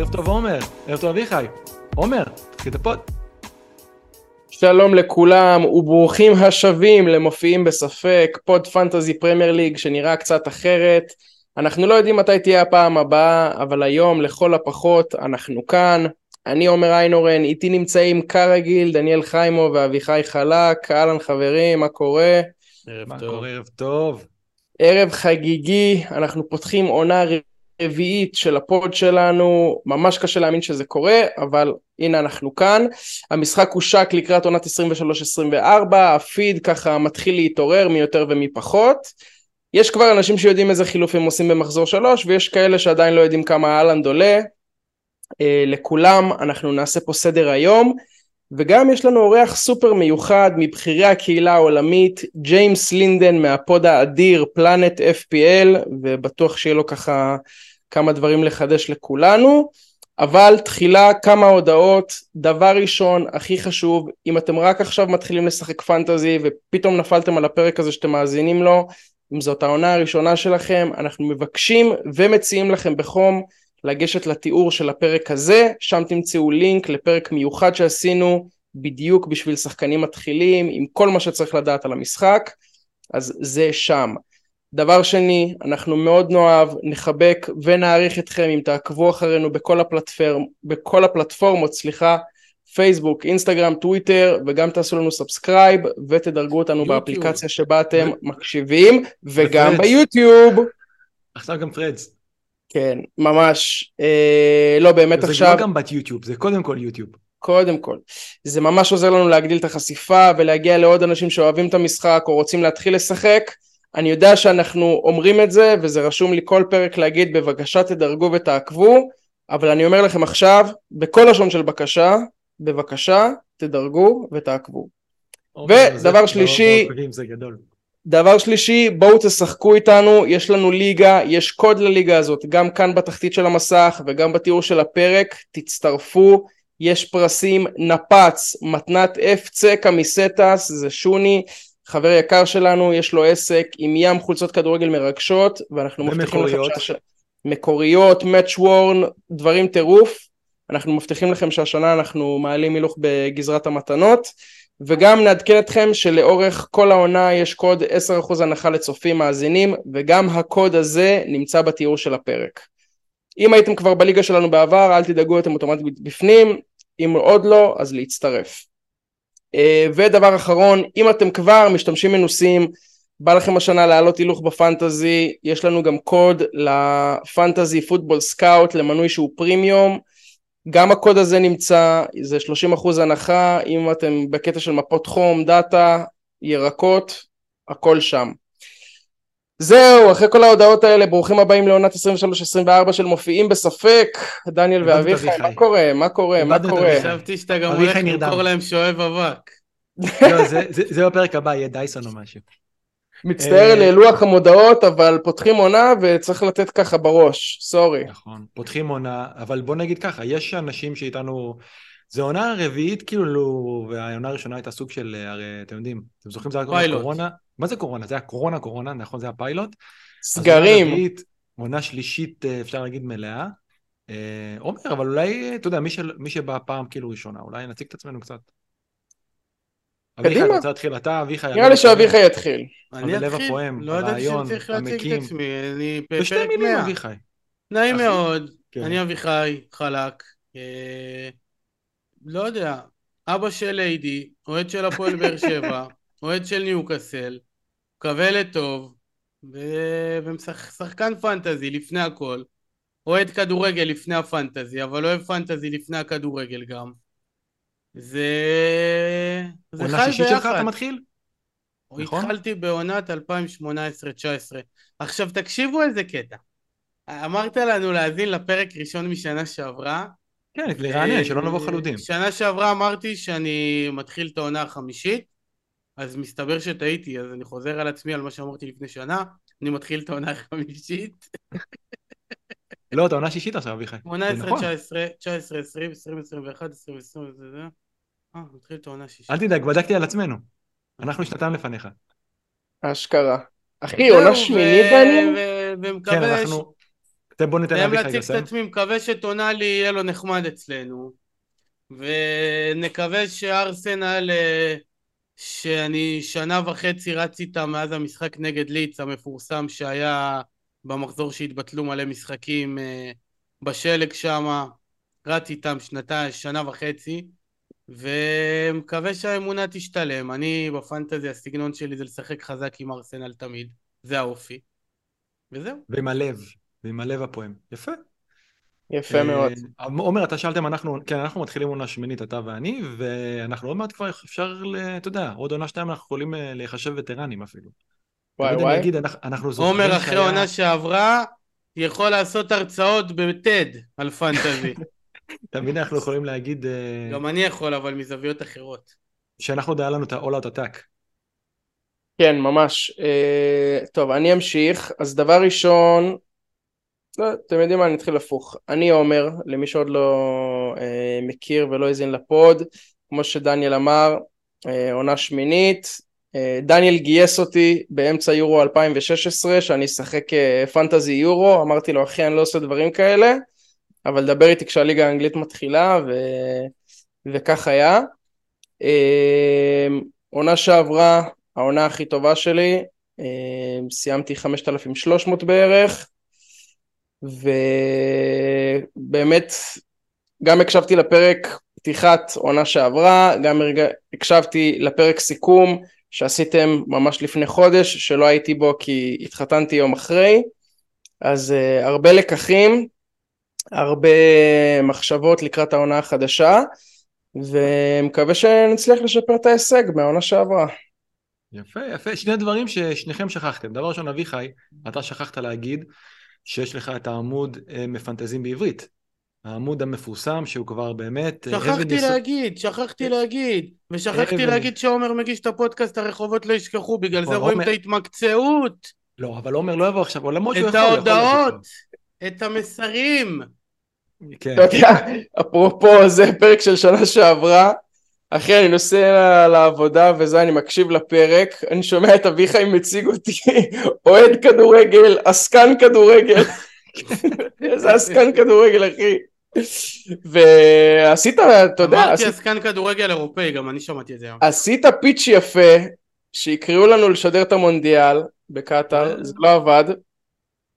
ערב טוב עומר, ערב טוב אביחי. עומר, תתחיל את הפוד. שלום לכולם וברוכים השבים למופיעים בספק, פוד פנטזי פרמייר ליג שנראה קצת אחרת. אנחנו לא יודעים מתי תהיה הפעם הבאה, אבל היום לכל הפחות אנחנו כאן. אני עומר איינורן, איתי נמצאים כרגיל דניאל חיימו ואביחי חלק, אהלן חברים, מה קורה? ערב מה טוב. קורה, ערב טוב. ערב חגיגי, אנחנו פותחים עונה רביעית של הפוד שלנו, ממש קשה להאמין שזה קורה, אבל הנה אנחנו כאן. המשחק הושק לקראת עונת 23-24, הפיד ככה מתחיל להתעורר מי יותר ומי פחות. יש כבר אנשים שיודעים איזה חילוף הם עושים במחזור שלוש, ויש כאלה שעדיין לא יודעים כמה אהלנד עולה. אה, לכולם אנחנו נעשה פה סדר היום. וגם יש לנו אורח סופר מיוחד מבכירי הקהילה העולמית, ג'יימס לינדן מהפוד האדיר פלנט FPL, ובטוח שיהיה לו ככה כמה דברים לחדש לכולנו. אבל תחילה כמה הודעות, דבר ראשון, הכי חשוב, אם אתם רק עכשיו מתחילים לשחק פנטזי ופתאום נפלתם על הפרק הזה שאתם מאזינים לו, אם זאת העונה הראשונה שלכם, אנחנו מבקשים ומציעים לכם בחום לגשת לתיאור של הפרק הזה, שם תמצאו לינק לפרק מיוחד שעשינו בדיוק בשביל שחקנים מתחילים, עם כל מה שצריך לדעת על המשחק, אז זה שם. דבר שני, אנחנו מאוד נאהב, נחבק ונעריך אתכם אם תעקבו אחרינו בכל, הפלטפורמ, בכל הפלטפורמות, סליחה, פייסבוק, אינסטגרם, טוויטר, וגם תעשו לנו סאבסקרייב ותדרגו אותנו יוטיוב. באפליקציה שבה אתם ו... מקשיבים, וגם ופרדס. ביוטיוב. עכשיו גם פרדס. כן, ממש. אה, לא, באמת זה עכשיו... זה לא גם בת יוטיוב, זה קודם כל יוטיוב. קודם כל. זה ממש עוזר לנו להגדיל את החשיפה ולהגיע לעוד אנשים שאוהבים את המשחק או רוצים להתחיל לשחק. אני יודע שאנחנו אומרים את זה וזה רשום לי כל פרק להגיד בבקשה תדרגו ותעקבו, אבל אני אומר לכם עכשיו, בכל לשון של בקשה, בבקשה תדרגו ותעקבו. ודבר שלישי, זה גדול. דבר שלישי, בואו תשחקו איתנו, יש לנו ליגה, יש קוד לליגה הזאת, גם כאן בתחתית של המסך וגם בתיאור של הפרק, תצטרפו, יש פרסים, נפץ, מתנת אפצה קמיסטס, זה שוני, חבר יקר שלנו, יש לו עסק עם ים חולצות כדורגל מרגשות, ואנחנו מבטיחים לכם שהש... מקוריות, מאץ' וורן, דברים טירוף, אנחנו מבטיחים לכם שהשנה אנחנו מעלים הילוך בגזרת המתנות. וגם נעדכן אתכם שלאורך כל העונה יש קוד 10% הנחה לצופים מאזינים וגם הקוד הזה נמצא בתיאור של הפרק. אם הייתם כבר בליגה שלנו בעבר אל תדאגו אתם אוטומטית בפנים, אם עוד לא אז להצטרף. אה, ודבר אחרון, אם אתם כבר משתמשים מנוסים, בא לכם השנה לעלות הילוך בפנטזי, יש לנו גם קוד לפנטזי פוטבול סקאוט למנוי שהוא פרימיום, גם הקוד הזה נמצא, זה 30% הנחה, אם אתם בקטע של מפות חום, דאטה, ירקות, הכל שם. זהו, אחרי כל ההודעות האלה, ברוכים הבאים לעונת 23-24 של מופיעים בספק. דניאל ואביחי, מה קורה? מה קורה? מה קורה? חשבתי שאתה גם הולך למכור להם שואב אבק. לא, זה בפרק הבא, יהיה דייסון או משהו. מצטער ללוח המודעות, אבל פותחים עונה וצריך לתת ככה בראש, סורי. נכון, פותחים עונה, אבל בוא נגיד ככה, יש אנשים שאיתנו... זה עונה רביעית כאילו, והעונה הראשונה הייתה סוג של, הרי אתם יודעים, אתם זוכרים זה היה קורונה? מה זה קורונה? זה היה קורונה, קורונה, נכון? זה היה פיילוט? סגרים. רביעית, עונה שלישית, אה, אפשר להגיד מלאה. אה, עומר, אבל אולי, אתה יודע, מי, של, מי שבא פעם כאילו ראשונה, אולי נציג את עצמנו קצת. אביחי, אתה רוצה להתחיל אתה, אביחי? נראה לי שאביחי יתחיל. אני אתחיל, לא ידעתי שצריך להציג את עצמי, אני בפרק 100. אביחי. נעים מאוד, כן. אני אביחי, חלק. אה, לא יודע, אבא של איידי, אוהד של הפועל באר שבע, אוהד של ניוקאסל, מקווה לטוב, ושחקן פנטזי לפני הכל. אוהד כדורגל לפני הפנטזי, אבל אוהב פנטזי לפני הכדורגל גם. זה... זה חי ביחד. עונה שישית שלך אתה מתחיל? נכון? התחלתי בעונת 2018-2019. עכשיו תקשיבו איזה קטע. אמרת לנו להאזין לפרק ראשון משנה שעברה. כן, לרענן, שלא נבוא חלודים. שנה שעברה אמרתי שאני מתחיל את העונה החמישית, אז מסתבר שטעיתי, אז אני חוזר על עצמי על מה שאמרתי לפני שנה, אני מתחיל את העונה החמישית. לא, אתה עונה שישית עכשיו, אביחי. 18, 19, 19, 20, 20, 21, 20, 20, זה זה. אה, מתחיל את העונה שישית. אל תדאג, בדקתי על עצמנו. אנחנו שנתיים לפניך. אשכרה. אחי, עונה שמינית? ומקווה... כן, אנחנו... בוא ניתן לאביחי לסיים. להציג את עצמי, מקווה שטונאלי יהיה לו נחמד אצלנו. ונקווה שארסנל, אה, שאני שנה וחצי רץ איתה מאז המשחק נגד ליץ המפורסם שהיה במחזור שהתבטלו מלא משחקים אה, בשלג שם, רץ איתם שנתיים, שנה וחצי, ומקווה שהאמונה תשתלם. אני בפנטזי, הסגנון שלי זה לשחק חזק עם ארסנל תמיד, זה האופי. וזהו. ועם הלב, ועם הלב הפועם. יפה. יפה אה, מאוד. עומר, אתה שאלתם, אנחנו, כן, אנחנו מתחילים עונה שמינית, אתה ואני, ואנחנו עוד מעט כבר אפשר, אתה יודע, עוד עונה שתיים אנחנו יכולים אה, להיחשב וטרנים אפילו. וואי וואי. נגיד, אנחנו זוכרים עומר אחרי עונה שעברה, יכול לעשות הרצאות בטד על פנטזי. תמיד אנחנו יכולים להגיד... אה, גם אני יכול, אבל מזוויות אחרות. שאנחנו עוד היה לנו את ה-all out attack. כן, ממש. טוב, אני אמשיך. אז דבר ראשון, לא, אתם יודעים מה, אני אתחיל הפוך. אני אומר, למי שעוד לא אה, מכיר ולא האזין לפוד, כמו שדניאל אמר, אה, עונה שמינית, אה, דניאל גייס אותי באמצע יורו 2016, שאני אשחק אה, פנטזי יורו, אמרתי לו, אחי, אני לא עושה דברים כאלה, אבל דבר איתי כשהליגה האנגלית מתחילה, ו... וכך היה. אה, עונה שעברה, העונה הכי טובה שלי, אה, סיימתי 5,300 בערך, ובאמת גם הקשבתי לפרק פתיחת עונה שעברה, גם הקשבתי לפרק סיכום שעשיתם ממש לפני חודש, שלא הייתי בו כי התחתנתי יום אחרי, אז uh, הרבה לקחים, הרבה מחשבות לקראת העונה החדשה, ומקווה שנצליח לשפר את ההישג מהעונה שעברה. יפה, יפה. שני דברים ששניכם שכחתם. דבר ראשון, אביחי, אתה שכחת להגיד שיש לך את העמוד אה, מפנטזים בעברית. העמוד המפורסם שהוא כבר באמת... אה, שכחתי להגיד, שכחתי להגיד. ושכחתי להגיד שעומר מגיש את הפודקאסט הרחובות לא ישכחו, בגלל זה רואים את ההתמקצעות. לא, אבל עומר לא יבוא עכשיו, למרות שהוא יכול... את ההודעות, את המסרים. כן. אתה יודע, אפרופו זה פרק של שנה שעברה, אחי, אני נוסע לעבודה וזה, אני מקשיב לפרק, אני שומע את אביחי מציג אותי, אוהד כדורגל, עסקן כדורגל. איזה עסקן כדורגל, אחי. ועשית, אתה יודע... אמרתי עסקן כדורגל אירופאי, גם אני שמעתי את זה היום. עשית פיץ' יפה, שיקראו לנו לשדר את המונדיאל בקטאר, זה לא עבד.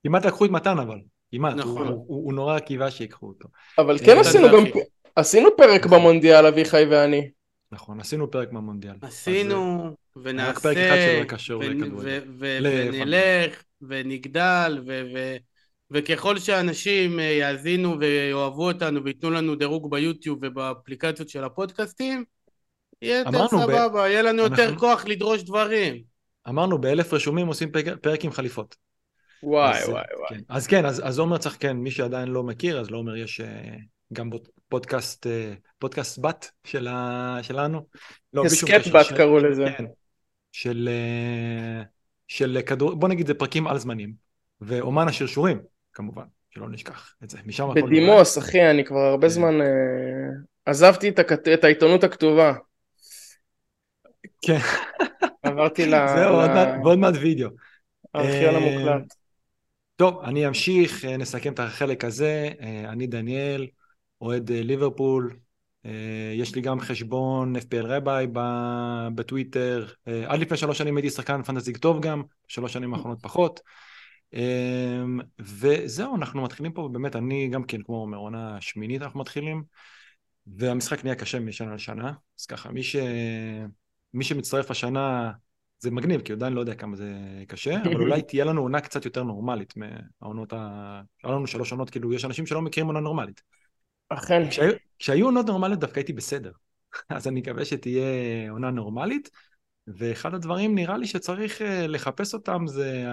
כמעט לקחו את מתן אבל, כמעט, נכון. הוא נורא קיווה שיקחו אותו. אבל כן עשינו גם, עשינו פרק במונדיאל, אביחי ואני. נכון, עשינו פרק מהמונדיאל. עשינו, ונעשה, ונלך, ונגדל, וככל שאנשים אה, יאזינו ויאהבו אותנו וייתנו לנו דירוג ביוטיוב ובאפליקציות של הפודקאסטים, יהיה יותר סבבה, יהיה לנו יותר כוח לדרוש דברים. אמרנו, באלף רשומים עושים פרק עם חליפות. וואי וואי וואי. כן. אז כן, אז עומר צריך, כן, מי שעדיין לא מכיר, אז לעומר יש אה, גם פודקאסט, אה, פודקאסט בת של ה... שלנו. לא, הסכת בת של... קראו לזה. כן, של, אה, של כדור, בוא נגיד זה פרקים על זמנים, ואומן השרשורים, כמובן, שלא נשכח את זה. משם הכל... בדימוס, אחי, אני כבר הרבה כן. זמן... אה, עזבתי את, הכת... את העיתונות הכתובה. כן. עברתי ל... זהו, עוד מעט וידאו. ארכיון המוקלט. טוב, אני אמשיך, נסכם את החלק הזה. אני דניאל, אוהד אה, ליברפול, אה, יש לי גם חשבון FPL רביי בטוויטר, אה, עד לפני שלוש שנים הייתי שחקן פנטזיק טוב גם, שלוש שנים האחרונות פחות. וזהו, אנחנו מתחילים פה, באמת, אני גם כן, כמו אומר, עונה שמינית אנחנו מתחילים, והמשחק נהיה קשה משנה לשנה, אז ככה, מי, ש... מי שמצטרף השנה, זה מגניב, כי עדיין לא יודע כמה זה קשה, אבל אולי תהיה לנו עונה קצת יותר נורמלית מהעונות ה... היה לנו שלוש עונות, כאילו, יש אנשים שלא מכירים עונה נורמלית. אכן. כשהיו, כשהיו עונות נורמליות דווקא הייתי בסדר. אז אני מקווה שתהיה עונה נורמלית, ואחד הדברים נראה לי שצריך אה, לחפש אותם זה...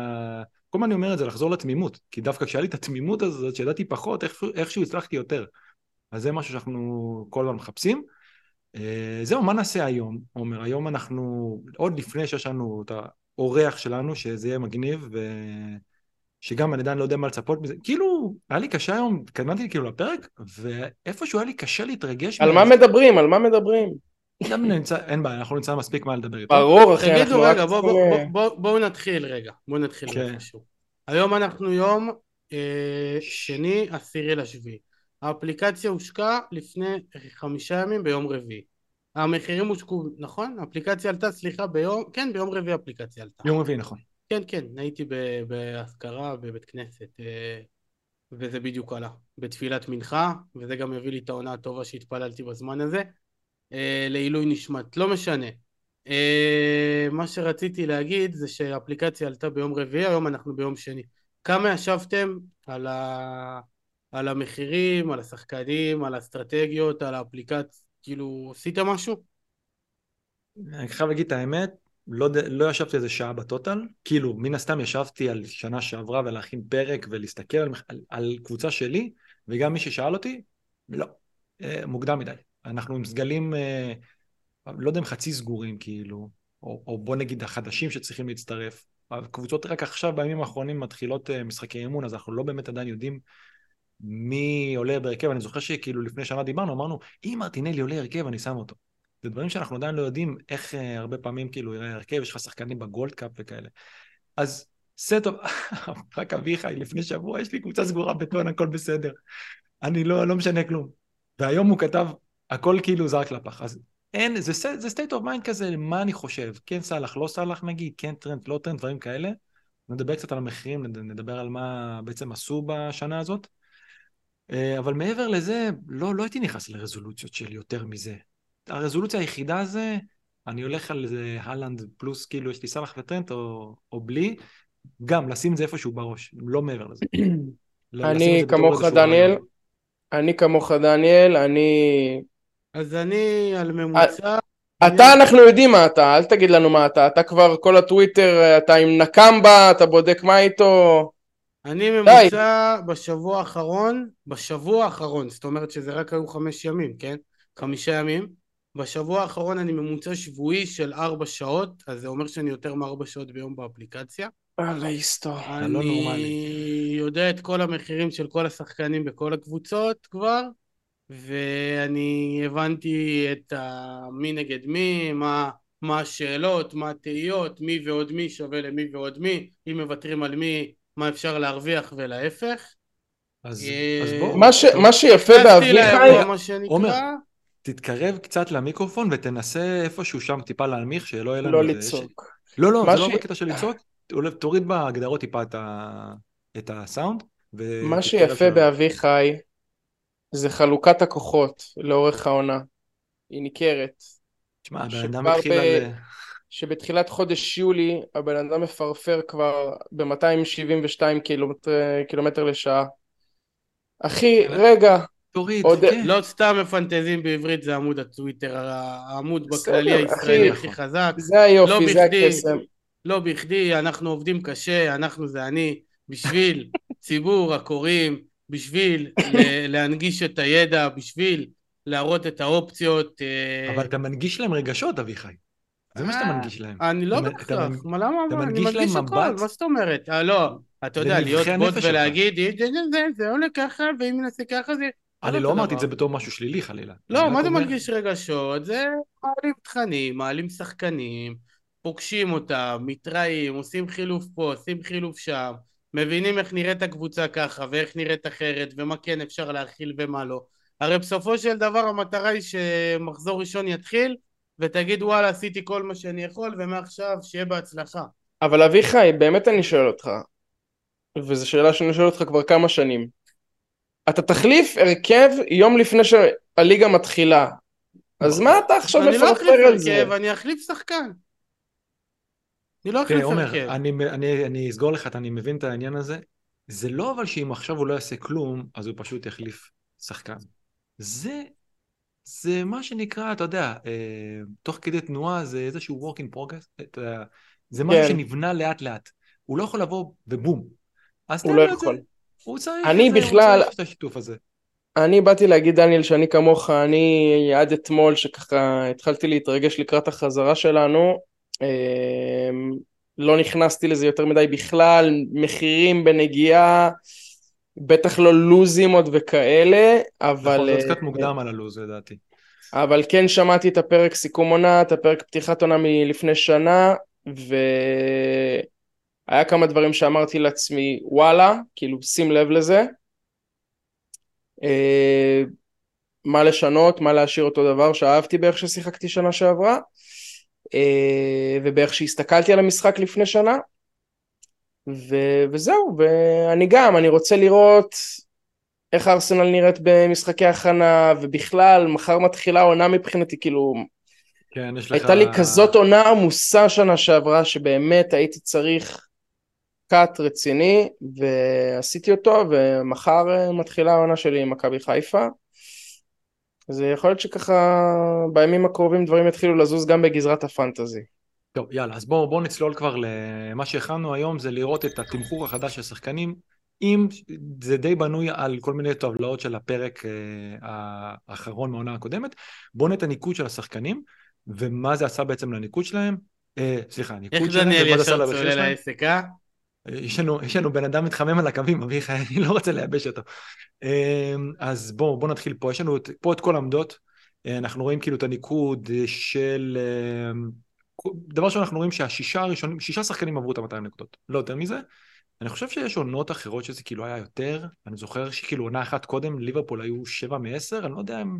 כל הזמן אני אומר את זה, לחזור לתמימות. כי דווקא כשהיה לי את התמימות הזאת, שידעתי פחות, איך, איכשהו הצלחתי יותר. אז זה משהו שאנחנו כל הזמן מחפשים. אה, זהו, מה נעשה היום? עומר, היום אנחנו, עוד לפני שיש לנו את האורח שלנו, שזה יהיה מגניב, ו... שגם אני עדיין לא יודע מה לצפות מזה, כאילו, היה לי קשה היום, התקדמתי כאילו לפרק, ואיפשהו היה לי קשה להתרגש. על מה מדברים? על מה מדברים? אין בעיה, אנחנו נמצא מספיק מה לדבר איתו. ברור, אחי, אנחנו רק... תגידו רגע, בואו נתחיל רגע, בואו נתחיל. משהו. היום אנחנו יום אה, שני, עשירי לשביעי. האפליקציה הושקה לפני חמישה ימים ביום רביעי. המחירים הושקו, נכון? האפליקציה עלתה, סליחה, ביום, כן, ביום רביעי האפליקציה עלתה. יום רביעי, נכון. כן, כן, הייתי באזכרה בבית כנסת, אה, וזה בדיוק עלה. בתפילת מנחה, וזה גם יביא לי את העונה הטובה שהתפללתי בזמן הזה, אה, לעילוי נשמת. לא משנה. אה, מה שרציתי להגיד זה שהאפליקציה עלתה ביום רביעי, היום אנחנו ביום שני. כמה ישבתם על, ה... על המחירים, על השחקנים, על האסטרטגיות, על האפליקציה, כאילו, עשיתם משהו? אני חייב להגיד את האמת, לא, לא ישבתי איזה שעה בטוטל, כאילו, מן הסתם ישבתי על שנה שעברה ולהכין פרק ולהסתכל על, על, על קבוצה שלי, וגם מי ששאל אותי, לא, אה, מוקדם מדי. אנחנו עם סגלים, אה, לא יודע אם חצי סגורים, כאילו, או, או בוא נגיד החדשים שצריכים להצטרף. הקבוצות רק עכשיו, בימים האחרונים, מתחילות אה, משחקי אימון, אז אנחנו לא באמת עדיין יודעים מי עולה בהרכב. אני זוכר שכאילו לפני שנה דיברנו, אמרנו, אם מרטינלי עולה הרכב, אני שם אותו. זה דברים שאנחנו עדיין לא יודעים איך אה, הרבה פעמים כאילו יראה הרכב, יש לך שחקנים בגולד קאפ וכאלה. אז סטו, רק אביחי, לפני שבוע יש לי קבוצה סגורה בטון, הכל בסדר. אני לא, לא משנה כלום. והיום הוא כתב, הכל כאילו זרק לפח. אז אין, זה, זה state of mind כזה, מה אני חושב. כן סאלח, לא סאלח נגיד, כן טרנד, לא טרנד, דברים כאלה. נדבר קצת על המחירים, נדבר על מה בעצם עשו בשנה הזאת. אה, אבל מעבר לזה, לא, לא הייתי נכנס לרזולוציות של יותר מזה. הרזולוציה היחידה זה, אני הולך על זה הלנד פלוס, כאילו יש לי סאלח וטרנט או, או בלי, גם לשים את זה איפשהו בראש, לא מעבר לזה. אני כמוך דניאל, אני כמוך דניאל, אני... אז אני על ממוצע... אתה אנחנו יודעים מה אתה, אל תגיד לנו מה אתה, אתה כבר כל הטוויטר, אתה עם נקמבה, אתה בודק מה איתו. אני ממוצע די. בשבוע האחרון, בשבוע האחרון, זאת אומרת שזה רק היו חמש ימים, כן? חמישה ימים. בשבוע האחרון אני ממוצע שבועי של ארבע שעות, אז זה אומר שאני יותר מארבע שעות ביום באפליקציה. אללה יסתור. לא אני יודע את כל המחירים של כל השחקנים בכל הקבוצות כבר, ואני הבנתי את ה... מי נגד מי, מה, מה השאלות, מה התהיות, מי ועוד מי שווה למי ועוד מי, אם מוותרים על מי, מה אפשר להרוויח ולהפך. אז, אה, אז בוא. מה, ש, מה שיפה באביחי... עומר, תתקרב קצת למיקרופון ותנסה איפשהו שם טיפה להנמיך, שלא יהיה לנו... לא לצעוק. ש... לא, לא, זה ש... לא בקטע של לצעוק, תוריד בהגדרות טיפה את, ה... את הסאונד. מה שיפה באביחי זה חלוקת הכוחות לאורך העונה. היא ניכרת. תשמע, הבן אדם התחיל ב... על... שבתחילת חודש יולי הבן אדם מפרפר כבר ב-272 קילומטר, קילומטר לשעה. אחי. רגע, תוריד, עוד... כן. לא סתם מפנטזים בעברית זה עמוד הטוויטר, העמוד בכללי הישראלי הכי חזק. זה היופי, לא זה הקסם. לא בכדי, אנחנו עובדים קשה, אנחנו זה אני, בשביל ציבור הקוראים, בשביל להנגיש את הידע, בשביל להראות את האופציות. אה, אבל אתה מנגיש להם רגשות, אביחי. זה מה שאתה אה, מנגיש להם. אני לא בטוח, מה למה? אתה מנגיש להם מבט. מה זאת אומרת? אה, לא, אתה יודע, להיות בוט ולהגיד, זה עולה ככה, ואם נעשה ככה זה... אני לא אמרתי את זה בתור משהו שלילי חלילה. לא, מה זה מנגיש רגשות? זה מעלים תכנים, מעלים שחקנים, פוגשים אותם, מתראים, עושים חילוף פה, עושים חילוף שם, מבינים איך נראית הקבוצה ככה, ואיך נראית אחרת, ומה כן אפשר להכיל ומה לא. הרי בסופו של דבר המטרה היא שמחזור ראשון יתחיל, ותגיד וואלה עשיתי כל מה שאני יכול, ומעכשיו שיהיה בהצלחה. אבל אביחי, באמת אני שואל אותך, וזו שאלה שאני שואל אותך כבר כמה שנים. אתה תחליף הרכב יום לפני שהליגה מתחילה. אז מה אתה עכשיו מפרפר על זה? אני לא אחליף הרכב, אני אחליף שחקן. אני לא אחליף הרכב. אני, אני, אני אסגור לך, אני מבין את העניין הזה. זה לא אבל שאם עכשיו הוא לא יעשה כלום, אז הוא פשוט יחליף שחקן. זה, זה מה שנקרא, אתה יודע, אה, תוך כדי תנועה זה איזשהו work in progress, אתה יודע, זה משהו כן. שנבנה לאט לאט. הוא לא יכול לבוא ובום. הוא לא יכול. זה, הוא צריך אני את זה, בכלל, הוא צריך את השיתוף הזה. אני באתי להגיד דניאל שאני כמוך, אני עד אתמול שככה התחלתי להתרגש לקראת החזרה שלנו, אמ, לא נכנסתי לזה יותר מדי בכלל, מחירים בנגיעה, בטח לא לוזים עוד וכאלה, אבל... נכון, זה קצת מוקדם על הלוז לדעתי. אבל כן שמעתי את הפרק סיכום עונה, את הפרק פתיחת עונה מלפני שנה, ו... היה כמה דברים שאמרתי לעצמי, וואלה, כאילו שים לב לזה. אה, מה לשנות, מה להשאיר אותו דבר שאהבתי באיך ששיחקתי שנה שעברה, אה, ובאיך שהסתכלתי על המשחק לפני שנה. ו- וזהו, ואני גם, אני רוצה לראות איך הארסנל נראית במשחקי הכנה, ובכלל, מחר מתחילה עונה מבחינתי, כאילו... כן, יש לך... הייתה לי כזאת עונה עמוסה שנה שעברה, שבאמת הייתי צריך קאט רציני, ועשיתי אותו, ומחר אה, מתחילה העונה שלי עם מכבי חיפה. אז יכול להיות שככה בימים הקרובים דברים יתחילו לזוז גם בגזרת הפנטזי. טוב, יאללה, אז בואו בוא נצלול כבר למה שהכנו היום, זה לראות את התמחור החדש של שחקנים. אם זה די בנוי על כל מיני טבלאות של הפרק אה, האחרון מהעונה הקודמת, בואו נראה את הניקוד של השחקנים, ומה זה עשה בעצם לניקוד שלהם. אה, סליחה, הניקוד שלהם, איך דניאל ישר צולל לעסק, אה? יש לנו, יש לנו בן אדם מתחמם על הקווים, אביחי, אני לא רוצה לייבש אותו. אמ, אז בואו בוא נתחיל פה, יש לנו פה את כל העמדות, אה, אנחנו רואים כאילו את הניקוד של... אמ, דבר ראשון, אנחנו רואים שהשישה הראשונים, שישה שחקנים עברו את ה-200 נקודות, לא יותר מזה. אני חושב שיש עונות אחרות שזה כאילו היה יותר, אני זוכר שכאילו עונה אחת קודם, ליברפול היו שבע מעשר, אני לא יודע אם...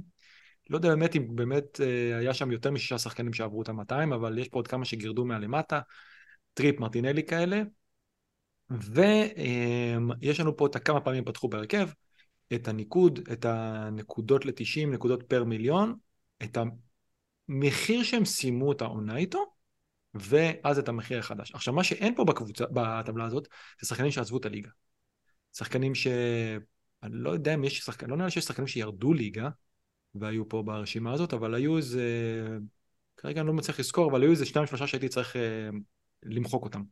לא יודע באמת אם באמת אה, היה שם יותר משישה שחקנים שעברו את ה-200, אבל יש פה עוד כמה שגירדו מהלמטה, טריפ, מרטינלי כאלה. ויש לנו פה את הכמה פעמים פתחו בהרכב, את הניקוד, את הנקודות ל-90 נקודות פר מיליון, את המחיר שהם סיימו את העונה איתו, ואז את המחיר החדש. עכשיו, מה שאין פה בקבוצה, בטבלה הזאת, זה שחקנים שעזבו את הליגה. שחקנים ש... אני לא יודע אם יש שחקנים, לא נראה לי שיש שחקנים שירדו ליגה, והיו פה ברשימה הזאת, אבל היו איזה... כרגע אני לא מצליח לזכור, אבל היו איזה שניים שלושה שהייתי צריך אה, למחוק אותם.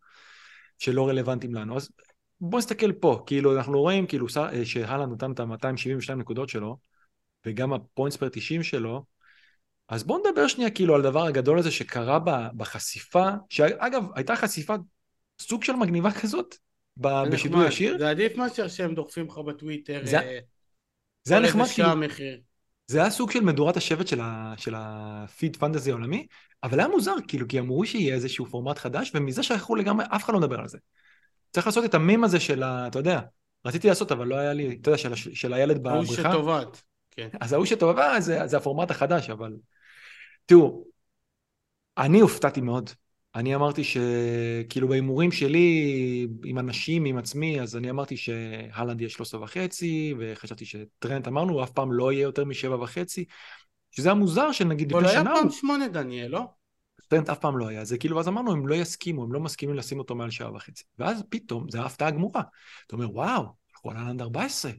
שלא רלוונטיים לנו. אז בוא נסתכל פה, כאילו אנחנו רואים כאילו אה, שהלנד נתן את ה-272 נקודות שלו, וגם הפוינטס פר 90 שלו, אז בואו נדבר שנייה כאילו על הדבר הגדול הזה שקרה בחשיפה, שאגב, הייתה חשיפה סוג של מגניבה כזאת בשידור ישיר. זה עדיף מאשר שהם דוחפים לך בטוויטר. זה, אה, זה היה נחמד כאילו. זה היה סוג של מדורת השבט של, ה, של הפיד פנטזי העולמי, אבל היה מוזר, כאילו, כי אמרו שיהיה איזשהו פורמט חדש, ומזה שכחו לגמרי, אף אחד לא מדבר על זה. צריך לעשות את המים הזה של ה... אתה יודע, רציתי לעשות, אבל לא היה לי, אתה יודע, של, של הילד בבריכה. ההוא שטובעת, כן. אז ההוא שטובעת זה, זה הפורמט החדש, אבל... תראו, אני הופתעתי מאוד. אני אמרתי שכאילו בהימורים שלי עם אנשים, עם עצמי, אז אני אמרתי שהלנד יהיה 13 וחצי, וחשבתי שטרנט אמרנו, אף פעם לא יהיה יותר משבע וחצי, שזה היה מוזר שנגיד לפני שנה... אבל היה פעם שמונה דניאל, לא? טרנט אף פעם לא היה, זה כאילו, אז אמרנו, הם לא יסכימו, הם לא מסכימים לשים אותו מעל שעה וחצי. ואז פתאום, זו הפתעה גמורה. אתה אומר, וואו, הלכו על הלנד 14,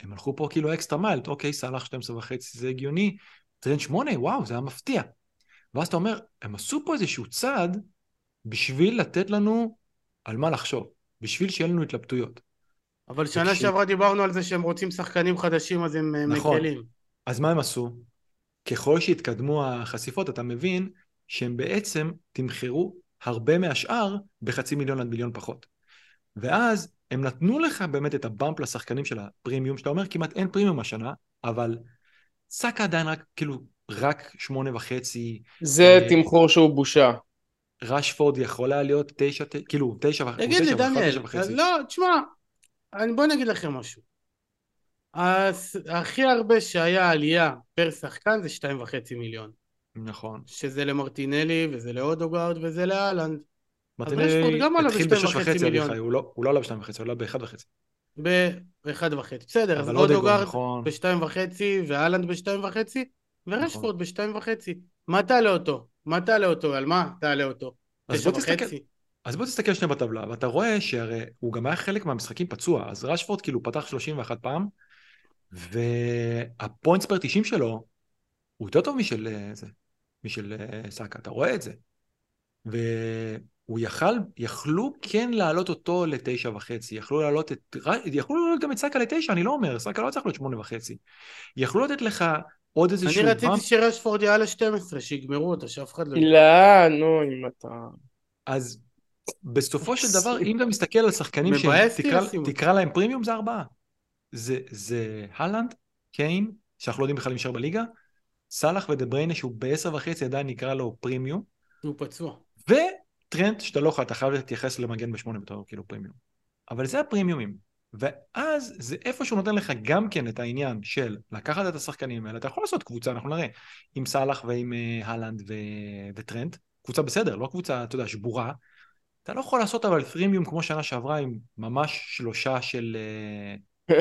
הם הלכו פה כאילו אקסטרה מייל, אוקיי, סאלח 12 וחצי זה הגיוני, טרנט 8, וואו, זה היה מפתיע. ואז אתה אומר, הם עשו פה איזשהו צעד בשביל לתת לנו על מה לחשוב, בשביל שיהיה לנו התלבטויות. אבל שנה בשביל... שעברה דיברנו על זה שהם רוצים שחקנים חדשים, אז הם אה, נכון. מקלים. אז מה הם עשו? ככל שהתקדמו החשיפות, אתה מבין שהם בעצם תמחרו הרבה מהשאר בחצי מיליון עד מיליון פחות. ואז הם נתנו לך באמת את הבאמפ לשחקנים של הפרימיום, שאתה אומר כמעט אין פרימיום השנה, אבל סאקה עדיין רק, כאילו, רק שמונה וחצי. זה אה, תמחור שהוא בושה. רשפורד יכול היה להיות תשע, כאילו תשע וחצי. תגיד לי דניאל, לא, תשמע, בוא נגיד לכם משהו. הכי הרבה שהיה עלייה פר שחקן זה שתיים וחצי מיליון. נכון. שזה למרטינלי וזה לאודוגרד וזה לאלנד. מרטינלי התחיל בשש וחצי, אביחי, הוא לא, הוא לא עלה בשתיים וחצי, הוא עלה באחד וחצי. באחד וחצי, בסדר, אז אודוגרד נכון. בשתיים וחצי ואלנד בשתיים וחצי ורשפורד נכון. בשתיים וחצי. מה תעלה אותו? מה תעלה אותו? על מה תעלה אותו? תשע וחצי? אז בוא תסתכל שנייה בטבלה, ואתה רואה שהרי הוא גם היה חלק מהמשחקים פצוע, אז רשפורד כאילו פתח 31 פעם, והפוינטס פר 90 שלו הוא יותר טוב משל אה, זה, משל אה, סאקה, אתה רואה את זה. והוא יכל, יכלו כן להעלות אותו לתשע וחצי, יכלו להעלות את, יכלו להעלות גם את סאקה לתשע, אני לא אומר, סאקה לא צריך להיות שמונה וחצי. יכלו לתת לך עוד איזה אני רציתי שרשפורד יעלה 12, שיגמרו אותה, שאף אחד לא... לא, נו, אם אתה... אז בסופו של דבר, אם אתה מסתכל על שחקנים שתקרא להם פרימיום, זה ארבעה. זה הלנד, קיין, שאנחנו לא יודעים בכלל אם נשאר בליגה, סאלח ודה בריינה שהוא בעשר וחצי עדיין נקרא לו פרימיום. הוא פצוע. טרנד שאתה לא יכול, אתה חייב להתייחס למגן בשמונה בתור כאילו פרימיום. אבל זה הפרימיומים. ואז זה איפשהו נותן לך גם כן את העניין של לקחת את השחקנים האלה, אתה יכול לעשות קבוצה, אנחנו נראה, עם סאלח ועם uh, הלנד ו... וטרנד, קבוצה בסדר, לא קבוצה, אתה יודע, שבורה. אתה לא יכול לעשות אבל פרימיום כמו שנה שעברה עם ממש שלושה של... Uh,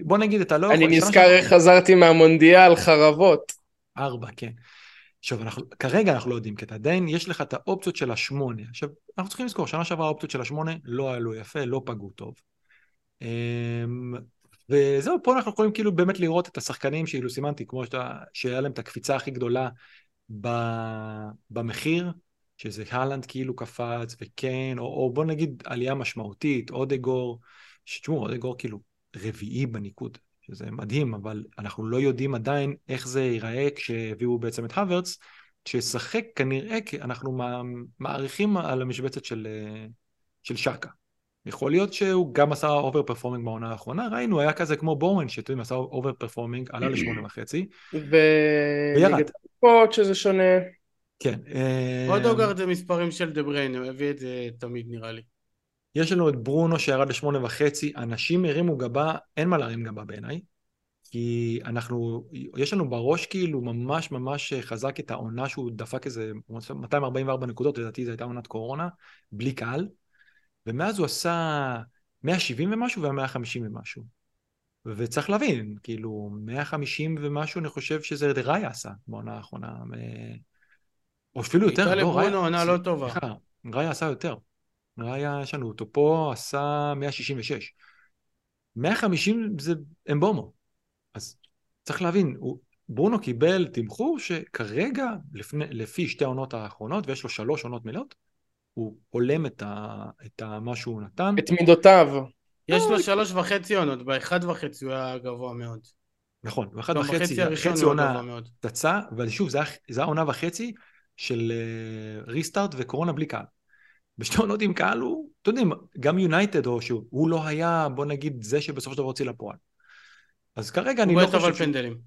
בוא נגיד, אתה לא... אני נזכר איך חזרתי מהמונדיאל, חרבות. ארבע, כן. עכשיו, אנחנו, כרגע אנחנו לא יודעים, כי אתה עדיין, יש לך את האופציות של השמונה. עכשיו, אנחנו צריכים לזכור, שנה שעברה האופציות של השמונה לא עלו יפה, לא פגעו טוב. אמ, וזהו, פה אנחנו יכולים כאילו באמת לראות את השחקנים שאילו סימנתי, כמו שאתה, שהיה להם את הקפיצה הכי גדולה ב, במחיר, שזה הלנד כאילו קפץ, וכן, או, או בוא נגיד עלייה משמעותית, אודגור, שתשמעו, אודגור כאילו רביעי בניקוד, שזה מדהים, אבל אנחנו לא יודעים עדיין איך זה ייראה כשהביאו בעצם את הוורץ, שישחק כנראה, כי אנחנו מעריכים על המשבצת של, של שקה. יכול להיות שהוא גם עשה אובר פרפורמינג בעונה האחרונה, ראינו, היה כזה כמו בורמן, שאתם יודעים, עשה אובר פרפורמינג, עלה לשמונה וחצי, וירד. ונגד שזה שונה. כן. עוד אוגרד זה מספרים של דה בריין, הוא הביא את זה תמיד נראה לי. יש לנו את ברונו שירד לשמונה וחצי, אנשים הרימו גבה, אין מה להרים גבה בעיניי, כי אנחנו, יש לנו בראש כאילו ממש ממש חזק את העונה שהוא דפק איזה 244 נקודות, לדעתי זו הייתה עונת קורונה, בלי קהל, ומאז הוא עשה 170 ומשהו וה-150 ומשהו. וצריך להבין, כאילו, 150 ומשהו, אני חושב שזה ראיה עשה בעונה האחרונה. או אפילו יותר, לא, ראיה... עונה לא טובה. ראיה עשה יותר. ראיה, יש לנו אותו פה, עשה 166. 150 זה אמבומו. אז צריך להבין, הוא, ברונו קיבל תמחור שכרגע, לפני, לפי שתי העונות האחרונות, ויש לו שלוש עונות מלאות, הוא הולם את, ה, את ה, מה שהוא נתן. את מידותיו. יש לו שלוש וחצי עונות, באחד וחצי הוא היה גבוה מאוד. נכון, באחד וחצי, חצי עונה פצצה, אבל שוב, זה היה עונה וחצי של ריסטארט uh, וקורונה בלי קהל. בשתי עונות עם קהל הוא, אתם יודעים, גם יונייטד, או שהוא לא היה, בוא נגיד, זה שבסופו של דבר הוציא לפועל. אז כרגע אני לא חושב... הוא בטח על פנדלים.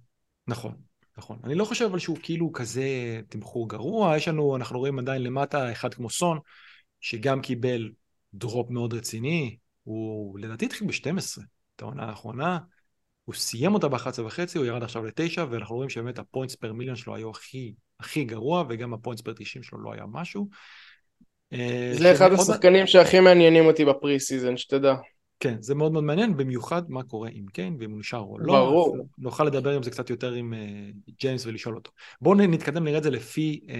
נכון, נכון. אני לא חושב אבל שהוא כאילו כזה תמחור גרוע, יש לנו, אנחנו רואים עדיין למטה אחד כמו סון, שגם קיבל דרופ מאוד רציני, הוא לדעתי התחיל ב-12, את העונה האחרונה, הוא סיים אותה ב-11 וחצי, הוא ירד עכשיו ל-9, ואנחנו רואים שבאמת הפוינטס פר מיליון שלו היו הכי, הכי גרוע, וגם הפוינטס פר 90 שלו לא היה משהו. אה, זה אחד השחקנים שהכי מעניינים אותי בפרי סיזן, שתדע. כן, זה מאוד מאוד מעניין, במיוחד מה קורה עם קיין, ואם הוא נשאר או לא. ברור. נוכל לדבר עם זה קצת יותר עם uh, ג'יימס ולשאול אותו. בואו נתקדם, נראה את זה לפי uh,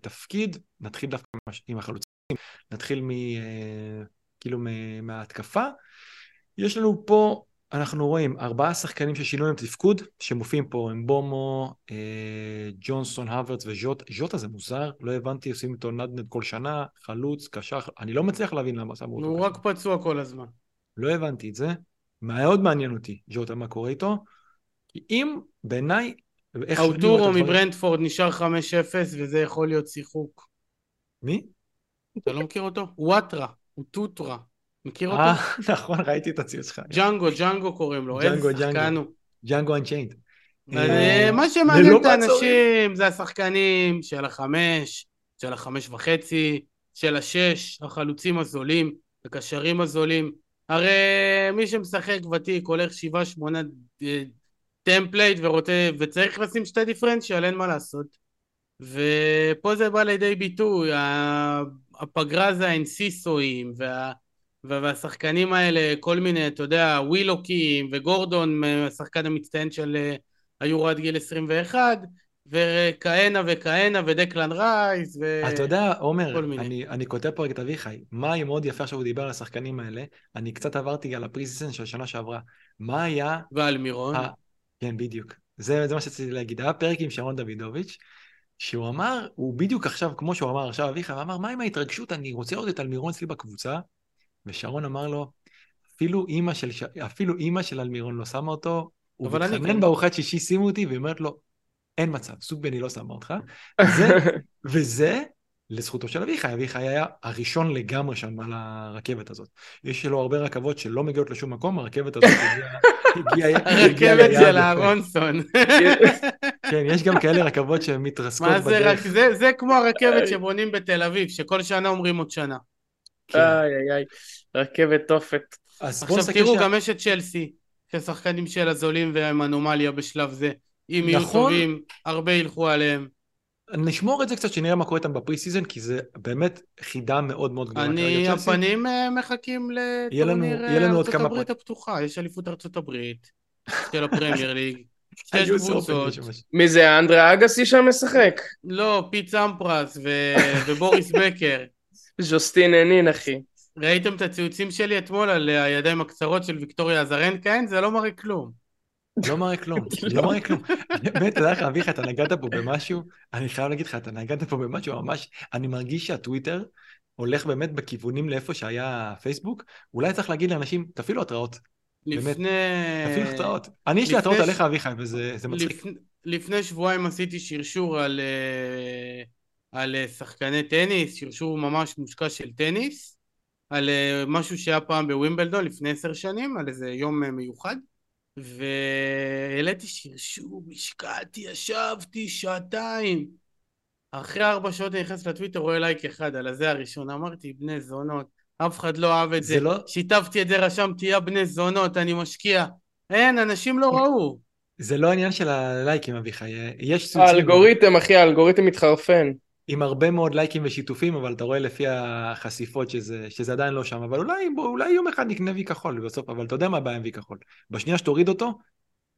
תפקיד, נתחיל דווקא עם החלוצים, נתחיל מ, uh, כאילו מההתקפה. יש לנו פה, אנחנו רואים ארבעה שחקנים ששינו להם תפקוד, שמופיעים פה, הם בומו, uh, ג'ונסון, הוורץ וז'וטה. ז'וטה זה מוזר, לא הבנתי, עושים איתו נדנד כל שנה, חלוץ, קשר, אני לא מצליח להבין למה שמו אותו. הוא רק פצוע כל הזמן. לא הבנתי את זה. מאוד מעניין אותי, ג'וטה, מה קורה איתו. כי אם בעיניי... האוטורו מברנדפורד נשאר 5-0 וזה יכול להיות שיחוק. מי? אתה לא מכיר אותו? וואטרה, הוא טוטרה. מכיר אותו? אה, נכון, ראיתי את הציוץ שלך. ג'אנגו, ג'אנגו קוראים לו. ג'אנגו, ג'אנגו. ג'אנגו אנצ'יינד. מה שמעניין את האנשים זה השחקנים של החמש, של החמש וחצי, של השש, החלוצים הזולים, הקשרים הזולים. הרי מי שמשחק ותיק הולך שבעה שמונה טמפלייט ורוצה, וצריך לשים שתי דיפרנציאל, אין מה לעשות. ופה זה בא לידי ביטוי, הפגרה זה האינסיסואים, וה, והשחקנים האלה, כל מיני, אתה יודע, ווילוקים וגורדון, השחקן המצטיין של היורו עד גיל 21, וכהנה וכהנה, ודקלן רייס, ו... אתה יודע, עומר, אני, אני כותב פה את אביחי, מה היה מאוד יפה עכשיו הוא דיבר על השחקנים האלה, אני קצת עברתי על הפריסיסן של השנה שעברה. מה היה... ועל מירון. ה... כן, בדיוק. זה, זה מה שרציתי להגיד. היה פרק עם שרון דוידוביץ', שהוא אמר, הוא בדיוק עכשיו, כמו שהוא אמר עכשיו אביחי, הוא אמר, מה עם ההתרגשות, אני רוצה לראות את אלמירון אצלי בקבוצה, ושרון אמר לו, אפילו אימא של, אפילו אימא של אלמירון לא שמה אותו, הוא מתחנן כן. בארוחת שישי, שימו אותי, והיא אומרת לו, אין מצב, סוג בני לא שמה אותך. זה, וזה לזכותו של אביחי, אביחי היה הראשון לגמרי שם על הרכבת הזאת. יש לו הרבה רכבות שלא מגיעות לשום מקום, הרכבת הזאת הגיעה... הרכבת של אהרונסון. כן, יש גם כאלה רכבות שהן מתרסקות בדרך. מה זה רק, זה, זה כמו הרכבת שבונים בתל אביב, שכל שנה אומרים עוד שנה. כן. איי איי איי, רכבת תופת. עכשיו תראו. גם יש את צ'לסי, ששחקנים של הזולים והם אנומליה בשלב זה. אם נכון. יהיו טובים, הרבה ילכו עליהם. נשמור את זה קצת, שנראה מה קורה איתם בפרי סיזן, כי זה באמת חידה מאוד מאוד גדולה. אני, הפנים אה, מחכים לטורניר אה, ארצות הברית הפתוחה, יש אליפות ארצות הברית, של הפרמייר ליג. שש קבוצות. מי זה, אנדרה אגסי שם משחק? לא, פיט סמפרס ובוריס בקר. ז'וסטין הנין, אחי. ראיתם את הציוצים שלי אתמול על הידיים הקצרות של ויקטוריה אזרנקה? אין, זה לא מראה כלום. לא מראה כלום, לא מראה כלום. באמת, יודע איך, אביך, אתה נגעת פה במשהו, אני חייב להגיד לך, אתה נגעת פה במשהו ממש, אני מרגיש שהטוויטר הולך באמת בכיוונים לאיפה שהיה פייסבוק, אולי צריך להגיד לאנשים, תפעילו התראות. לפני... תפעילו התראות. אני יש לי התראות עליך, אביחי, וזה מצחיק. לפני שבועיים עשיתי שרשור על, אה, על אה, שחקני טניס, שרשור ממש מושקע של טניס, על אה, משהו שהיה פעם בווימבלדון לפני עשר שנים, על איזה יום מיוחד. והעליתי שרשור, השקעתי, ישבתי שעתיים. אחרי ארבע שעות אני נכנס לטוויטר, רואה לייק אחד על הזה הראשון. אמרתי, בני זונות, אף אחד לא אהב את זה. זה לא... שיתפתי את זה, רשמתי, יא בני זונות, אני משקיע. אין, אנשים לא ראו. זה לא העניין של הלייקים, אביחי. יש... האלגוריתם, אחי, האלגוריתם מתחרפן. עם הרבה מאוד לייקים ושיתופים, אבל אתה רואה לפי החשיפות שזה, שזה עדיין לא שם. אבל אולי, בוא, אולי יום אחד נקנה וי כחול בסוף, אבל אתה יודע מה הבעיה עם וי כחול. בשנייה שתוריד אותו,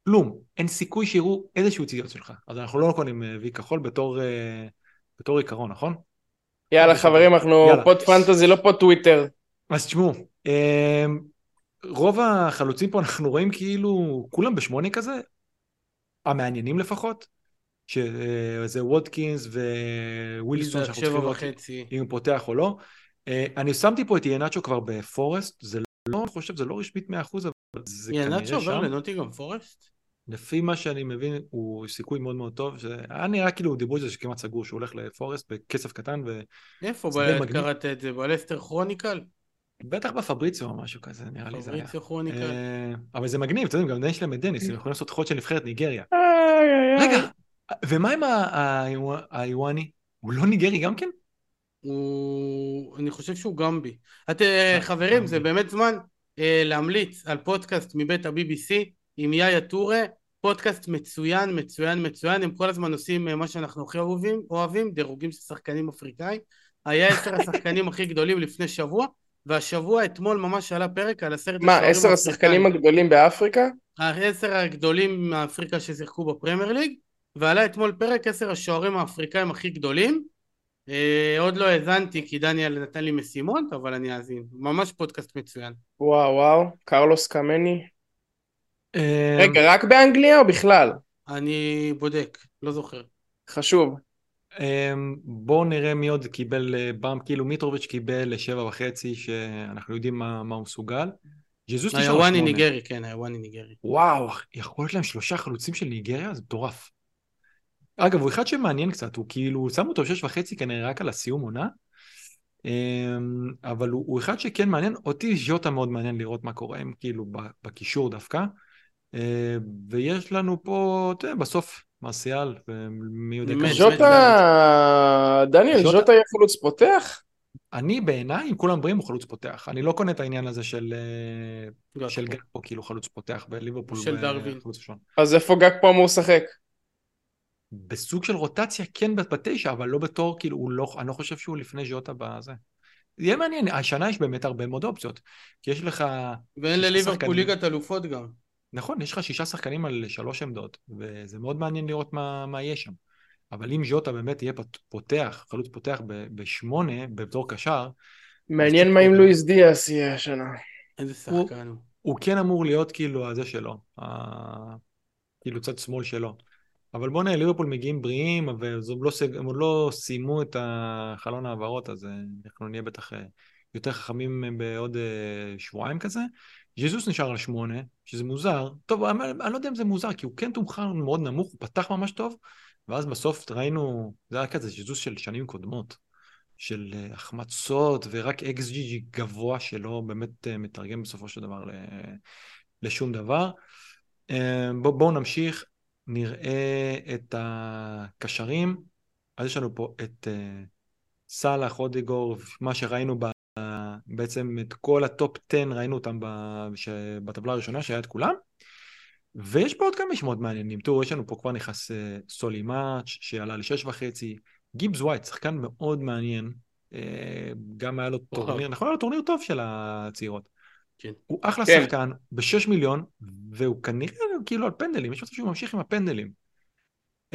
כלום. אין סיכוי שיראו איזשהו ציוץ שלך. אז אנחנו לא קונים וי כחול בתור, אה, בתור עיקרון, נכון? יאללה חברים, אנחנו יאללה. פוד פנטזי, לא פוד טוויטר. אז תשמעו, אה, רוב החלוצים פה אנחנו רואים כאילו כולם בשמונה כזה, המעניינים לפחות, שזה וודקינס ווילסון, שאנחנו צריכים לראות אם הוא פותח או לא. אה, אני שמתי פה את ינאצ'ו כבר בפורסט, זה לא, אני חושב, זה לא רשמית 100%, אבל זה כנראה שם. ינאצ'ו עובר לנוטינגרם פורסט? לפי מה שאני מבין, הוא סיכוי מאוד מאוד טוב. היה נראה כאילו דיברו על זה שכמעט סגור, שהוא הולך לפורסט בכסף קטן. ו... איפה קראת את זה? בלסטר כרוניקל? בטח בפבריציו או משהו כזה, נראה לי זה היה. פבריציו כרוניקל. אה, אבל זה מגניב, אתם יודעים, גם יש להם את דניס, הם יכולים לעשות חוד של נבחרת ניגריה. רגע, ומה עם האיוואני? הוא לא ניגרי גם כן? הוא... אני חושב שהוא גמבי. את, אה, חברים, זה באמת זמן אה, להמליץ על פודקאסט מבית ה-BBC עם יאיה טורה, פודקאסט מצוין, מצוין, מצוין, הם כל הזמן עושים אה, מה שאנחנו הכי אוהבים, אוהבים, דירוגים של שחקנים אפריקאים. היה עשר השחקנים הכי גדולים לפני שבוע, והשבוע אתמול ממש עלה פרק על עשרת מה, עשר השחקנים הגדולים באפריקה? העשר הגדולים מאפריקה ששיחקו בפרמייר ליג, ועלה אתמול פרק עשר השוערים האפריקאים הכי גדולים. אה, עוד לא האזנתי כי דניאל נתן לי משימות, אבל אני אאזין. ממש פודקאסט מצוין. וואו וואו, קרלוס קמני. אה... רגע, רק באנגליה או בכלל? אני בודק, לא זוכר. חשוב. אה, בואו נראה מי עוד קיבל אה, באם, כאילו מיטרוביץ' קיבל לשבע וחצי, שאנחנו יודעים מה, מה הוא מסוגל. ג'זוס נשאר שמונה. ניגרי, כן, היוואני ניגרי. וואו, יכול להיות להם שלושה חלוצים של ניגריה? זה מטורף. אגב, הוא אחד שמעניין קצת, הוא כאילו, שמו אותו שש וחצי כנראה רק על הסיום עונה, אמ, אבל הוא, הוא אחד שכן מעניין, אותי ז'וטה מאוד מעניין לראות מה קורה עם כאילו בקישור דווקא, אה, ויש לנו פה, אתה יודע, בסוף מרסיאל, ומי יודע כמה... ז'וטה, דניאל, ז'וטה יהיה חלוץ פותח? אני בעיניי, אם כולם בריאים, הוא חלוץ פותח. אני לא קונה את העניין הזה של, אה, של גג פה, כאילו חלוץ פותח בליברפול. של דרווין. אז איפה גג פה אמור לשחק? בסוג של רוטציה כן בתשע, אבל לא בתור, כאילו, הוא לא, אני לא חושב שהוא לפני ז'וטה בזה. יהיה מעניין, השנה יש באמת הרבה מאוד אופציות. כי יש לך... ואין לליברפול ליגת אלופות גם. נכון, יש לך שישה שחקנים על שלוש עמדות, וזה מאוד מעניין לראות מה, מה יהיה שם. אבל אם ז'וטה באמת יהיה פותח, חלוץ פותח בשמונה, בתור קשר... מעניין מה אם לואיס דיאס יהיה השנה. איזה שחקן הוא. הוא כן אמור להיות כאילו הזה שלו, כאילו צד שמאל שלו. אבל בוא נראה, ליברפול מגיעים בריאים, והם לא, לא סיימו את החלון העברות, אז אה, אנחנו נהיה בטח אה, יותר חכמים בעוד אה, שבועיים כזה. ז'זוס נשאר על שמונה, שזה מוזר. טוב, אני, אני לא יודע אם זה מוזר, כי הוא כן תומכר מאוד נמוך, הוא פתח ממש טוב, ואז בסוף ראינו, זה היה כזה ז'זוס של שנים קודמות, של החמצות, ורק אקס ג'י גבוה שלא באמת מתרגם בסופו של דבר לשום דבר. בואו בוא נמשיך. נראה את הקשרים, אז יש לנו פה את uh, סאלח, אודיגור, מה שראינו ב, בעצם את כל הטופ 10 ראינו אותם בטבלה הראשונה שהיה את כולם. ויש פה עוד כמה שמות מעניינים. תראו, יש לנו פה כבר נכנס uh, סולי מאץ' שעלה לשש וחצי. גיבס ווייט, שחקן מאוד מעניין. Uh, גם היה לו טורניר, נכון, היה לו טורניר טוב של הצעירות. כן. הוא אחלה כן. שחקן, בשש מיליון, והוא כנראה כאילו על פנדלים, יש מצב שהוא ממשיך עם הפנדלים.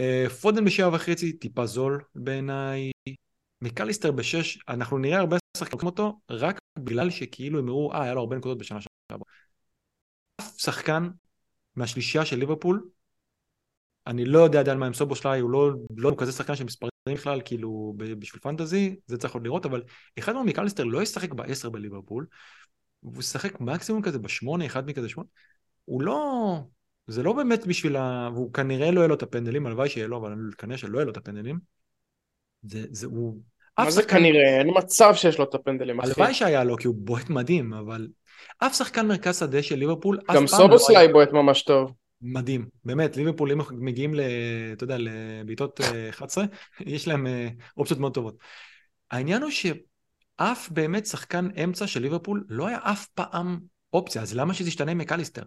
Uh, פודן בשבע וחצי, טיפה זול בעיניי. מקליסטר בשש, אנחנו נראה הרבה שחקנים אותו, רק בגלל שכאילו הם אמרו, אה, היה לו הרבה נקודות בשנה שעברה. אף שחקן מהשלישייה של ליברפול, אני לא יודע עדיין מה עם סובושליי, הוא לא, לא כזה שחקן של מספרים בכלל, כאילו בשביל פנטזי, זה צריך עוד לראות, אבל אחד מהם מקליסטר לא ישחק בעשר בליברפול, והוא ישחק מקסימום כזה בשמונה, אחד מכזה שמונה, הוא לא, זה לא באמת בשביל ה... והוא כנראה לא יהיה לו את הפנדלים, הלוואי שיהיה לו, אבל כנראה שלא יהיה לו את הפנדלים. זה, זה, הוא... מה זה כנראה? אין מצב שיש לו את הפנדלים, אחי. הלוואי שהיה לו, כי הוא בועט מדהים, אבל אף שחקן מרכז שדה של ליברפול, גם סובוסליי לא בועט ממש טוב. מדהים, באמת, ליברפול אם מגיעים, ל, אתה יודע, לבעיטות 11, אה, יש להם אה, אופציות מאוד טובות. העניין הוא שאף באמת שחקן אמצע של ליברפול לא היה אף פעם אופציה, אז למה שזה ישתנה מקליסטר?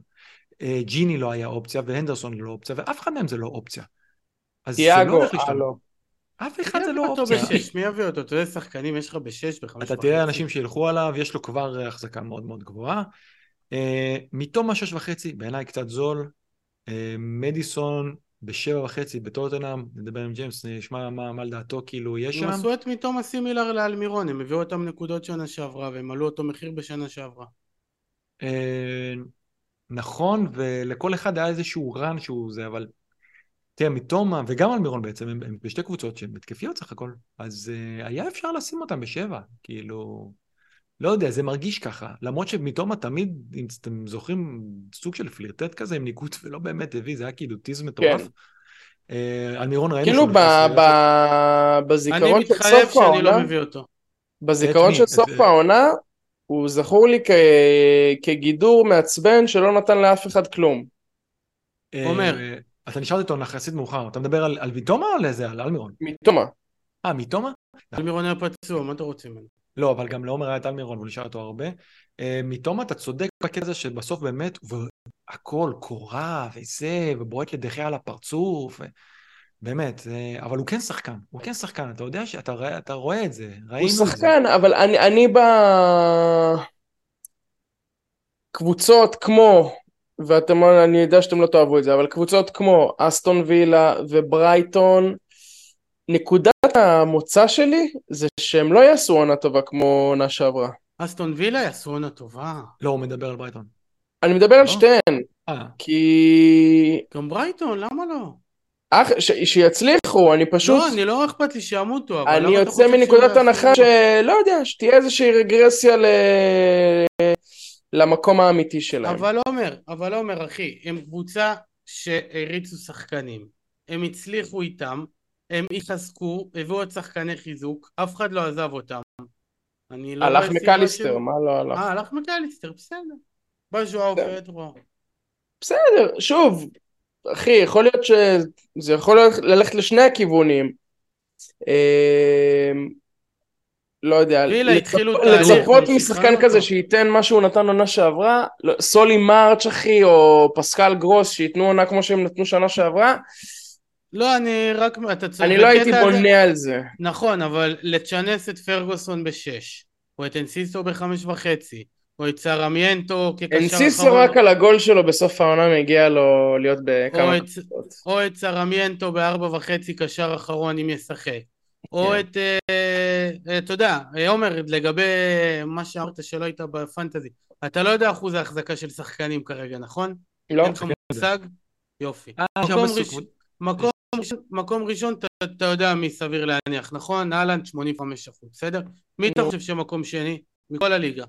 אה, ג'יני לא היה אופציה, והנדרסון לא אופציה, ואף אחד מהם זה לא אופציה. אז זה לא הולך להשתנות. אף אחד זה לא אופציה. מי יביא אותו? אתה יודע שחקנים יש לך בשש, בחמש אתה תראה אנשים שילכו עליו, יש לו כבר החזקה מאוד מאוד גבוהה. אה, מתום השש וחצי, בעיניי קצת זול. אה, מדיסון בשבע וחצי בטוטנאם, נדבר עם ג'יימס, נשמע מה, מה לדעתו כאילו יש שם. הם עשו את מתום הסימילר לאלמירון, הם הביאו אותם נקודות שנה שעברה והם עלו אותו מחיר בשנה שעברה. אה, נכון, ולכל אחד היה איזשהו רן שהוא זה, אבל תראה, מתומה וגם על מירון בעצם, הם, הם בשתי קבוצות שהן התקפיות סך הכל, אז uh, היה אפשר לשים אותם בשבע, כאילו, לא יודע, זה מרגיש ככה, למרות שמתומה תמיד, אם אתם זוכרים, סוג של פלירטט כזה עם ניקוט ולא באמת הביא, זה היה כאילו טיז מטורף. כן. על מירון ראינו כאילו בזיכרון של סוף העונה, אני לא מביא אותו. בזיכרון של סוף העונה, הוא זכור לי כגידור מעצבן שלא נתן לאף אחד כלום. עומר. אתה נשארת איתו יחסית מאוחר, אתה מדבר על, על ויטומה או על איזה? על אלמירון? מיטומה. אה, מיטומה? אלמירון היה פצוע, מה אתה רוצה ממנו? לא, אבל גם לעומר היה את אלמירון והוא נשאר איתו הרבה. אה, מיטומה, אתה צודק בקטע הזה שבסוף באמת, והכל קורה וזה, ובועט לדחיה על הפרצוף, ו... באמת, אבל הוא כן שחקן, הוא כן שחקן, אתה יודע שאתה אתה רואה את זה, ראינו את זה. הוא שחקן, אבל אני, אני בקבוצות כמו ואתם, אני יודע שאתם לא תאהבו את זה, אבל קבוצות כמו אסטון וילה וברייטון, נקודת המוצא שלי זה שהם לא יעשו עונה טובה כמו עונה שעברה. אסטון וילה יעשו עונה טובה. לא, הוא מדבר על ברייטון. אני מדבר על לא? שתיהן. אה. כי... גם ברייטון, למה לא? אח, ש, שיצליחו, אני פשוט... לא, אני לא אכפת לי שימותו, אבל... אני יוצא מנקודת הנחה שלא יודע, שתהיה איזושהי רגרסיה ל... למקום האמיתי שלהם. אבל עומר, אבל עומר אחי, הם קבוצה שהריצו שחקנים, הם הצליחו איתם, הם התחזקו, הביאו עוד שחקני חיזוק, אף אחד לא עזב אותם. לא הלך מקליסטר, מה לא הלך? אה, הלך מקליסטר, בסדר. בז'ואר פדרו. בסדר, שוב, אחי, יכול להיות שזה יכול ללכת לשני הכיוונים. אה, לא יודע, לצפות משחקן כזה שייתן מה שהוא נתן עונה שעברה, לא, סולי מרץ' אחי, או פסקל גרוס שייתנו עונה כמו שהם נתנו שנה שעברה. לא, אני רק, אתה צודק. אני לא הייתי בונה על זה. נכון, אבל לצ'אנס את פרגוסון בשש, או את אנסיסו בחמש וחצי, או את סרמיינטו כקשר אחרון. אנסיסו רק על הגול שלו בסוף העונה מגיע לו להיות בכמה קבוצות. או את סרמיינטו בארבע וחצי קשר אחרון אם ישחק. או כן. את, uh, אתה יודע, עומר, לגבי מה שאמרת שלא היית בפנטזי, אתה לא יודע אחוז ההחזקה של שחקנים כרגע, נכון? לא. אין לך מושג? יופי. אה, מקום. מקום, ראשון אתה, יודע מי סביר להניח, נכון? אהלן 85 אחוז, בסדר? מי אתה חושב שמקום שני? מכל הליגה.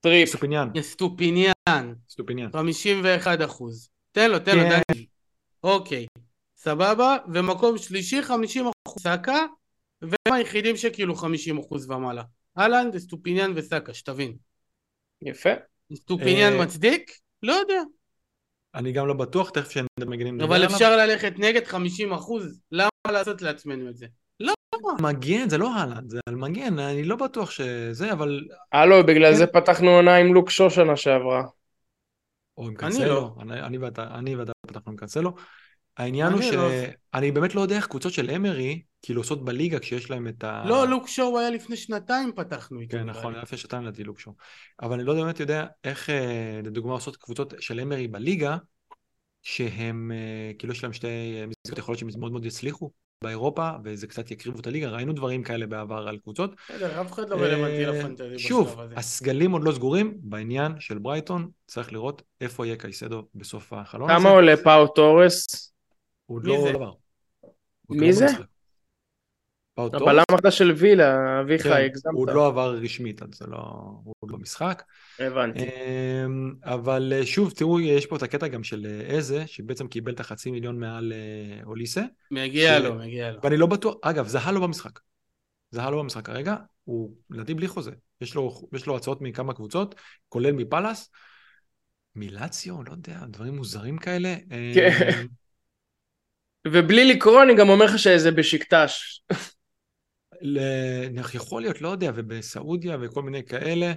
טריפ. סטופיניאן. סטופיניאן. סטופיניאן. 51 אחוז. תן לו, תן לו, כן. דני. אוקיי. סבבה, ומקום שלישי 50 אחוז סאקה, והם היחידים שכאילו 50% ומעלה. אהלן, סטופיניאן וסאקה, שתבין. יפה. סטופיניאן אה, מצדיק? לא יודע. אני גם לא בטוח, תכף כשאני מגנים אבל אפשר ללכת נגד 50 אחוז, למה לעשות לעצמנו את זה? לא. מגן, זה לא אהלנד, זה על מגן, אני לא בטוח שזה, אבל... הלו, בגלל זה פתחנו עונה עם לוק שו שנה שעברה. או עם קנסלו, אני ואתה פתחנו עם קנסלו. העניין הוא שאני באמת לא יודע איך קבוצות של אמרי, כאילו עושות בליגה כשיש להם את ה... לא, לוק שואו היה לפני שנתיים פתחנו איתו. כן, נכון, היה לפני שנתיים לדעתי לוק שואו. אבל אני לא באמת יודע איך, אה, לדוגמה, עושות קבוצות של אמרי בליגה, שהם, אה, כאילו יש להם שתי מסגרות, יכול להיות שהם מאוד מאוד יצליחו באירופה, וזה קצת יקריבו את הליגה, ראינו דברים כאלה בעבר על קבוצות. בסדר, אף אחד לא רלוונטי אה, לפנטזי. שוב, הסגלים עוד לא סגורים, בעניין של ברייטון, צריך לראות איפה יהיה קייסדו בסוף החלון הזה. כמה עולה פאו תורס? הוא עוד לא עבר. מי זה? הבלם החדש של וילה, אביחי, כן, הגזמת. הוא עוד לא עבר רשמית, אז זה לא... הוא עוד במשחק. הבנתי. אמ, אבל אה, שוב, תראו, יש פה את הקטע גם של אה, איזה, שבעצם קיבל את החצי מיליון מעל אה, אוליסה. מגיע לו, מגיע לו. ואני לא בטוח, אגב, זהה לו במשחק. זהה לו במשחק כרגע, הוא לדעתי בלי חוזה. יש לו, יש לו הצעות מכמה קבוצות, כולל מפאלאס. מילציו, לא יודע, דברים מוזרים כאלה. כן. אמ, ובלי לקרוא אני גם אומר לך שזה בשקטש. יכול להיות, לא יודע, ובסעודיה וכל מיני כאלה,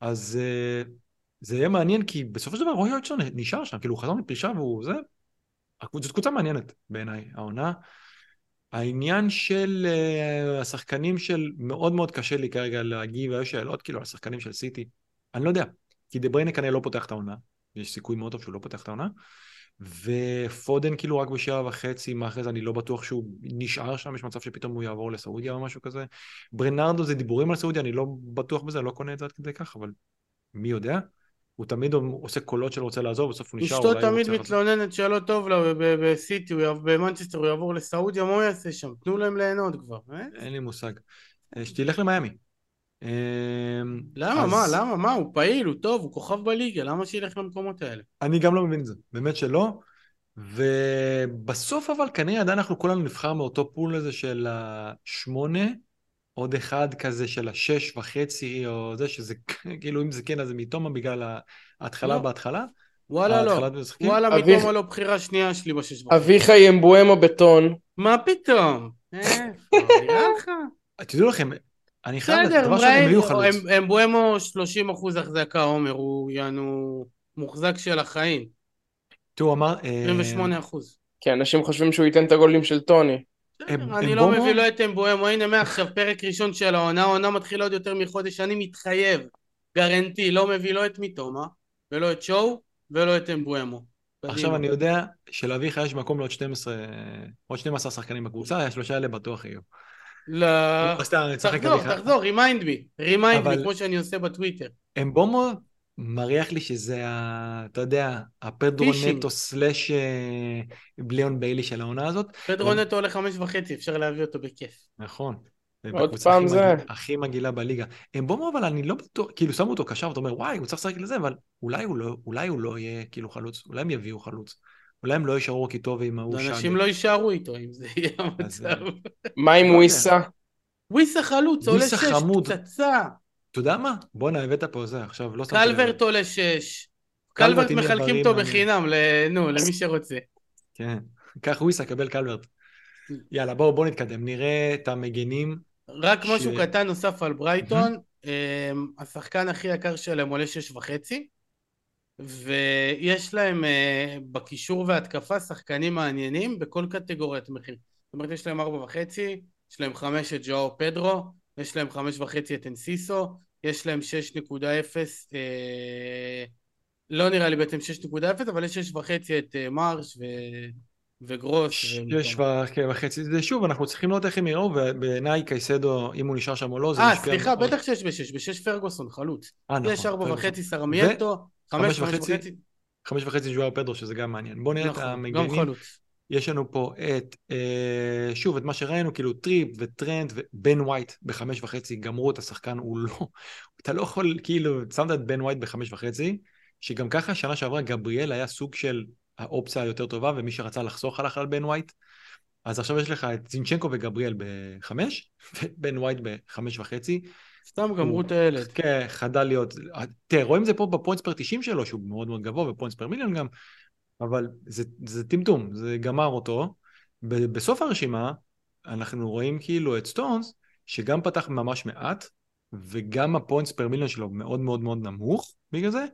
אז uh, זה יהיה מעניין, כי בסופו של דבר רועי אויטסון נשאר שם, כאילו הוא חזר מפרישה והוא זה, זאת קבוצה מעניינת בעיניי, העונה. העניין של uh, השחקנים של, מאוד מאוד קשה לי כרגע להגיב, היו שאלות כאילו על השחקנים של סיטי, אני לא יודע, כי דה כנראה לא פותח את העונה, יש סיכוי מאוד טוב שהוא לא פותח את העונה. ופודן כאילו רק בשעה וחצי, מה אחרי זה אני לא בטוח שהוא נשאר שם, יש מצב שפתאום הוא יעבור לסעודיה או משהו כזה. ברנרדו זה דיבורים על סעודיה, אני לא בטוח בזה, אני לא קונה את זה עד כדי כך, אבל מי יודע? הוא תמיד עושה קולות שלו רוצה לעזוב, בסוף הוא נשאר. אשתו תמיד מתלוננת שלא טוב לה בסיטי, במנצ'סטר הוא יעבור לסעודיה, מה הוא יעשה שם? תנו להם ליהנות כבר. אה? אין לי מושג. אה, שתלך למיאמי. אמ, למה? אז... מה? למה? מה? הוא פעיל, הוא טוב, הוא כוכב בליגה, למה שילך למקומות האלה? אני גם לא מבין את זה, באמת שלא. ובסוף אבל כנראה עדיין אנחנו כולנו נבחר מאותו פול הזה של השמונה, עוד אחד כזה של השש וחצי, או זה שזה, כאילו אם זה כן אז זה מתומה בגלל ההתחלה לא. בהתחלה. וואלה לא, וואלה אביח... מתומה לא בחירה שנייה שלי בשש וחצי. אביחי אמבואמו בטון. מה פתאום? איפה, נראה לך? תדעו לכם, אני חייב, בסדר, דבר שהם יהיו חלוץ. הם בואמו 30 אחוז החזקה, עומר, הוא יענו מוחזק של החיים. תראו, אמר... 28 אה, אחוז. כי אנשים חושבים שהוא ייתן את הגולים של טוני. אני לא מביא לא את אמבואמו, הנה מעכשיו פרק ראשון של העונה, העונה מתחילה עוד יותר מחודש, אני מתחייב, גרנטי, לא מביא לא את מיטומה, ולא את שואו, ולא את אמבואמו. עכשיו אני יודע שלאביך יש מקום לעוד 12, עוד 12 שחקנים בקבוצה, השלושה האלה בטוח יהיו. לא, תחזור, תחזור, רימיינד בי, רימיינד בי, כמו שאני עושה בטוויטר. אמבומו מריח לי שזה, ה, אתה יודע, הפדרו נטו סלאש אה, בליון ביילי של העונה הזאת. פדרו נטו עולה חמש וחצי, אפשר להביא אותו בכיף. נכון. עוד פעם זה. הכי מגעילה בליגה. אמבומו אבל אני לא בטוח, כאילו שמו אותו קשר ואתה אומר וואי הוא צריך לשחק לזה, אבל אולי הוא לא, אולי הוא לא יהיה כאילו חלוץ, אולי הם יביאו חלוץ. אולי הם לא יישארו רק איתו ועם ההוא שאגר. אנשים לא יישארו איתו אם זה יהיה המצב. אה, מה עם לא וויסה? וויסה חלוץ, עולה שש, פצצה. אתה יודע מה? בואנה, הבאת פה זה, עכשיו לא שמתי לב. קלברט עולה שש. קלברט מחלקים אותו בחינם, נו, למי שרוצה. כן, קח וויסה, קבל קלברט. יאללה, בואו בוא נתקדם, נראה את המגנים. רק משהו קטן נוסף על ברייטון, אמ, השחקן הכי יקר שלהם עולה שש וחצי. ויש להם uh, בקישור והתקפה שחקנים מעניינים בכל קטגוריית מחיר. זאת אומרת, יש להם ארבע וחצי, יש להם חמש את ג'או פדרו, יש להם חמש וחצי את אנסיסו, יש להם שש נקודה אפס, אה, לא נראה לי בעצם שש נקודה אפס, אבל יש שש וחצי את uh, מרש ו... וגרוס. שש וחצי, זה שוב, אנחנו צריכים לראות איך הם יראו, ובעיניי קייסדו, אם הוא נשאר שם או לא, זה משפיע. אה, סליחה, בטח שש ושש, בשש פרגוסון, חלוץ. אה, נכון. יש ארבע וחצי סרמייטו, חמש וחצי, חמש וחצי ז'ואר פדרו, שזה גם מעניין. בואו נראה את נכון, המגנים. יש לנו פה את, אה, שוב, את מה שראינו, כאילו טריפ וטרנד ובן ווייט בחמש וחצי, גמרו את השחקן, הוא לא, אתה לא יכול, כאילו, שמת את בן ווייט בחמש וחצי, שגם ככה שנה שעברה גבריאל היה סוג של האופציה היותר טובה, ומי שרצה לחסוך הלך על בן ווייט. אז עכשיו יש לך את זינצ'נקו וגבריאל בחמש, ובן ווייט בחמש וחצי. סתם גמרו את הילד. כן, חדל להיות. תראה, רואים זה פה בפוינטס פר 90 שלו, שהוא מאוד מאוד גבוה, ופוינטס פר מיליון גם. אבל זה, זה טמטום, זה גמר אותו. בסוף הרשימה אנחנו רואים כאילו את סטונס, שגם פתח ממש מעט, וגם הפוינטס פר מיליון שלו מאוד מאוד מאוד נמוך בגלל זה,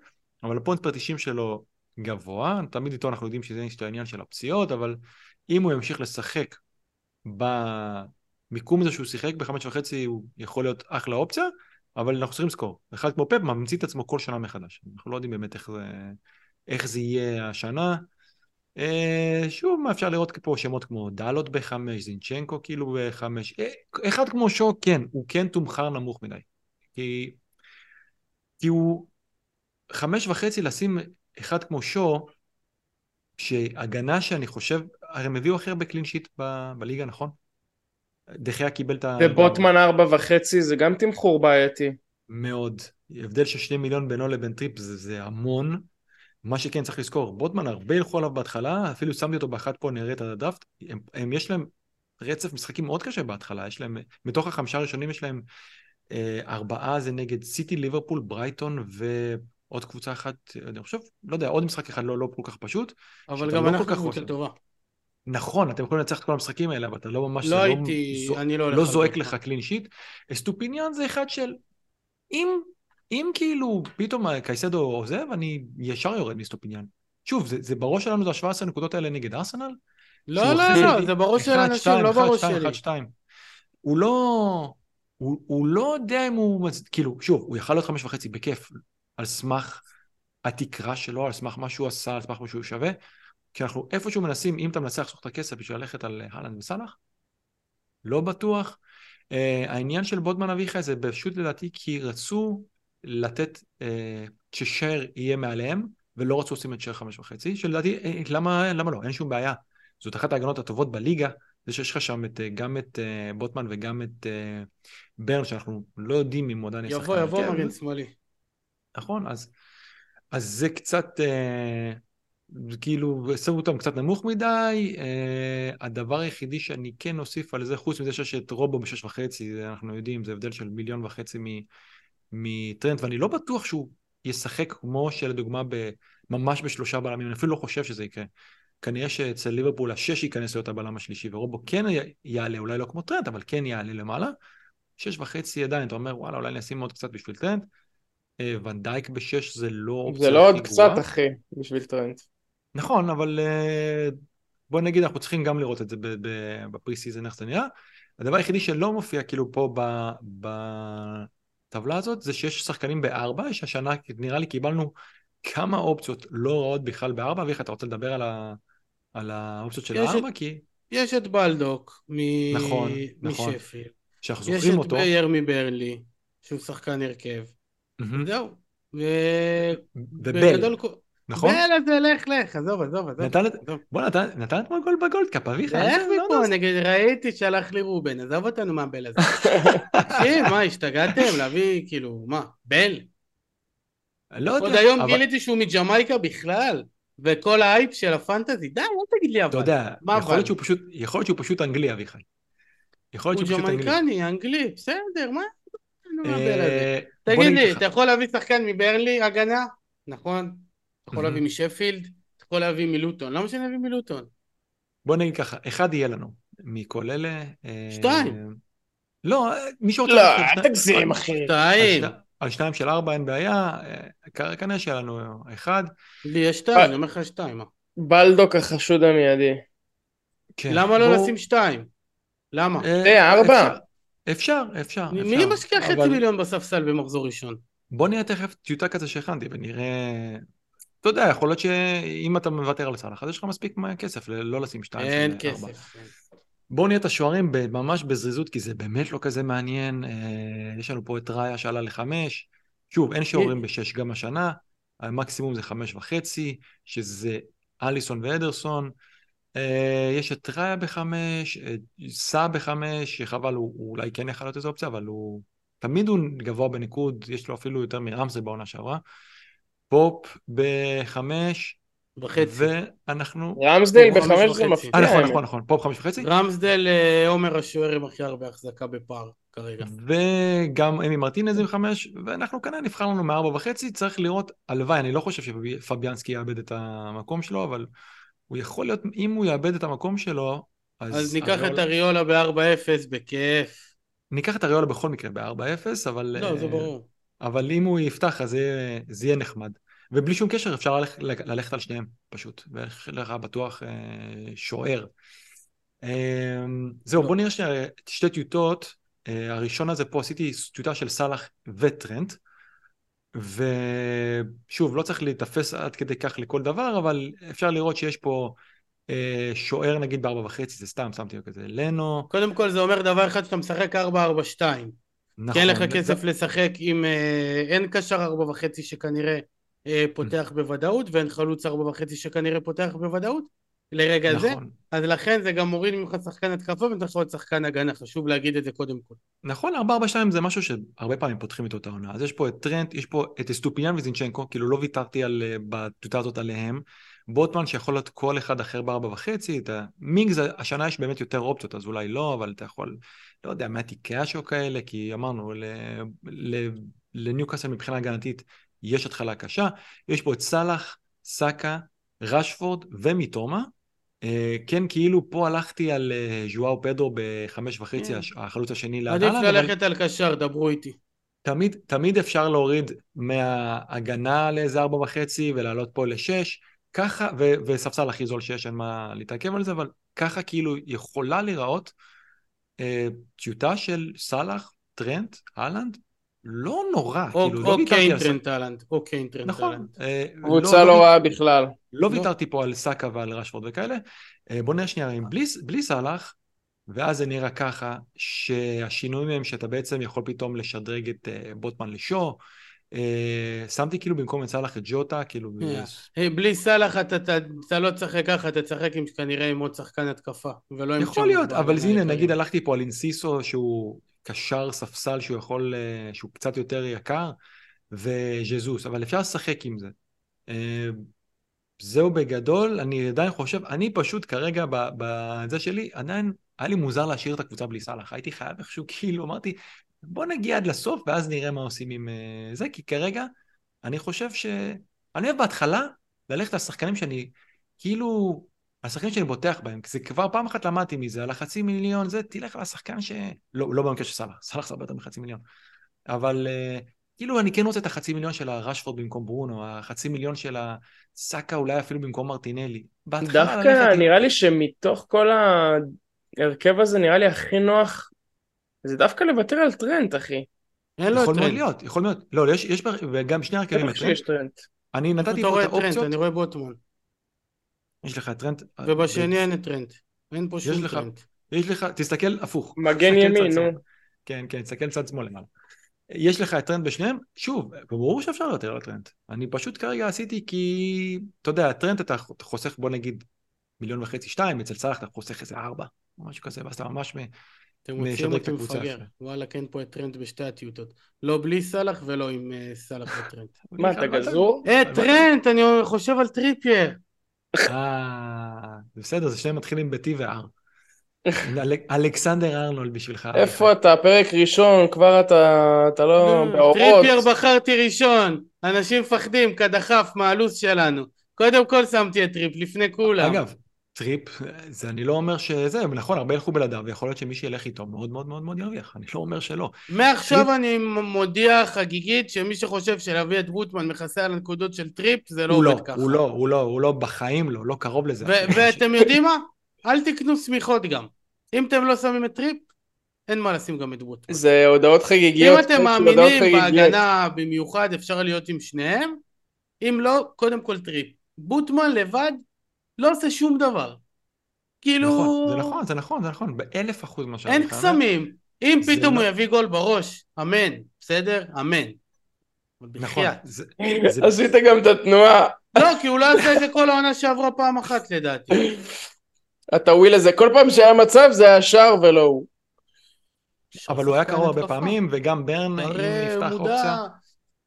אבל הפוינטס פר 90 שלו גבוה, תמיד איתו אנחנו יודעים שזה העניין של הפציעות, אבל אם הוא ימשיך לשחק במיקום הזה שהוא שיחק בחמש וחצי, הוא יכול להיות אחלה אופציה, אבל אנחנו צריכים לזכור, אחד כמו פפ ממציא את עצמו כל שנה מחדש. אנחנו לא יודעים באמת איך זה, איך זה יהיה השנה. אה, שוב, מה אפשר לראות פה שמות כמו דלות בחמש, זינצ'נקו כאילו בחמש. אה, אחד כמו שו, כן, הוא כן תומחר נמוך מדי. כי, כי הוא חמש וחצי לשים אחד כמו שו, שהגנה שאני חושב, הרי הם הביאו הכי הרבה קלין שיט ב- בליגה, נכון? דחיה קיבל את ה... ובוטמן ארבע וחצי זה גם תמחור בעייתי. מאוד. הבדל של שני מיליון בינו לבין טריפ זה, זה המון. מה שכן צריך לזכור, בוטמן הרבה ילכו עליו בהתחלה, אפילו שמתי אותו באחת פה, נראה את הדראפט, הם, הם, יש להם רצף משחקים מאוד קשה בהתחלה, יש להם, מתוך החמישה הראשונים יש להם אה, ארבעה זה נגד סיטי, ליברפול, ברייטון ועוד קבוצה אחת, אני חושב, לא יודע, עוד משחק אחד לא, לא כל כך פשוט. אבל גם לא אנחנו קבוצה טובה. נכון, אתם יכולים לנצח את כל המשחקים האלה, אבל אתה לא ממש... לא, לא הייתי, לא, אני לא... לא זועק לך קלין שיט. אסטופיניאן זה אחד של... אם, אם כאילו פתאום קייסדו עוזב, אני ישר יורד מאסטופיניאן. שוב, זה, זה בראש שלנו, זה ה-17 נקודות האלה נגד ארסנל? לא, לא, לא, זה בראש של אנשים, לא בראש שלי. 1-2, הוא לא... הוא, הוא לא יודע אם הוא... כאילו, שוב, הוא יכל להיות חמש וחצי בכיף, על סמך התקרה שלו, על סמך מה שהוא עשה, על סמך מה שהוא שווה. כי אנחנו איפשהו מנסים, אם אתה מנסה לחסוך את הכסף בשביל ללכת על אהלן וסאלח, לא בטוח. Uh, העניין של בודמן אביחי זה פשוט לדעתי כי רצו לתת, uh, ששר יהיה מעליהם, ולא רצו לשים את שר חמש וחצי, שלדעתי, uh, למה, למה לא? אין שום בעיה. זאת אחת ההגנות הטובות בליגה, זה שיש לך שם את, גם את uh, בוטמן וגם את uh, ברן, שאנחנו לא יודעים אם הוא עדיין ישחק. יבוא, יבוא מגן שמאלי. נכון, אז, אז זה קצת... Uh, כאילו שמו אותם קצת נמוך מדי, uh, הדבר היחידי שאני כן אוסיף על זה, חוץ מזה שיש את רובו בשש וחצי, אנחנו יודעים, זה הבדל של מיליון וחצי מטרנד, ואני לא בטוח שהוא ישחק כמו שלדוגמה ממש בשלושה בלמים, אני אפילו לא חושב שזה יקרה. כנראה שאצל ליברפול השש ייכנס להיות הבלם השלישי, ורובו כן יעלה, אולי לא כמו טרנד, אבל כן יעלה למעלה. שש וחצי עדיין, אתה אומר, וואלה, אולי אני אשים עוד קצת בשביל טרנד. אה, ונדייק בשש זה לא. זה לא עוד קצת, אחי, בשביל טרנד. נכון, אבל אה, בוא נגיד, אנחנו צריכים גם לראות את זה בפרי סיזן, איך זה נראה. הדבר היחידי שלא מופיע כאילו פה בטבלה הזאת, זה שיש שחקנים בארבע, שהשנה נראה לי קיבלנו כמה אופציות לא רעות בכלל בארבע, ואיך אתה רוצה לדבר על, ה... על האופציות של הארבע? את... כי... יש את בלדוק מ... נכון, נכון. משפיר. שאנחנו זוכרים אותו. יש את בייר מברלי, שהוא שחקן הרכב. Mm-hmm. זהו. ו... ובל. נכון? בל זה לך לך, עזוב, עזוב, עזוב. נתן את, בוא נתן, נתן אתמול גול בגולדקאפ, אביחי. לך מפה, נגיד, ראיתי, שלח לי רובן, עזוב אותנו מהבל הזה. תקשיב, מה, השתגעתם להביא, כאילו, מה, בל? לא יודע. עוד היום גיליתי שהוא מג'מייקה בכלל. וכל האייפ של הפנטזי, די, אל תגיד לי אבל. אתה יודע, יכול להיות שהוא פשוט, יכול להיות שהוא פשוט אנגלי, אביחי. יכול להיות שהוא פשוט אנגלי. הוא ג'מייקני, אנגלי, בסדר, מה? אה, תגיד לי, אתה יכול להביא שחקן מברלי, הגנה? נכון? אתה יכול להביא משפילד, אתה יכול להביא מלוטון, למה שאני אביא מלוטון? בוא נגיד ככה, אחד יהיה לנו מכל אלה. אה, שתיים. לא, מי שרוצה... לא, אל תגזים, אחי. שתיים. על שתיים של ארבע אין בעיה, אה, כנראה שיהיה לנו אחד. לי יש שתיים, אני אומר לך שתיים. בלדוק החשוד המיידי. כן, למה לא לשים שתיים? למה? אה, ארבע. אפשר, אפשר. מי משקיע חצי מיליון בספסל במחזור ראשון? בוא נראה תכף טיוטה כזה שהכנתי ונראה... אתה יודע, יכול להיות שאם אתה מוותר על סאלח, אז יש לך מספיק כסף לא לשים שתיים. אין כסף. בואו נהיה את השוערים ממש בזריזות, כי זה באמת לא כזה מעניין. אה, יש לנו פה את ראיה שעלה לחמש. שוב, אין שוערים בשש גם השנה, המקסימום זה חמש וחצי, שזה אליסון ואדרסון. אה, יש את ראיה בחמש, סע בחמש, שחבל, הוא, הוא אולי כן יכול להיות איזו אופציה, אבל הוא... תמיד הוא גבוה בניקוד, יש לו אפילו יותר מרמסל בעונה שעברה. פופ בחמש, וחצי. ואנחנו... רמסדייל בחמש זה מפתיע. אה, נכון, נכון, נכון, פה בחמש וחצי. רמסדייל אה, עומר השוער עם הכי הרבה החזקה בפער כרגע. וגם אמי מרטינז עם חמש, ואנחנו כנראה נבחר לנו מארבע וחצי, צריך לראות, הלוואי, אני לא חושב שפביאנסקי יאבד את המקום שלו, אבל הוא יכול להיות, אם הוא יאבד את המקום שלו, אז... אז ניקח את אריולה ב-4-0 בכיף. ניקח את אריולה בכל מקרה ב-4-0, אבל... לא, זה ברור. אבל אם הוא יפתח, אז זה יהיה נחמד. ובלי שום קשר אפשר ללכת, ללכת על שניהם פשוט, ויש לך בטוח אה, שוער. אה, זהו, לא. בוא נראה שנייה שתי טיוטות. אה, הראשון הזה פה עשיתי טיוטה של סאלח וטרנט, ושוב, לא צריך להיתפס עד כדי כך לכל דבר, אבל אפשר לראות שיש פה אה, שוער נגיד בארבע וחצי, זה סתם, שמתי כזה לנו. קודם כל זה אומר דבר אחד שאתה משחק ארבע ארבע שתיים. נכון. כי אין לך כסף זה... לשחק עם אה, אין קשר ארבע וחצי שכנראה אה, פותח בוודאות, ואין חלוץ ארבע וחצי שכנראה פותח בוודאות לרגע נכון. זה, אז לכן זה גם מוריד ממך שחקן התקפה ונותן לך עוד שחקן הגנה, חשוב להגיד את זה קודם כל. נכון, 4-4-2 זה משהו שהרבה פעמים פותחים איתו את העונה, אז יש פה את טרנט, יש פה את אסטופיאן וזינצ'נקו, כאילו לא ויתרתי על, אה, בטיוטה הזאת עליהם, בוטמן שיכול להיות כל אחד אחר בארבע וחצי, את המינגס, השנה יש באמת יותר אופציות, אז אולי לא, אבל אתה יכול, לא יודע, מהתיקי או כאלה, כי אמרנו, לניוקאסל מבחינה הגנתית יש התחלה קשה. יש פה את סאלח, סאקה, רשפורד ומיטומה. אה, כן, כאילו פה הלכתי על אה, ז'ואאו פדרו בחמש וחצי, כן. החלוץ השני לאדלן. עדיף ללכת על קשר, דברו איתי. תמיד, תמיד אפשר להוריד מההגנה לאיזה ארבע וחצי ולעלות פה לשש, ככה, ו, וספסל הכי זול שיש, אין מה להתעכב על זה, אבל ככה כאילו יכולה להיראות אה, טיוטה של סאלח, טרנט, אהלנד, לא נורא, או, כאילו, או לא ויתרתי על... או קיין טאלנט, או קיין טרנט נכון. אה, קבוצה לא, לא רעה בכלל. לא, לא ויתרתי פה על סאקה ועל רשפורד וכאלה. אה, בוא נראה שנייה, בלי, בלי סאלח, ואז זה נראה ככה, שהשינויים הם שאתה בעצם יכול פתאום לשדרג את אה, בוטמן לשו. שמתי כאילו במקום את סאלח את ג'וטה, כאילו... בלי סאלח אתה לא תשחק ככה, אתה תשחק כנראה עם עוד שחקן התקפה, ולא עם... יכול להיות, אבל הנה, נגיד הלכתי פה על אינסיסו שהוא קשר ספסל שהוא יכול, אה, שהוא קצת יותר יקר, וז'זוס, אבל אפשר לשחק עם זה. אה, זהו בגדול, אני עדיין חושב, אני פשוט כרגע בזה שלי, עדיין היה לי מוזר להשאיר את הקבוצה בלי סאלח, הייתי חייב איכשהו, כאילו, אמרתי, בוא נגיע עד לסוף ואז נראה מה עושים עם אה, זה, כי כרגע אני חושב ש... אני אוהב בהתחלה ללכת על שחקנים שאני כאילו השחקנים שאני בוטח בהם, כי זה כבר פעם אחת למדתי מזה, על החצי מיליון, זה, תלך על השחקן ש... לא, לא במקרה של סאלח, סאלח זה הרבה יותר מחצי מיליון. אבל uh, כאילו אני כן רוצה את החצי מיליון של הרשפורד במקום ברונו, החצי מיליון של הסאקה אולי אפילו במקום מרטינלי. דווקא נראה לי שמתוך כל ההרכב הזה נראה לי הכי נוח, זה דווקא לוותר על טרנט, אחי. אין לו טרנט. יכול מאוד להיות, יכול מאוד. לא, יש, יש, וגם שני הרכבים. יש טרנט. אני נתתי פה את האופציות. אני רואה בוטמון. יש לך טרנט. ובשני אין טרנט. אין פה שום טרנט. יש לך, תסתכל הפוך. מגן ימין, נו. כן, כן, תסתכל צד שמאל למעלה. יש לך את טרנד בשניהם, שוב, ברור שאפשר יותר על טרנד. אני פשוט כרגע עשיתי כי, אתה יודע, טרנד אתה חוסך בוא נגיד מיליון וחצי, שתיים, אצל סאלח אתה חוסך איזה ארבע, משהו כזה, ואז אתה ממש. אתם מוצאים אותי מפגר. וואלה, כן פה את טרנד בשתי הטיוטות. לא בלי סאלח ולא עם אה, סאלח וטרנד. מה, אתה גזור? אה, טרנד, אני חושב על טריפייר. אה, בסדר, זה שניהם מתחילים ב-T ו-R. אלכסנדר ארנולד בשבילך. איפה אתה? פרק ראשון, כבר אתה, לא באורות. טריפייר בחרתי ראשון. אנשים מפחדים, כדחף מהלו"ז שלנו. קודם כל שמתי את טריפ, לפני כולם. אגב, טריפ, זה אני לא אומר שזה, נכון, הרבה ילכו בלעדיו, ויכול להיות שמי שילך איתו מאוד מאוד מאוד מאוד ירוויח, אני לא אומר שלא. מעכשיו טריפ... אני מודיע חגיגית שמי שחושב שלהביא את בוטמן מכסה על הנקודות של טריפ, זה לא עובד לא, ככה. הוא לא, הוא לא, הוא לא, בחיים לא, לא קרוב לזה. ואתם יודעים מה? אל תקנו שמיכות גם. אם אתם לא שמים את טריפ, אין מה לשים גם את בוטמן. זה הודעות חגיגיות. אם אתם מאמינים בהגנה במיוחד, אפשר להיות עם שניהם. אם לא, קודם כל טריפ. בוטמן לבד לא עושה שום דבר. כאילו... נכון, זה נכון, זה נכון, זה נכון, באלף אחוז מה שאתה אין קסמים. אם פתאום לא... הוא יביא גול בראש, אמן, בסדר? אמן. נכון. עשית גם את התנועה. לא, כי הוא לא עשה את זה כל העונה שעברה פעם אחת לדעתי. אתה וויל הזה, כל פעם שהיה מצב זה היה שער ולא הוא. אבל הוא היה קרוב הרבה פעמים, וגם ברן, אם נפתח אופציה.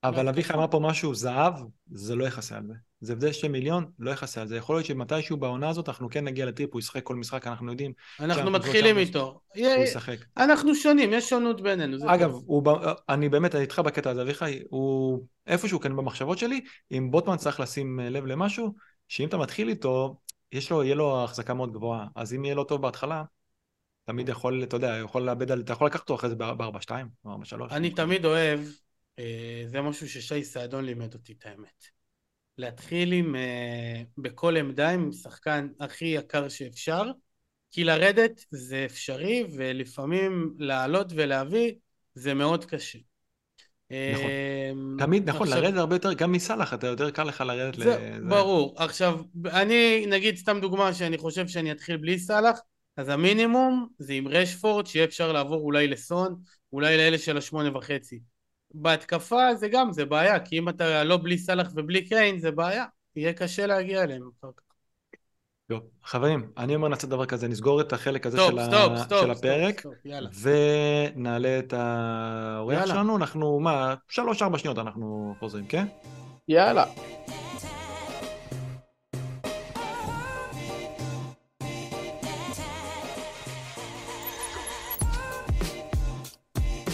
אבל אביחי אמר פה משהו, זהב, זה לא יכסה על זה. זה הבדל שתי מיליון, לא יכסה על זה. יכול להיות שמתישהו בעונה הזאת אנחנו כן נגיע לטריפ, הוא ישחק כל משחק, אנחנו יודעים. אנחנו מתחילים איתו. הוא ישחק. אנחנו שונים, יש שונות בינינו. אגב, הוא, אני באמת איתך בקטע הזה, אביחי, הוא איפשהו כן במחשבות שלי, אם בוטמן צריך לשים לב למשהו, שאם אתה מתחיל איתו, יש לו, יהיה לו החזקה מאוד גבוהה. אז אם יהיה לו טוב בהתחלה, תמיד יכול, אתה יודע, יכול לאבד על, אתה יכול לקחת אותו אחרי זה ב-4-2 או 4-3. אני תמיד אוהב, אה, זה משהו ששי סעדון לימד אותי את האמת. להתחיל עם, אה, בכל עמדה עם שחקן הכי יקר שאפשר, כי לרדת זה אפשרי, ולפעמים לעלות ולהביא זה מאוד קשה. נכון. אמ, תמיד, נכון, לרדת הרבה יותר, גם מסאלח, אתה יותר קל לך לרדת ל... ברור. עכשיו, אני, נגיד סתם דוגמה שאני חושב שאני אתחיל בלי סאלח, אז המינימום זה עם רשפורד, שיהיה אפשר לעבור אולי לסון, אולי לאלה של השמונה וחצי. בהתקפה זה גם, זה בעיה, כי אם אתה לא בלי סאלח ובלי קיין, זה בעיה. יהיה קשה להגיע אליהם אחר כך. טוב, חברים, אני אומר נעשה דבר כזה, נסגור את החלק הזה סטופ, של, סטופ, ה... סטופ, של הפרק, סטופ, סטופ, ונעלה את האורח שלנו, אנחנו, מה, שלוש-ארבע שניות אנחנו חוזרים, כן? יאללה.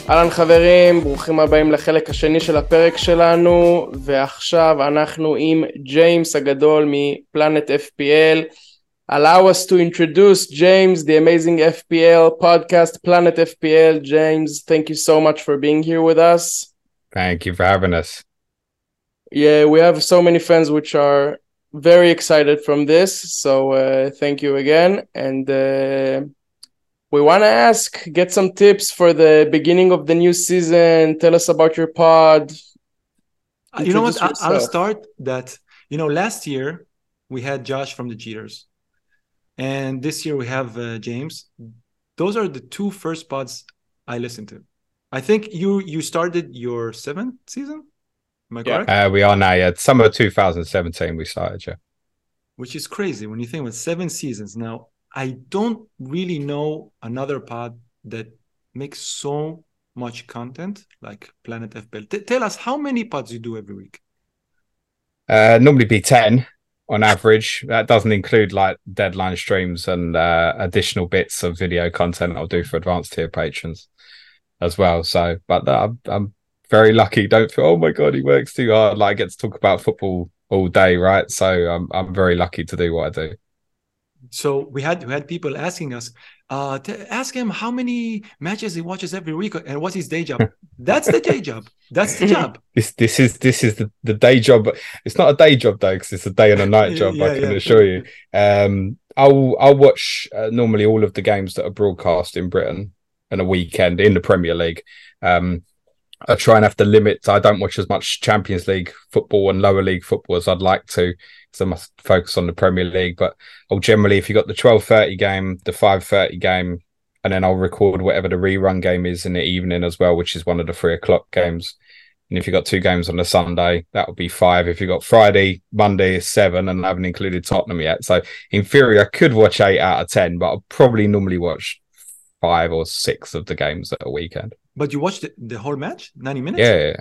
אהלן חברים, ברוכים הבאים לחלק השני של הפרק שלנו, ועכשיו אנחנו עם ג'יימס הגדול מפלנט FPL. Allow us to introduce James, the amazing FPL podcast, Planet FPL. James, thank you so much for being here with us. Thank you for having us. Yeah, we have so many fans which are very excited from this. So uh, thank you again. And uh, we want to ask, get some tips for the beginning of the new season. Tell us about your pod. Uh, you know what? Yourself. I'll start that. You know, last year we had Josh from the Cheaters and this year we have uh, James. Those are the two first pods I listened to. I think you you started your seventh season. Am I yeah. correct? Uh, we are now. Yeah, summer 2017 we started. Yeah, which is crazy when you think about seven seasons. Now I don't really know another pod that makes so much content like Planet FPL. T- tell us how many pods you do every week. Uh, normally be ten on average. That doesn't include like deadline streams and uh, additional bits of video content I'll do for advanced tier patrons as well. So, but I'm, I'm very lucky. Don't feel, oh my god, he works too hard. Like I get to talk about football all day, right? So I'm I'm very lucky to do what I do. So we had we had people asking us, uh, to ask him how many matches he watches every week and what's his day job. That's the day job. That's the job. This this is this is the, the day job. It's not a day job though, because it's a day and a night job. yeah, I can yeah. assure you. Um, I'll I'll watch uh, normally all of the games that are broadcast in Britain and a weekend in the Premier League. Um, I try and have to limit. I don't watch as much Champions League football and lower league football as I'd like to, because I must focus on the Premier League. But I'll generally, if you got the twelve thirty game, the five thirty game, and then I'll record whatever the rerun game is in the evening as well, which is one of the three o'clock games. And if you got two games on a Sunday, that would be five. If you got Friday, Monday is seven, and I haven't included Tottenham yet. So in theory, I could watch eight out of ten, but I'll probably normally watch five or six of the games at a weekend. But you watched the, the whole match, ninety minutes. Yeah.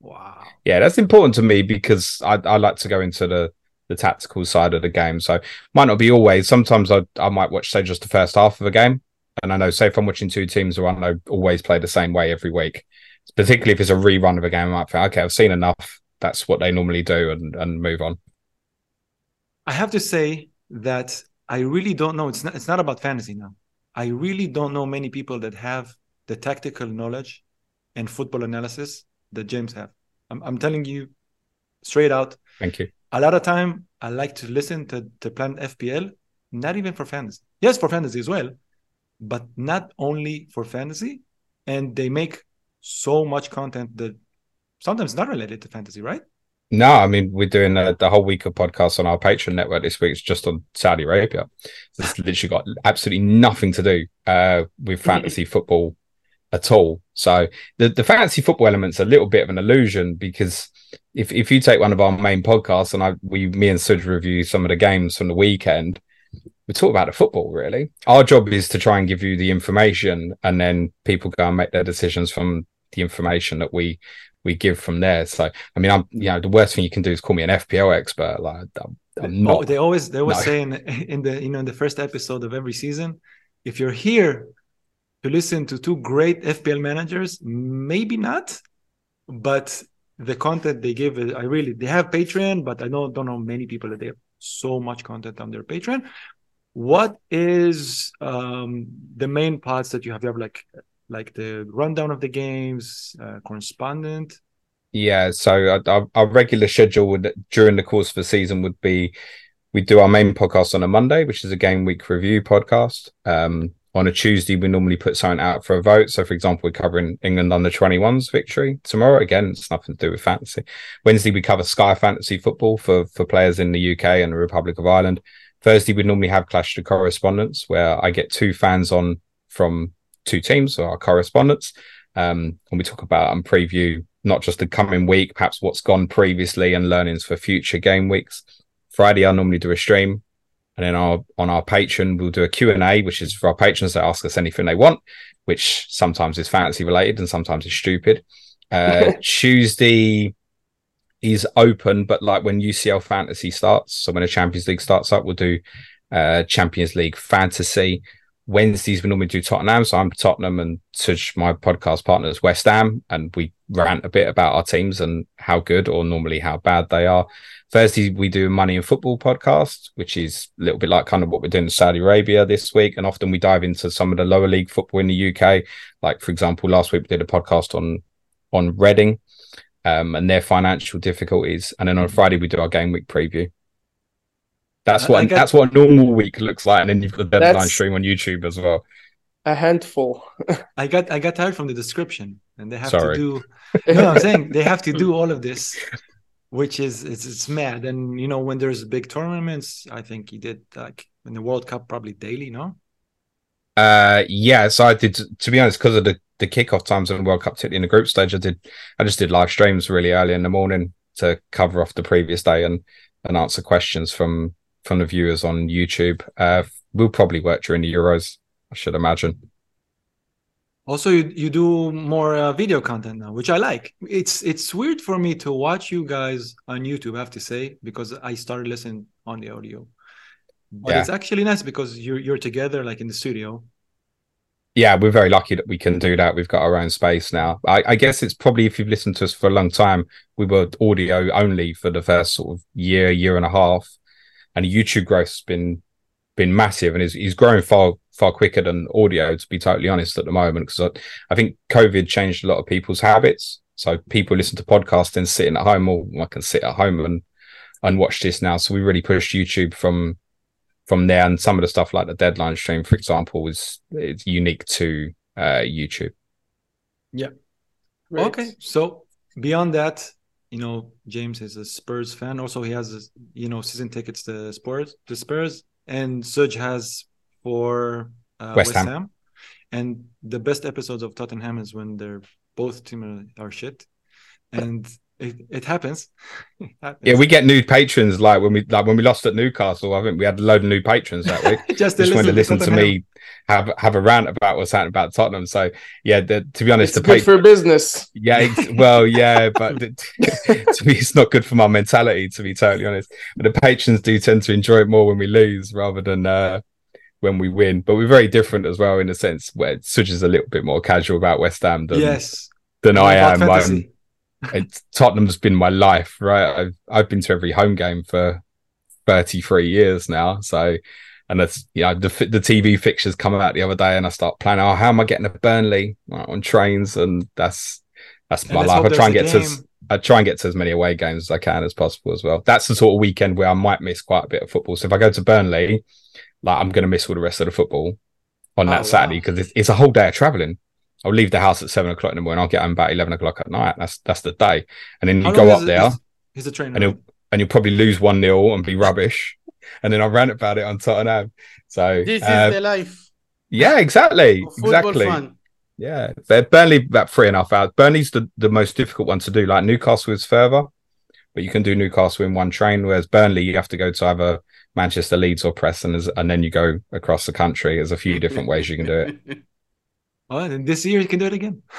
Wow. Yeah, that's important to me because I, I like to go into the the tactical side of the game. So might not be always. Sometimes I I might watch say just the first half of a game, and I know say if I'm watching two teams who I know always play the same way every week, particularly if it's a rerun of a game, I might think okay, I've seen enough. That's what they normally do, and and move on. I have to say that I really don't know. It's not. It's not about fantasy now. I really don't know many people that have the tactical knowledge and football analysis that James have. I'm, I'm telling you straight out. Thank you. A lot of time I like to listen to, to Planet FPL, not even for fantasy. Yes, for fantasy as well, but not only for fantasy. And they make so much content that sometimes not related to fantasy, right? No, I mean we're doing the, the whole week of podcasts on our Patreon network this week. It's just on Saudi Arabia. It's literally got absolutely nothing to do uh, with fantasy football at all. So the, the fantasy football element's a little bit of an illusion because if, if you take one of our main podcasts and I we me and Suj review some of the games from the weekend, we talk about the football really. Our job is to try and give you the information and then people go and make their decisions from the information that we we give from there. So I mean, I'm you know the worst thing you can do is call me an FPL expert. Like I'm, I'm not. they always they always no. say in, in the you know in the first episode of every season, if you're here to listen to two great FPL managers, maybe not, but the content they give, I really they have Patreon, but I don't don't know many people that they have so much content on their Patreon. What is um, the main parts that you have? You have like like the rundown of the games, uh, correspondent. Yeah, so our, our regular schedule would during the course of the season would be we do our main podcast on a Monday, which is a game week review podcast. Um, on a Tuesday, we normally put something out for a vote. So, for example, we're covering England under 21s victory tomorrow. Again, it's nothing to do with fantasy. Wednesday, we cover Sky Fantasy Football for, for players in the UK and the Republic of Ireland. Thursday, we normally have Clash the Correspondence, where I get two fans on from two teams, so our correspondents. Um, and we talk about and preview not just the coming week, perhaps what's gone previously and learnings for future game weeks. Friday, I normally do a stream. And then our, on our Patreon, we'll do a Q&A, which is for our patrons that ask us anything they want, which sometimes is fantasy related and sometimes is stupid. Uh, Tuesday is open, but like when UCL fantasy starts, so when a Champions League starts up, we'll do uh, Champions League fantasy. Wednesdays we normally do Tottenham, so I'm Tottenham and Suj, my podcast partner, is West Ham, and we rant a bit about our teams and how good or normally how bad they are. Thursday we do a Money and Football podcast, which is a little bit like kind of what we're doing in Saudi Arabia this week, and often we dive into some of the lower league football in the UK. Like for example, last week we did a podcast on on Reading um, and their financial difficulties, and then on Friday we do our game week preview. That's what that's what a normal week looks like, and then you've got the deadline stream on YouTube as well. A handful. I got I got tired from the description, and they have Sorry. to do. No, I'm saying they have to do all of this, which is it's, it's mad. And you know when there's big tournaments, I think he did like in the World Cup probably daily, no? Uh, yeah. So I did. To be honest, because of the the kickoff times the World Cup, in the group stage, I did. I just did live streams really early in the morning to cover off the previous day and and answer questions from from the viewers on YouTube. Uh, we'll probably work during the Euros, I should imagine. Also, you, you do more uh, video content now, which I like. It's it's weird for me to watch you guys on YouTube. I have to say because I started listening on the audio, but yeah. it's actually nice because you're you're together like in the studio. Yeah, we're very lucky that we can do that. We've got our own space now. I, I guess it's probably if you've listened to us for a long time, we were audio only for the first sort of year, year and a half and YouTube growth's been been massive and is he's growing far far quicker than audio to be totally honest at the moment because I, I, think covid changed a lot of people's habits. So people listen to podcasts and sitting at home or I can sit at home and and watch this now. So we really pushed youtube from from there. And some of the stuff like the deadline stream for example is it's unique to uh youtube. Yeah. Great. okay. So beyond that you know, James is a Spurs fan. Also, he has, you know, season tickets to Spurs, to Spurs, and Suj has for uh, West, West Ham. Ham. And the best episodes of Tottenham is when they're both team are shit, and it, it happens. it happens. Yeah, we get new patrons like when we like when we lost at Newcastle. I think we had a load of new patrons that week. just to just listen, to, listen to me have have a rant about what's happening about Tottenham. So yeah, the, to be honest, it's the good for business. Yeah, well, yeah, but the, to me, it's not good for my mentality. To be totally honest, but the patrons do tend to enjoy it more when we lose rather than. uh when we win, but we're very different as well in a sense where Suj is a little bit more casual about West Ham than, yes. than I am. I'm, it's, Tottenham's been my life, right? I've I've been to every home game for 33 years now. So, and that's you know the the TV fixtures come out the other day, and I start planning. Oh, how am I getting to Burnley like, on trains? And that's that's my life. I try and get to as, I try and get to as many away games as I can as possible as well. That's the sort of weekend where I might miss quite a bit of football. So if I go to Burnley, like I'm going to miss all the rest of the football on that oh, Saturday because wow. it's, it's a whole day of traveling. I'll leave the house at seven o'clock in the morning. I'll get home about eleven o'clock at night. That's that's the day. And then you How go up there. He's a trainer. And you'll, and you'll probably lose one 0 and be rubbish. and then I ran about it on Tottenham. So this uh, is the life. Yeah, exactly, exactly. Fun. Yeah, Burnley about three and a half hours. Burnley's the, the most difficult one to do. Like Newcastle is further, but you can do Newcastle in one train. Whereas Burnley, you have to go to either Manchester, Leeds, or Preston, and then you go across the country. There's a few different ways you can do it. Well, then this year you can do it again.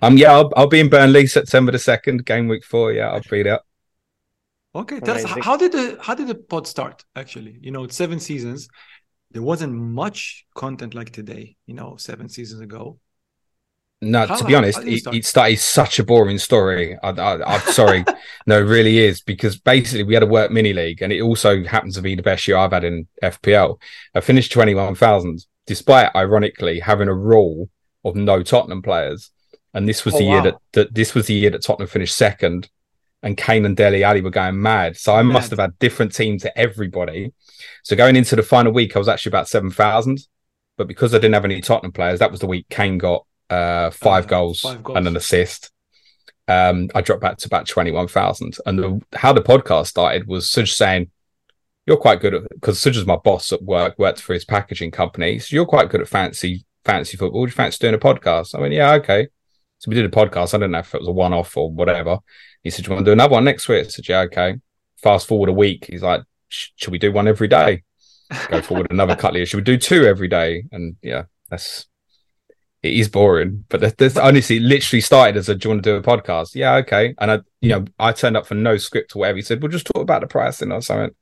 Um, yeah, I'll, I'll be in Burnley September the second, game week four. Yeah, I'll be there. Okay, tell us how did the how did the pod start? Actually, you know, it's seven seasons. There wasn't much content like today. You know, seven seasons ago. No, how, to be ah, honest, it, it started such a boring story. I, am sorry, no, it really is because basically we had a work mini league, and it also happens to be the best year I've had in FPL. I finished twenty one thousand, despite ironically having a rule of no Tottenham players. And this was oh, the wow. year that, that this was the year that Tottenham finished second, and Kane and Dele Alli were going mad. So I mad. must have had different teams to everybody. So going into the final week, I was actually about seven thousand, but because I didn't have any Tottenham players, that was the week Kane got uh, five, uh, goals five, goals and an assist. Um, I dropped back to about twenty one thousand. And the, how the podcast started was Suj saying, "You're quite good at because Suj is my boss at work, worked for his packaging company. So you're quite good at fancy fancy football. Do you fancy doing a podcast?" I went, "Yeah, okay." So we did a podcast. I don't know if it was a one off or whatever. He said, Do you want to do another one next week? I said, Yeah, okay. Fast forward a week. He's like, Should we do one every day? Go forward another couple of years. Should we do two every day? And yeah, that's it is boring. But this honestly literally started as a do you want to do a podcast? Yeah, okay. And I, you know, I turned up for no script or whatever. He said, We'll just talk about the pricing or something.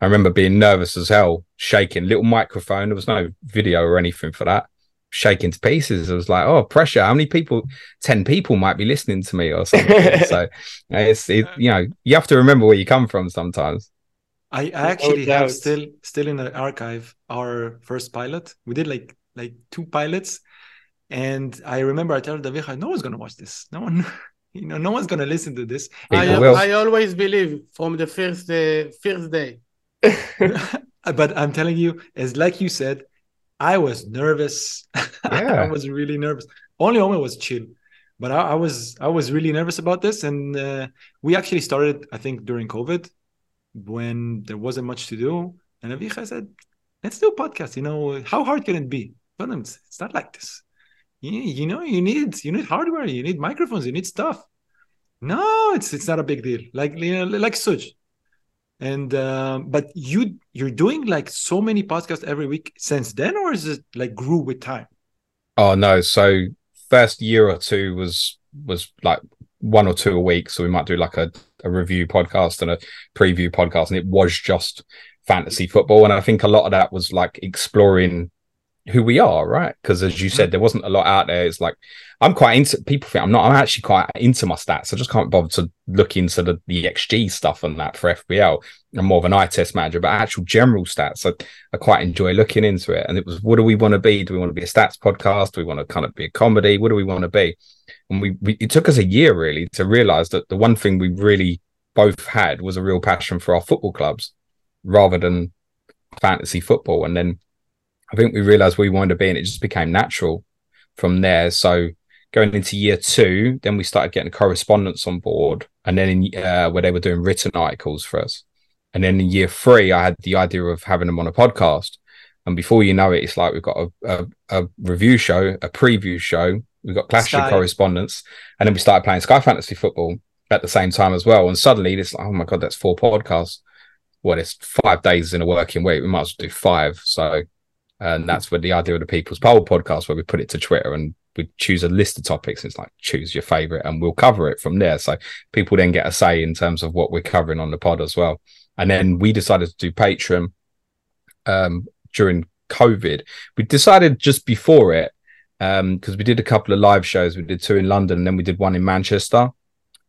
I remember being nervous as hell, shaking, little microphone. There was no video or anything for that shaking to pieces. I was like, oh, pressure. How many people? 10 people might be listening to me or something. so it's, it, you know, you have to remember where you come from sometimes. I, I actually no have still still in the archive our first pilot. We did like like two pilots, and I remember I told David, no one's gonna watch this. No one, you know, no one's gonna listen to this. I, I always believe from the first uh, first day. but I'm telling you, as like you said, I was nervous. Yeah. I was really nervous. Only Omer was chill, but I, I, was I was really nervous about this. And uh, we actually started, I think, during COVID when there wasn't much to do. And Avichai said, "Let's do a podcast. You know, how hard can it be? But it's, it's not like this. You, you know, you need you need hardware, you need microphones, you need stuff. No, it's it's not a big deal. Like you know, like such and um, but you you're doing like so many podcasts every week since then or is it like grew with time? Oh no. So first year or two was was like one or two a week. So we might do like a, a review podcast and a preview podcast. And it was just fantasy football. And i think a lot of that was like exploring who we are, right? Because as you said, mm-hmm. there wasn't a lot out there. It's like I'm quite into people think I'm not, I'm actually quite into my stats. I just can't bother to look into the, the XG stuff on that for FPL. I'm more of an eye test manager, but actual general stats, I, I quite enjoy looking into it. And it was, what do we want to be? Do we want to be a stats podcast? Do we want to kind of be a comedy? What do we want to be? And we, we it took us a year really to realize that the one thing we really both had was a real passion for our football clubs rather than fantasy football. And then I think we realized we wanted to be, and it just became natural from there. So going into year two, then we started getting correspondence on board, and then in, uh, where they were doing written articles for us. And then in year three, I had the idea of having them on a podcast. And before you know it, it's like we've got a, a, a review show, a preview show, we've got Clash of Correspondence, and then we started playing Sky Fantasy Football at the same time as well. And suddenly, it's like, oh my god, that's four podcasts. Well, it's five days in a working week. We might as well do five. So and that's where the idea of the People's Poll podcast, where we put it to Twitter and we choose a list of topics. It's like choose your favorite, and we'll cover it from there. So people then get a say in terms of what we're covering on the pod as well. And then we decided to do Patreon um, during COVID. We decided just before it because um, we did a couple of live shows. We did two in London, and then we did one in Manchester.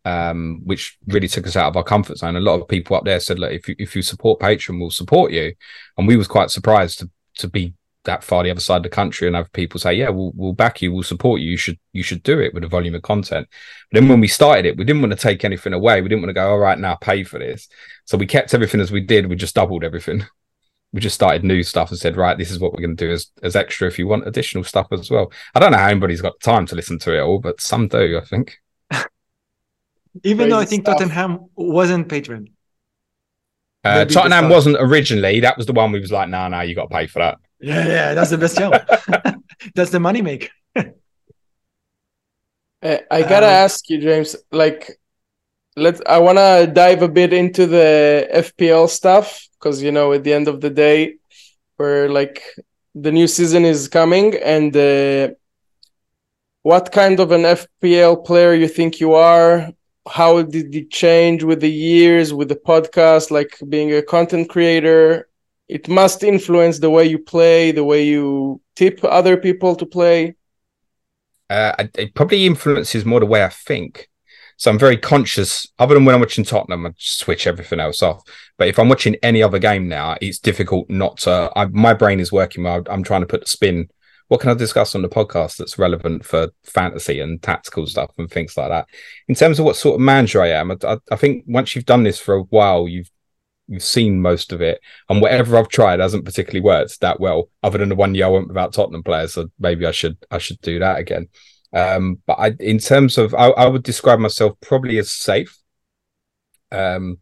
Um, which really took us out of our comfort zone. A lot of people up there said, "Look, if you if you support Patreon, we'll support you," and we was quite surprised to to be that far the other side of the country and have people say, "Yeah, we'll we'll back you, we'll support you. You should you should do it with a volume of content." But then when we started it, we didn't want to take anything away. We didn't want to go, "All right, now pay for this." So we kept everything as we did. We just doubled everything. We just started new stuff and said, "Right, this is what we're going to do as as extra. If you want additional stuff as well." I don't know how anybody's got time to listen to it all, but some do. I think. Even Crazy though I think stuff. Tottenham wasn't Patreon. Uh, Tottenham wasn't originally. That was the one we was like, "No, nah, no, nah, you got to pay for that." Yeah, yeah, that's the best job. that's the money make. uh, I gotta um, ask you, James. Like, let's. I wanna dive a bit into the FPL stuff because you know, at the end of the day, we're like the new season is coming, and uh, what kind of an FPL player you think you are? How did it change with the years, with the podcast, like being a content creator? It must influence the way you play, the way you tip other people to play. Uh, it probably influences more the way I think. So I'm very conscious, other than when I'm watching Tottenham, I switch everything else off. But if I'm watching any other game now, it's difficult not to. I, my brain is working. I'm trying to put the spin what can I discuss on the podcast that's relevant for fantasy and tactical stuff and things like that? In terms of what sort of manager I am, I, I think once you've done this for a while, you've you've seen most of it, and whatever I've tried hasn't particularly worked that well. Other than the one year I went without Tottenham players, so maybe I should I should do that again. Um, but I, in terms of, I, I would describe myself probably as safe, um,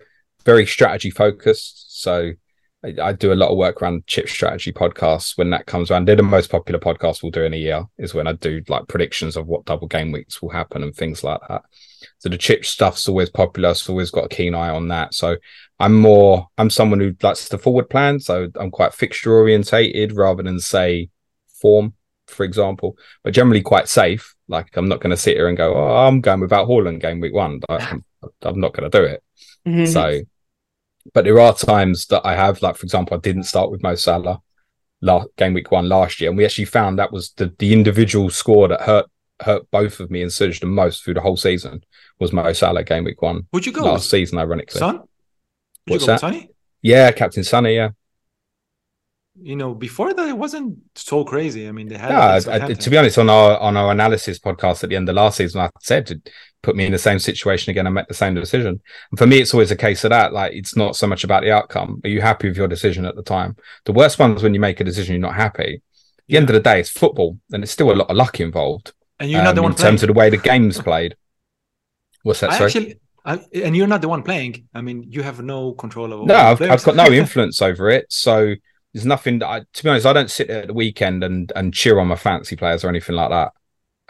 very strategy focused. So I, I, do a lot of work around chip strategy podcasts when that comes around. They're the most popular podcast we'll do in a year, is when I do like predictions of what double game weeks will happen and things like that. So the chip stuff's always popular. So always got a keen eye on that. So I'm more, I'm someone who likes the forward plan. So I'm quite fixture orientated rather than say form, for example, but generally quite safe. Like I'm not going to sit here and go, oh, I'm going without Haaland game week one. I'm, I'm not going to do it. Mm-hmm. So but there are times that I have, like for example, I didn't start with Mo Salah last game week one last year, and we actually found that was the the individual score that hurt hurt both of me and Suj the most through the whole season was Mo Salah game week one. Would you go last with? season? Ironically, Son. Would What's that? Sonny? Yeah, Captain Sonny. Yeah. You know, before that, it wasn't so crazy. I mean, they had. Yeah, I, I, to be honest, on our on our analysis podcast at the end of last season, I said put me in the same situation again I made the same decision. And for me, it's always a case of that. Like, it's not so much about the outcome. Are you happy with your decision at the time? The worst one is when you make a decision you're not happy. At the yeah. end of the day, it's football, and it's still a lot of luck involved. And you're not um, the one in playing. terms of the way the game's played. What's that? I sorry? Actually, I, and you're not the one playing. I mean, you have no control over. No, I've, I've, got no influence over it. So there's nothing that I, to be honest, I don't sit there at the weekend and and cheer on my fantasy players or anything like that.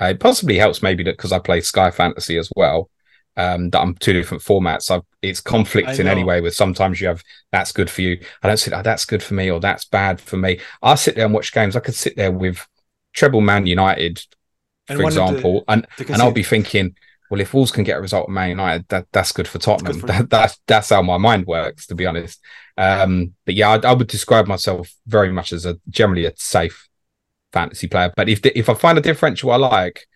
Uh, it possibly helps maybe that because I play Sky Fantasy as well. Um, that I'm two different formats. I've, it's conflicting anyway. With sometimes you have that's good for you. I don't sit oh, that's good for me or that's bad for me. I sit there and watch games. I could sit there with treble Man United, for and example, and and I'll be thinking, well, if Wolves can get a result at Man United, that that's good for Tottenham. Good for that, that's that's how my mind works, to be honest. Um, but yeah, I, I, would describe myself very much as a generally a safe fantasy player. But if the, if I find a differential I like,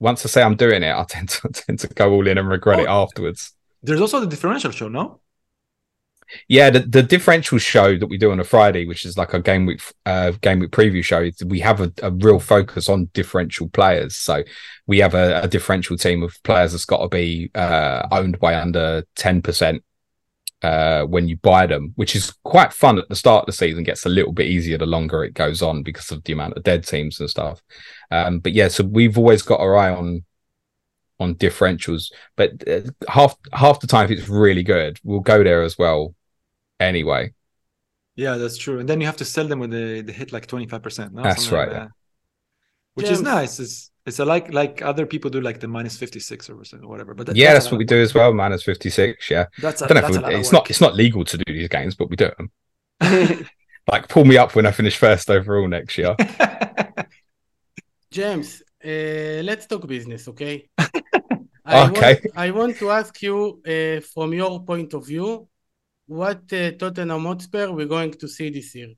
once I say I'm doing it, I tend to tend to go all in and regret oh, it afterwards. There's also the differential show, no? Yeah, the, the differential show that we do on a Friday, which is like a game week uh, game week preview show, we have a, a, real focus on differential players. So we have a, a differential team of players that's got to be uh, owned by under ten percent uh, when you buy them, which is quite fun at the start of the season. Gets a little bit easier the longer it goes on because of the amount of dead teams and stuff. Um, but yeah, so we've always got our eye on on differentials. But uh, half half the time, if it's really good, we'll go there as well. Anyway. Yeah, that's true. And then you have to sell them when they, they hit like twenty five percent. That's right. Like that. Which is nice. It's it's a like like other people do like the minus fifty six or whatever. But that, yeah, that's, that's what we do as well. Minus fifty six. Yeah, that's a, I don't know if it's not it's not legal to do these games, but we do them. like pull me up when I finish first overall next year. James, uh, let's talk business, okay? I okay. Want, I want to ask you uh, from your point of view, what uh, Tottenham Hotspur we're going to see this year?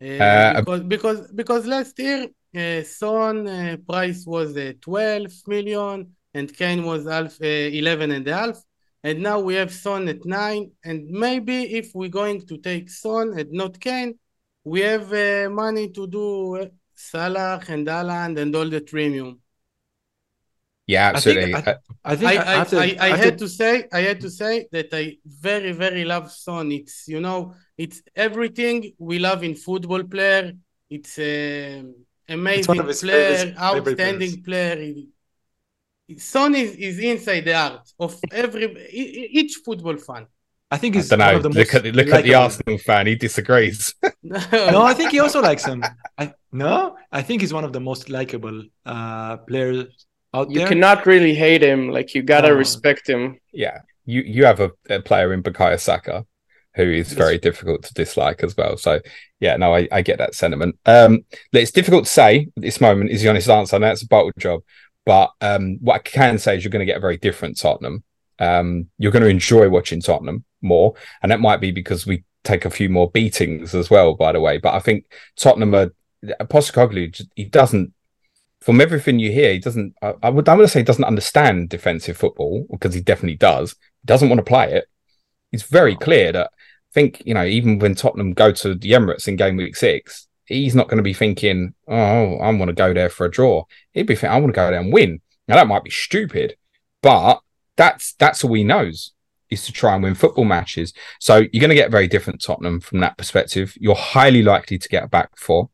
Uh, uh, because, because because last year uh, Son uh, price was uh, 12 million and Kane was half, uh, 11 and a half. And now we have Son at 9. And maybe if we're going to take Son and not Kane, we have uh, money to do uh, Salah and Haaland and all the premium. Yeah, absolutely. I think I, I, think I, I, to, I, I had to... to say I had to say that I very very love Son. It's you know it's everything we love in football player. It's uh, amazing player, outstanding player. Son is, is inside the art of every each football fan. I think he's I don't know. Look at look at the Arsenal fan. He disagrees. no. no, I think he also likes him. I, no, I think he's one of the most likable uh, players out you there. You cannot really hate him. Like you gotta respect him. Yeah, you you have a, a player in Bukayo Saka who is very difficult to dislike as well. So yeah, no, I, I get that sentiment. Um, it's difficult to say at this moment is the honest answer, and that's a bottle job. But um, what I can say is you're going to get a very different Tottenham. Um, you're going to enjoy watching Tottenham more, and that might be because we take a few more beatings as well. By the way, but I think Tottenham are Postecoglou. He doesn't from everything you hear, he doesn't. I, I would. I would say he doesn't understand defensive football because he definitely does. He doesn't want to play it. It's very clear that. I think you know, even when Tottenham go to the Emirates in game week six, he's not going to be thinking, "Oh, I want to go there for a draw." He'd be thinking, "I want to go there and win." Now that might be stupid, but that's that's all he knows is to try and win football matches. So you're going to get a very different Tottenham from that perspective. You're highly likely to get a back four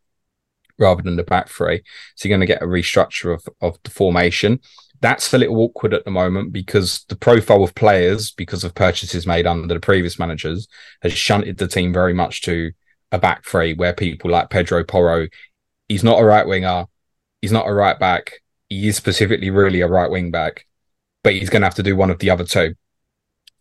rather than the back three. So you're going to get a restructure of, of the formation. That's a little awkward at the moment because the profile of players, because of purchases made under the previous managers, has shunted the team very much to a back three where people like Pedro Porro, he's not a right winger, he's not a right back, he is specifically really a right wing back, but he's going to have to do one of the other two.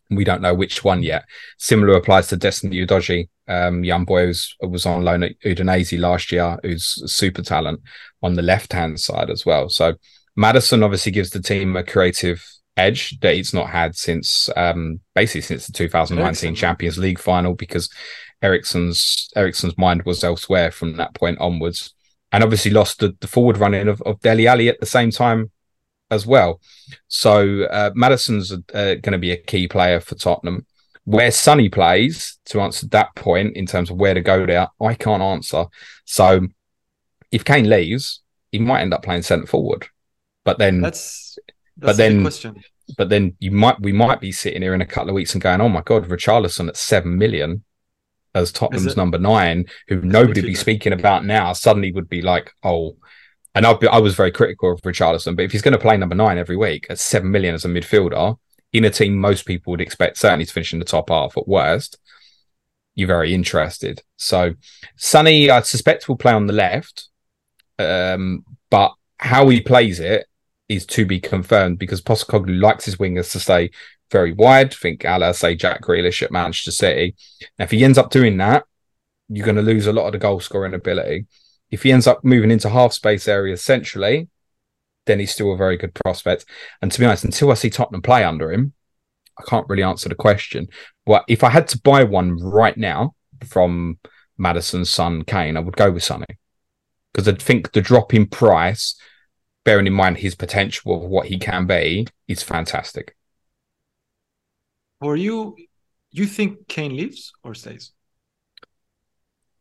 We don't know which one yet. Similar applies to Destiny Udogie, um, young boy who's, was on loan at Udinese last year, who's super talent on the left hand side as well. So Maddison obviously gives the team a creative edge that it's not had since um, basically since the 2019 Eriksen. Champions League final because Eriksen's Eriksen's mind was elsewhere from that point onwards, and obviously lost the, the forward running of, of Dele Alli at the same time as well. So uh, Maddison's uh, going to be a key player for Tottenham. Where Sonny plays, to answer that point in terms of where to go there, I can't answer. So if Kane leaves, he might end up playing centre forward. But then that's, that's but then question. But then you might we might be sitting here in a couple of weeks and going, oh my god, Richarlison at seven million as Tottenham's number nine, who nobody would be speaking about now, suddenly would be like, oh, and I've I was very critical of Richarlison, but if he's going to play number nine every week at seven million as a midfielder in a team most people would expect certainly to finish in the top half at worst, you're very interested. So Sonny, I suspect will play on the left, um, but how he plays it is to be confirmed because Postecoglou likes his wingers to stay very wide. Think, a say Jack Grealish at Manchester City. Now, if he ends up doing that, you're going to lose a lot of the goal scoring ability. If he ends up moving into half space areas centrally, then he's still a very good prospect. And to be honest, until I see Tottenham play under him, I can't really answer the question. Well, if I had to buy one right now from Maddison's son Kane, I would go with Sonny because I think the drop in price, bearing in mind his potential of what he can be, is fantastic. For you, you think Kane leaves or stays?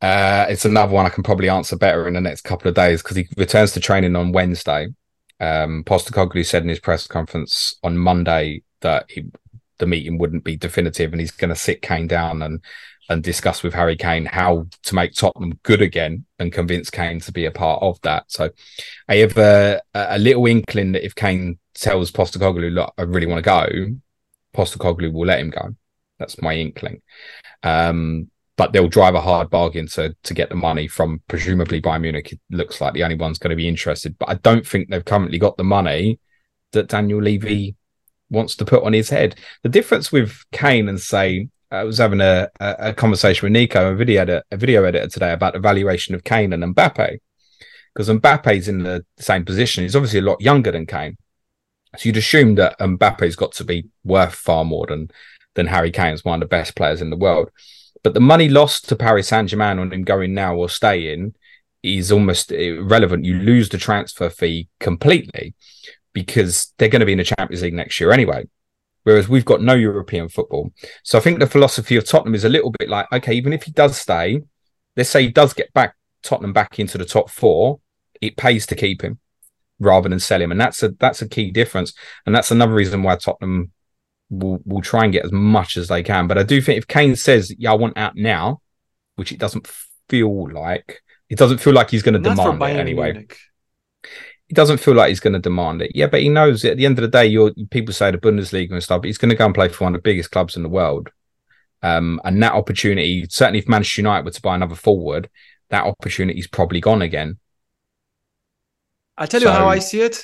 Uh, it's another one I can probably answer better in the next couple of days because he returns to training on Wednesday. Um, Postecoglou said in his press conference on Monday that he, the meeting wouldn't be definitive and he's going to sit Kane down and and discuss with Harry Kane how to make Tottenham good again and convince Kane to be a part of that. So I have a, a little inkling that if Kane tells Postecoglou, look, I really want to go, Postecoglou will let him go. That's my inkling. Um, but they'll drive a hard bargain to to get the money from presumably Bayern Munich. It looks like the only one's going to be interested, but I don't think they've currently got the money that Daniel Levy wants to put on his head. The difference with Kane and say I was having a, a, conversation with Nico, a video editor, a video editor today about the valuation of Kane and Mbappe, because Mbappe's in the same position. He's obviously a lot younger than Kane, so you'd assume that Mbappe's got to be worth far more than than Harry Kane's one of the best players in the world. But the money lost to Paris Saint Germain on him going now or staying is almost irrelevant. You lose the transfer fee completely because they're going to be in the Champions League next year anyway. Whereas we've got no European football. So I think the philosophy of Tottenham is a little bit like, okay, even if he does stay, let's say he does get back Tottenham back into the top four, it pays to keep him rather than sell him. And that's a that's a key difference. And that's another reason why Tottenham will will try and get as much as they can. But I do think if Kane says, "Yeah, I want out now," which it doesn't feel like, it doesn't feel like he's going to demand it anyway. Munich. He doesn't feel like he's going to demand it. Yeah, but he knows at the end of the day, you're people say the Bundesliga and stuff, but he's going to go and play for one of the biggest clubs in the world. Um, and that opportunity, certainly if Manchester United were to buy another forward, that opportunity is probably gone again. I'll tell so, you how I see it.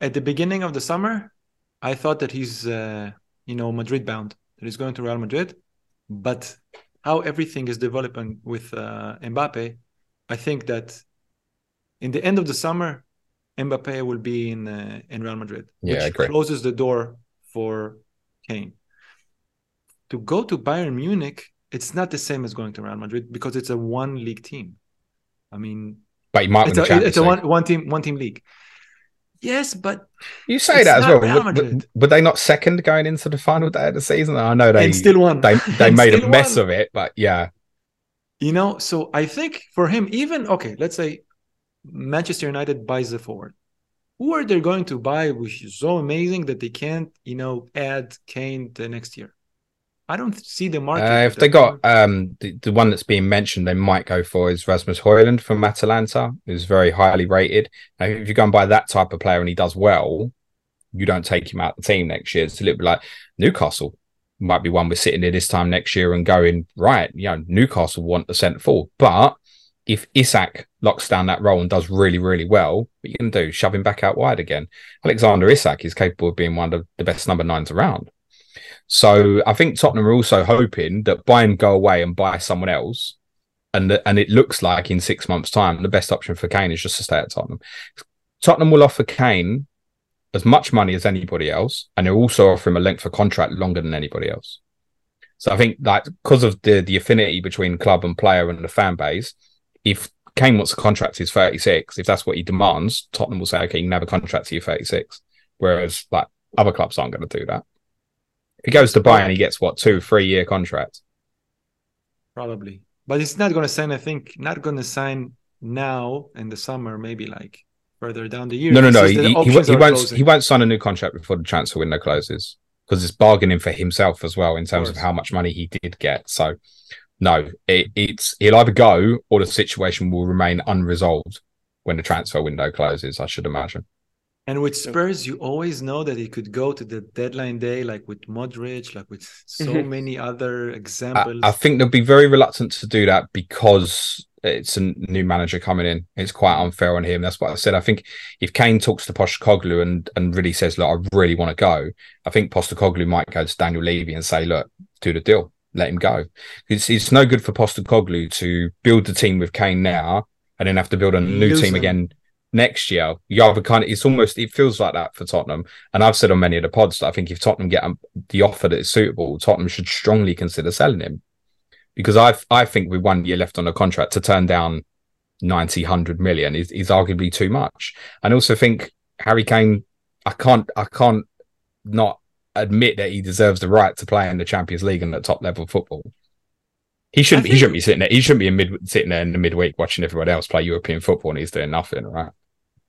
At the beginning of the summer, I thought that he's uh, you know, Madrid bound, that he's going to Real Madrid. But how everything is developing with uh, Mbappe, I think that in the end of the summer, Mbappe will be in uh, in Real Madrid, yeah, which closes the door for Kane. To go to Bayern Munich, it's not the same as going to Real Madrid because it's a one league team. I mean, but you might it's, a, it's a, one, one team one team league. Yes, but you say that as well. Were, were, they not second going into the final day of the season? I know they and still won. They they made a mess won. of it, but yeah. You know, so I think for him, even okay, let's say Manchester United buys the forward. Who are they going to buy, which is so amazing that they can't, you know, add Kane the next year? I don't see the market. Uh, if they got um, the, the one that's being mentioned, they might go for is Rasmus Hojlund from Atalanta, who's very highly rated. Now, if you go and buy that type of player and he does well, you don't take him out the team next year. It's a little bit like Newcastle might be one we're sitting there this time next year and going right. You know, Newcastle want the centre forward, but if Isak locks down that role and does really, really well, what you can do, shove him back out wide again. Alexander Isak is capable of being one of the best number nines around. So I think Tottenham are also hoping that Bayern go away and buy someone else. And, the, and it looks like in six months' time, the best option for Kane is just to stay at Tottenham. Tottenham will offer Kane as much money as anybody else, and they'll also offer him a length of contract longer than anybody else. So I think that because of the the affinity between club and player and the fan base, if Kane wants a contract he's 36, if that's what he demands, Tottenham will say, okay, you can have a contract to you 36. Whereas like other clubs aren't going to do that. If he goes to Bayern, he gets what two, three year contract. Probably, but he's not going to sign. I think not going to sign now in the summer. Maybe like further down the year. No, no, no. He, he, he, won't. Closing. He won't sign a new contract before the transfer window closes because it's bargaining for himself as well in terms of, of how much money he did get. So, no, it, it's he'll either go or the situation will remain unresolved when the transfer window closes. I should imagine. And with Spurs, you always know that it could go to the deadline day, like with Modric, like with so mm-hmm. many other examples. I, I, think they'll be very reluctant to do that because it's a new manager coming in. It's quite unfair on him. That's what I said. I think if Kane talks to Postecoglou and and really says, "Look, I really want to go," I think Postecoglou might go to Daniel Levy and say, "Look, do the deal, let him go." It's it's no good for Postecoglou to build the team with Kane now and then have to build a new team again next year, you have a kind of it's almost it feels like that for Tottenham. And I've said on many of the pods that I think if Tottenham get um, the offer that is suitable, Tottenham should strongly consider selling him because I I think with one year left on the contract to turn down 90, 100 million is, is arguably too much. And also think Harry Kane, I can't I can't not admit that he deserves the right to play in the Champions League and at top level football. He shouldn't. Think... He shouldn't be sitting there. He shouldn't be in mid, sitting there in the midweek watching everyone else play European football and he's doing nothing, right?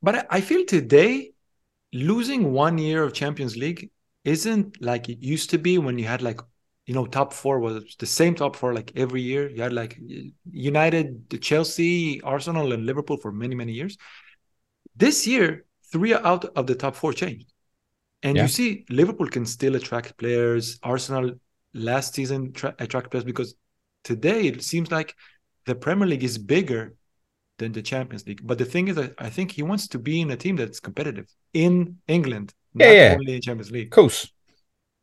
But I feel today losing one year of Champions League isn't like it used to be when you had like you know top four was the same top four like every year. You had like United, the Chelsea, Arsenal, and Liverpool for many many years. This year, three out of the top four changed, and yeah. you see Liverpool can still attract players. Arsenal last season tra- attract players because today it seems like the Premier League is bigger than the Champions League. But the thing is, I think he wants to be in a team that's competitive in England, not yeah, yeah. only in Champions League. Of course.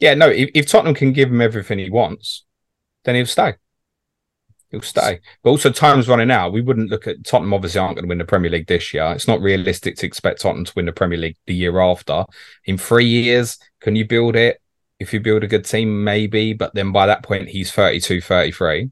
Yeah, no, if, if Tottenham can give him everything he wants, then he'll stay. He'll stay. But also, time's running out. We wouldn't look at Tottenham, obviously, aren't going to win the Premier League this year. It's not realistic to expect Tottenham to win the Premier League the year after. In three years, can you build it? If you build a good team, maybe. But then by that point, he's 32, 33.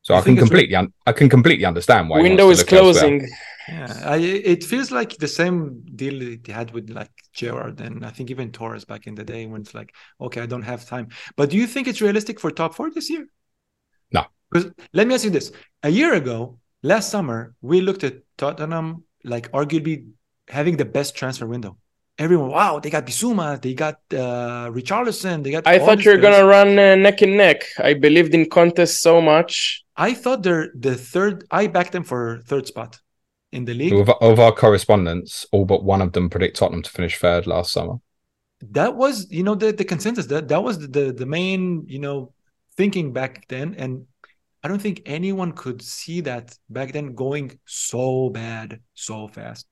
So I, I can completely, un- I can completely understand why. Window is closing. Yeah, I, it feels like the same deal he had with like Gerrard and I think even Torres back in the day when it's like, okay, I don't have time. But do you think it's realistic for top four this year? No. Because let me ask you this: a year ago, last summer, we looked at Tottenham like arguably having the best transfer window everyone, wow, they got Bissouma, they got uh, Richarlison, they got. I thought you were gonna run uh, neck and neck. I believed in contest so much. I thought they're the third. I backed them for third spot in the league. Of, of our correspondents, all but one of them predict Tottenham to finish third last summer. That was, you know, the, the consensus. That that was the the main, you know, thinking back then, and I don't think anyone could see that back then going so bad so fast.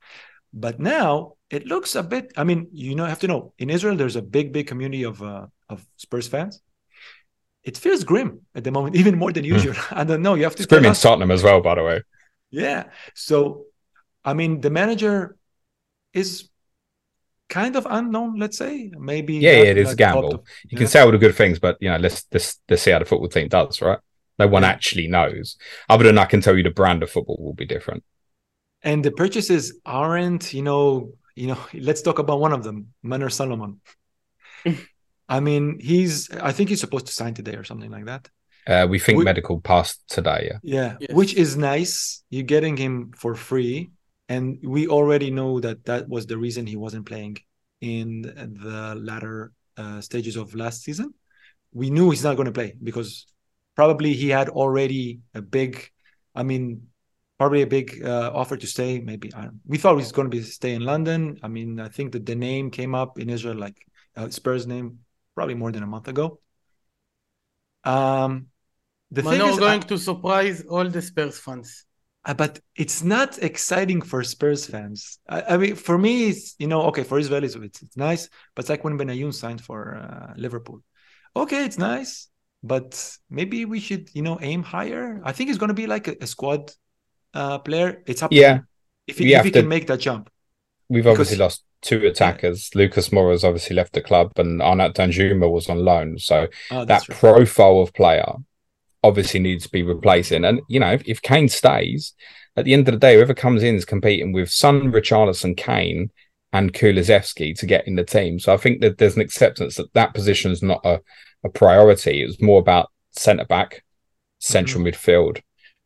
But now it looks a bit. I mean, you know, have to know in Israel there's a big, big community of uh, of Spurs fans. it feels grim at the moment, even more than hmm. usual. I don't know. You have to. It's grim in Tottenham as well, by the way. Yeah. So, I mean, the manager is kind of unknown. Let's say maybe. Yeah, yeah it is like a gamble. Of, you yeah. can say all the good things, but you know, let's let's let's see how the football team does, right? No one yeah. actually knows. Other than I can tell you, the brand of football will be different. And the purchases aren't, you know, you know. Let's talk about one of them, Manor Solomon. I mean, he's. I think he's supposed to sign today or something like that. Uh, we think we, medical passed today. Yeah. Yeah, yes. which is nice. You're getting him for free, and we already know that that was the reason he wasn't playing in the latter uh, stages of last season. We knew he's not going to play because probably he had already a big. I mean, probably a big uh, offer to stay. Maybe we thought he was going to be stay in London. I mean, I think that the name came up in Israel, like uh, Spurs name probably more than a month ago. Um, the Mano thing is, going I, to surprise all the Spurs fans. Uh, but it's not exciting for Spurs fans. I, I, mean, for me, it's you know, okay, for Israelis, it's, it's nice, but it's like when Benayoun signed for uh, Liverpool. Okay, it's nice, but maybe we should, you know, aim higher. I think it's going to be like a, a squad uh, player. It's up yeah. if he, if he to... can make that jump. We've obviously lost two attackers. Yeah. Lucas Moura's obviously left the club, and Arnaut Danjuma was on loan. So oh, that right. profile of player obviously needs to be replacing. And you know, if, if, Kane stays, at the end of the day, whoever comes in is competing with Son, Richarlison, Kane, and Kulusevski to get in the team. So I think that there's an acceptance that that position is not a, a priority. It was more about centre back, central mm-hmm. midfield.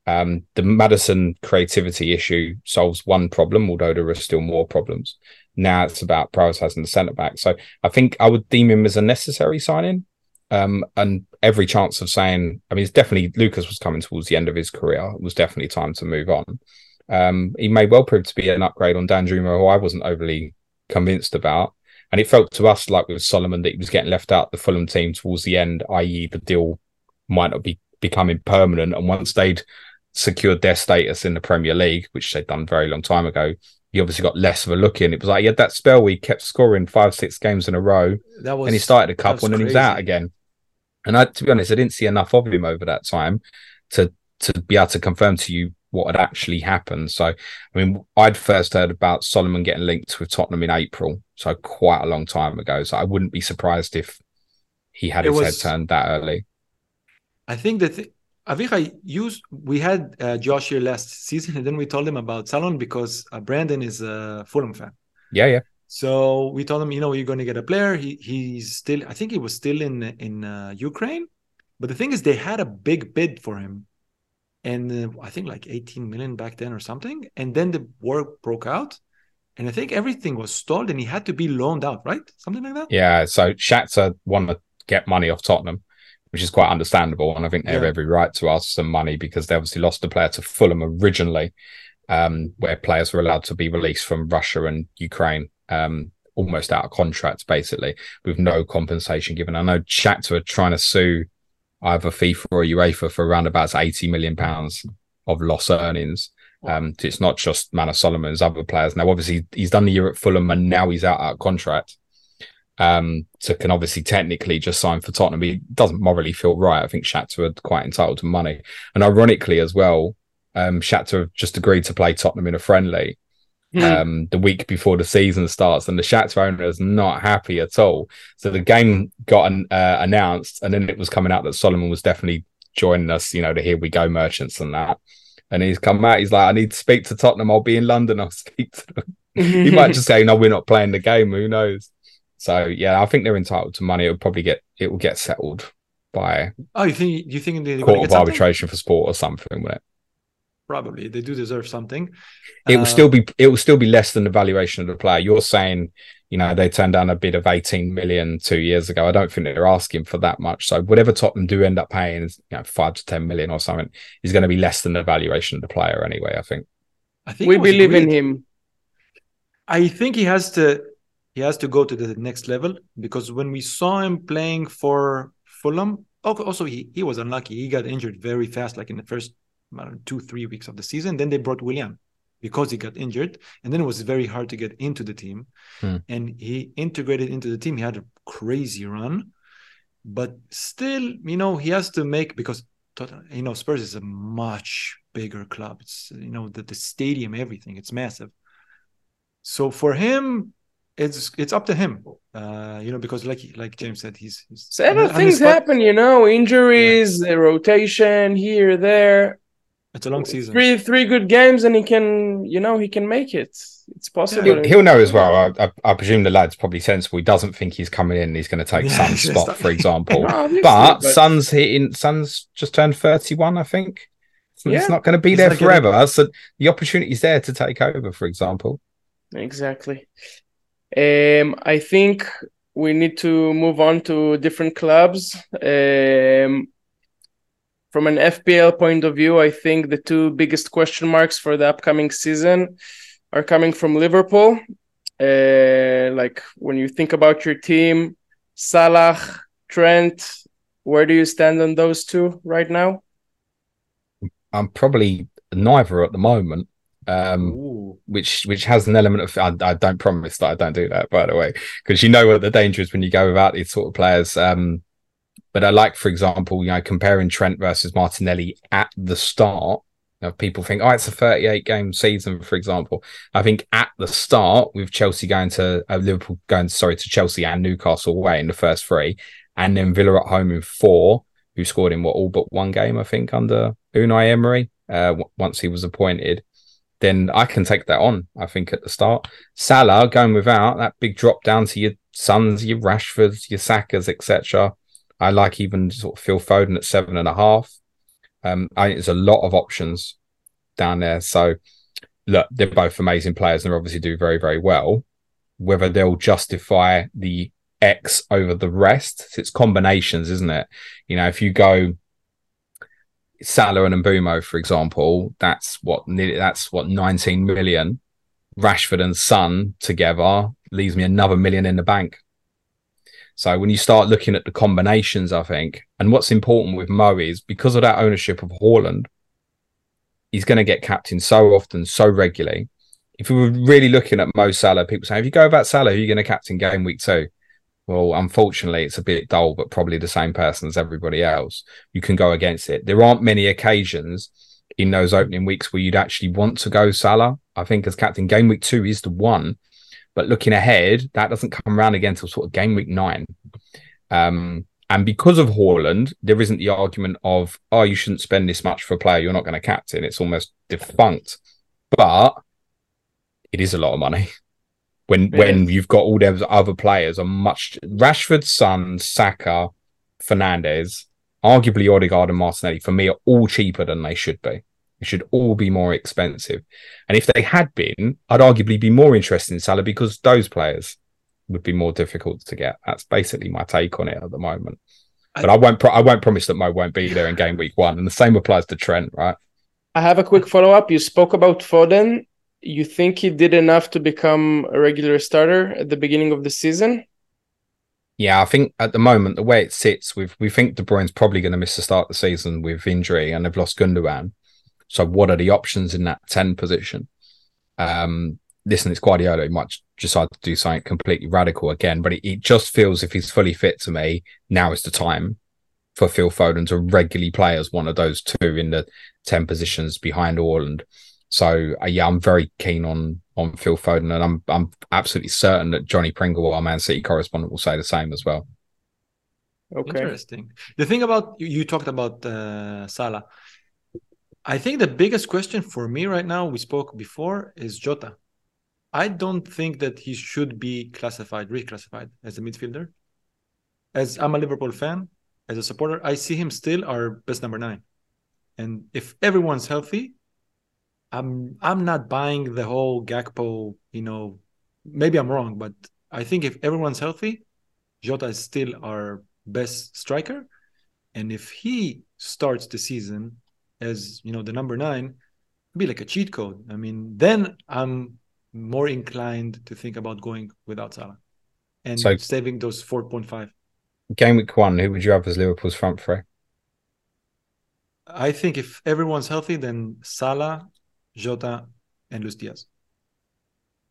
Um, the Maddison creativity issue solves one problem, although there are still more problems. Now it's about prioritizing the centre back. So I think I would deem him as a necessary signing. Um, and every chance of saying, I mean, it's definitely Lucas was coming towards the end of his career. It was definitely time to move on. Um, he may well prove to be an upgrade on Dan Danjuma, who I wasn't overly convinced about. And it felt to us like with Solomon that he was getting left out the Fulham team towards the end, i.e., the deal might not be becoming permanent. And once they'd secured their status in the Premier League, which they'd done very long time ago, he obviously got less of a look in. It was like he had that spell where he kept scoring five, six games in a row. That was, and he started a couple and then he was out again. And I, to be honest, I didn't see enough of him over that time to to be able to confirm to you what had actually happened. So, I mean, I'd first heard about Solomon getting linked with Tottenham in April, so quite a long time ago. So I wouldn't be surprised if he had his was, head turned that early. I think that Avichai used we had uh, Josh here last season, and then we told him about Salon because uh, Brandon is a Fulham fan. Yeah, yeah. So we told him, you know, you're going to get a player. He he's still, I think he was still in in uh, Ukraine, but the thing is, they had a big bid for him, and uh, I think like 18 million back then or something. And then the war broke out, and I think everything was stalled, and he had to be loaned out, right? Something like that. Yeah. So Shakhtar wanted to get money off Tottenham which is quite understandable. And I think they yeah. have every right to ask some money because they obviously lost a player to Fulham originally, um, where players were allowed to be released from Russia and Ukraine. Um, almost out of contracts, basically, with no compensation given. I know Shakhtar are trying to sue either FIFA or UEFA for around about 80 million pounds of lost earnings. Um, it's not just Manor Solomon's other players. Now, obviously, he's done the year at Fulham and now he's out of contract um, so can obviously technically just sign for Tottenham. He doesn't morally feel right. I think Shakhtar are quite entitled to money. And ironically as well, um, Shakhtar have just agreed to play Tottenham in a friendly. Um, the week before the season starts, and the Shakhtar owner is not happy at all. So the game got an, uh, announced, and then it was coming out that Solomon was definitely joining us. You know, the Here We Go merchants and that. And he's come out. He's like, I need to speak to Tottenham. I'll be in London. I'll speak to them. he might just say, No, we're not playing the game. Who knows? So yeah, I think they're entitled to money. It'll probably get it will get settled by. Oh, you think you think they court of arbitration for sport or something, will it? Probably they do deserve something. It will uh, still be it will still be less than the valuation of the player. You're saying you know they turned down a bid of 18 million two years ago. I don't think they're asking for that much. So whatever Tottenham do end up paying, is you know five to 10 million or something, is going to be less than the valuation of the player anyway. I think. I think we believe in him. I think he has to he has to go to the next level because when we saw him playing for Fulham, also he, he was unlucky. He got injured very fast, like in the first know, two, three weeks of the season. Then they brought Willian because he got injured. And then it was very hard to get into the team. Hmm. And he integrated into the team. He had a crazy run. but still, you know, he has to make because you know Spurs is a much bigger club. It's you know the, the stadium, everything. It's massive. So for him, it's it's up to him. Uh, you know, because like like James said, he's, he's several things happen. You know, injuries, yeah. rotation here, there. It's a long season. Three three good games, and he can you know he can make it. It's possible. He'll, he'll know as well. I, I, I, presume the lad's probably sensible. He doesn't think he's coming in. He's going to take yeah, Son's spot, for example. no, but, but Son's hitting. Son's just turned thirty-one, I think. Yeah. It's not going to be he's there forever. Getting... So the opportunity's there to take over, for example. Exactly. Um, I think we need to move on to different clubs. Um, from an FPL point of view, I think the two biggest question marks for the upcoming season are coming from Liverpool. Uh, like when you think about your team, Salah, Trent, where do you stand on those two right now? I'm probably neither at the moment um, which which has an element of I, I, don't promise that I don't do that by the way because you know what the danger is when you go without these sort of players. Um, but I like, for example, you know, comparing Trent versus Martinelli at the start. People think, oh, it's a 38 game season, for example. I think at the start, with Chelsea going to uh, Liverpool going, sorry, to Chelsea and Newcastle away in the first three, and then Villa at home in four, who scored in what all but one game, I think, under Unai Emery uh, once he was appointed then I can take that on. I think at the start, Salah going without that big drop down to your Sons, your Rashfords, your Sakas, etc. I like even sort of Phil Foden at seven and a half. Um, I think there's a lot of options down there. So look, they're both amazing players and they obviously do very, very well. Whether they'll justify the X over the rest, it's combinations, isn't it? You know, if you go Salah and Mbeumo, for example, that's what that's what 19 million. Rashford and Son together leaves me another million in the bank. So when you start looking at the combinations, I think, and what's important with Mo is because of that ownership of Haaland, he's going to get captain so often, so regularly. If we were really looking at Mo Salah, people say, if you go about Salah, who are you going to captain game week two? well, unfortunately, it's a bit dull, but probably the same person as everybody else. You can go against it. There aren't many occasions in those opening weeks where you'd actually want to go Salah. I think as captain, game week two is the one. But looking ahead, that doesn't come around again until sort of game week nine. Um, and because of Haaland, there isn't the argument of, oh, you shouldn't spend this much for a player you're not going to captain. It's almost defunct. But it is a lot of money when when you've got all those other players on much Rashford, Son, Saka, Fernandes, arguably Odegaard and Martinelli for me are all cheaper than they should be. They should all be more expensive. And if they had been, I'd arguably be more interested in Salah because those players would be more difficult to get. That's basically my take on it at the moment. But I, I won't. Pro- I won't promise that Mo won't be there in game week one, and the same applies to Trent, right? I have a quick follow up. You spoke about Foden you think he did enough to become a regular starter at the beginning of the season? Yeah, I think at the moment the way it sits, with we think De Bruyne's probably going to miss the start of the season with injury, and they've lost Gundogan. So, what are the options in that ten position? Um, listen, it's Guardiola. He might decide to do something completely radical again, but it, it just feels if he's fully fit to me, now is the time for Phil Foden to regularly play as one of those two in the ten positions behind Haaland. So uh, yeah, I'm very keen on on Phil Foden, and I'm I'm absolutely certain that Johnny Pringle, our Man City correspondent, will say the same as well. Okay. Interesting. The thing about you, you talked about uh, Salah. I think the biggest question for me right now, we spoke before, is Jota. I don't think that he should be classified, reclassified as a midfielder. As I'm a Liverpool fan, as a supporter, I see him still our best number nine. And if everyone's healthy, I'm I'm not buying the whole Gakpo. You know, maybe I'm wrong, but I think if everyone's healthy, Jota is still our best striker, and if he starts the season as you know the number nine, be like a cheat code. I mean, then I'm more inclined to think about going without Salah and so, saving those four point five. Game week one, who would you have as Liverpool's front three? I think if everyone's healthy, then Salah, Jota, and Luis Diaz.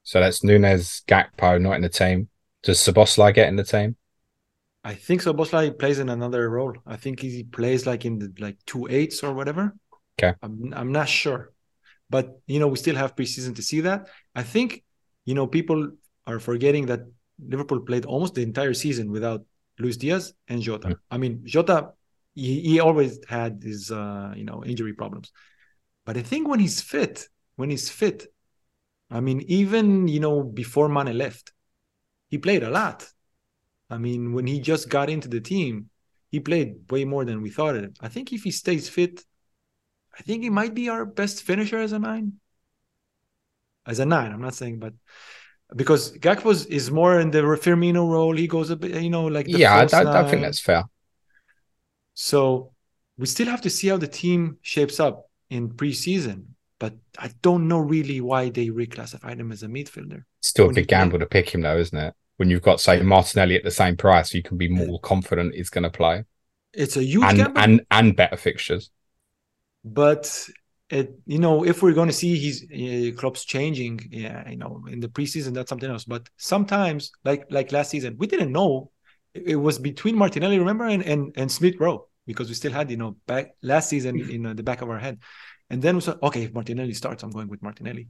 So that's Nunez, Gakpo not in the team. Does Szoboszlai get in the team? I think Szoboszlai plays in another role. I think he plays like in the like two eights or whatever. Okay. I'm I'm not sure. But you know, we still have preseason to see that. I think, you know, people are forgetting that Liverpool played almost the entire season without Luis Diaz and Jota. Mm. I mean, Jota, he, he always had his uh, you know injury problems, but I think when he's fit, when he's fit, I mean, even you know before Mane left, he played a lot. I mean, when he just got into the team, he played way more than we thought. It. I think if he stays fit, I think he might be our best finisher as a nine. As a nine, I'm not saying, but because Gakpo is more in the Firmino role. He goes a bit, you know, like yeah, I, I, I, think that's fair. So we still have to see how the team shapes up in preseason, but I don't know really why they reclassified him as a midfielder. Still a big gamble to pick him, though, isn't it? When you've got say Martinelli at the same price, you can be more confident he's going to play. It's a huge and, gamble, and and better fixtures. But it, you know, if we're going to see his uh, Klopp's changing, yeah, you know, in the preseason, that's something else. But sometimes, like like last season, we didn't know it, it was between Martinelli, remember, and and, and Smith Rowe because we still had you know back last season in uh, the back of our head, and then we said, okay, if Martinelli starts, I'm going with Martinelli.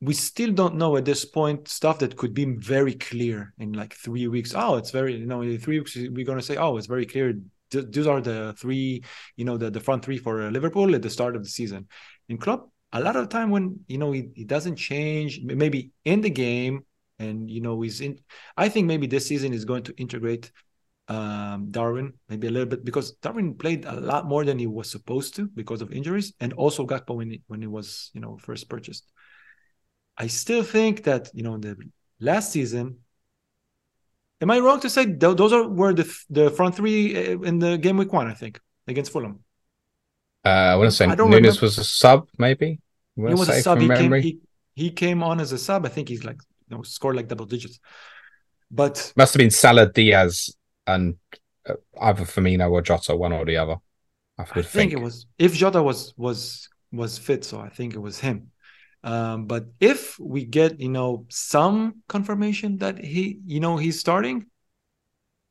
We still don't know at this point stuff that could be very clear in like three weeks. Oh, it's very you know in three weeks we're going to say, oh, it's very clear those are the three, you know, the, the front three for Liverpool at the start of the season. In Klopp, a lot of the time when you know he, he doesn't change, maybe in the game, and you know he's in. I think maybe this season is going to integrate um, Darwin maybe a little bit because Darwin played a lot more than he was supposed to because of injuries, and also Gakpo when he, when he was you know first purchased. I still think that you know the last season Am I wrong to say th- those are were the the front three uh, in the game week one? I think against Fulham. Uh, I want to say Nunez remember. was a sub, maybe. He was a sub. He came, he, he came on as a sub. I think he's like you know scored like double digits. But must have been Salah, Diaz, and uh, either Firmino or Jota, one or the other. I, I think, think, it was if Jota was was was fit, so I think it was him. Um, but if we get, you know, some confirmation that he, you know, he's starting,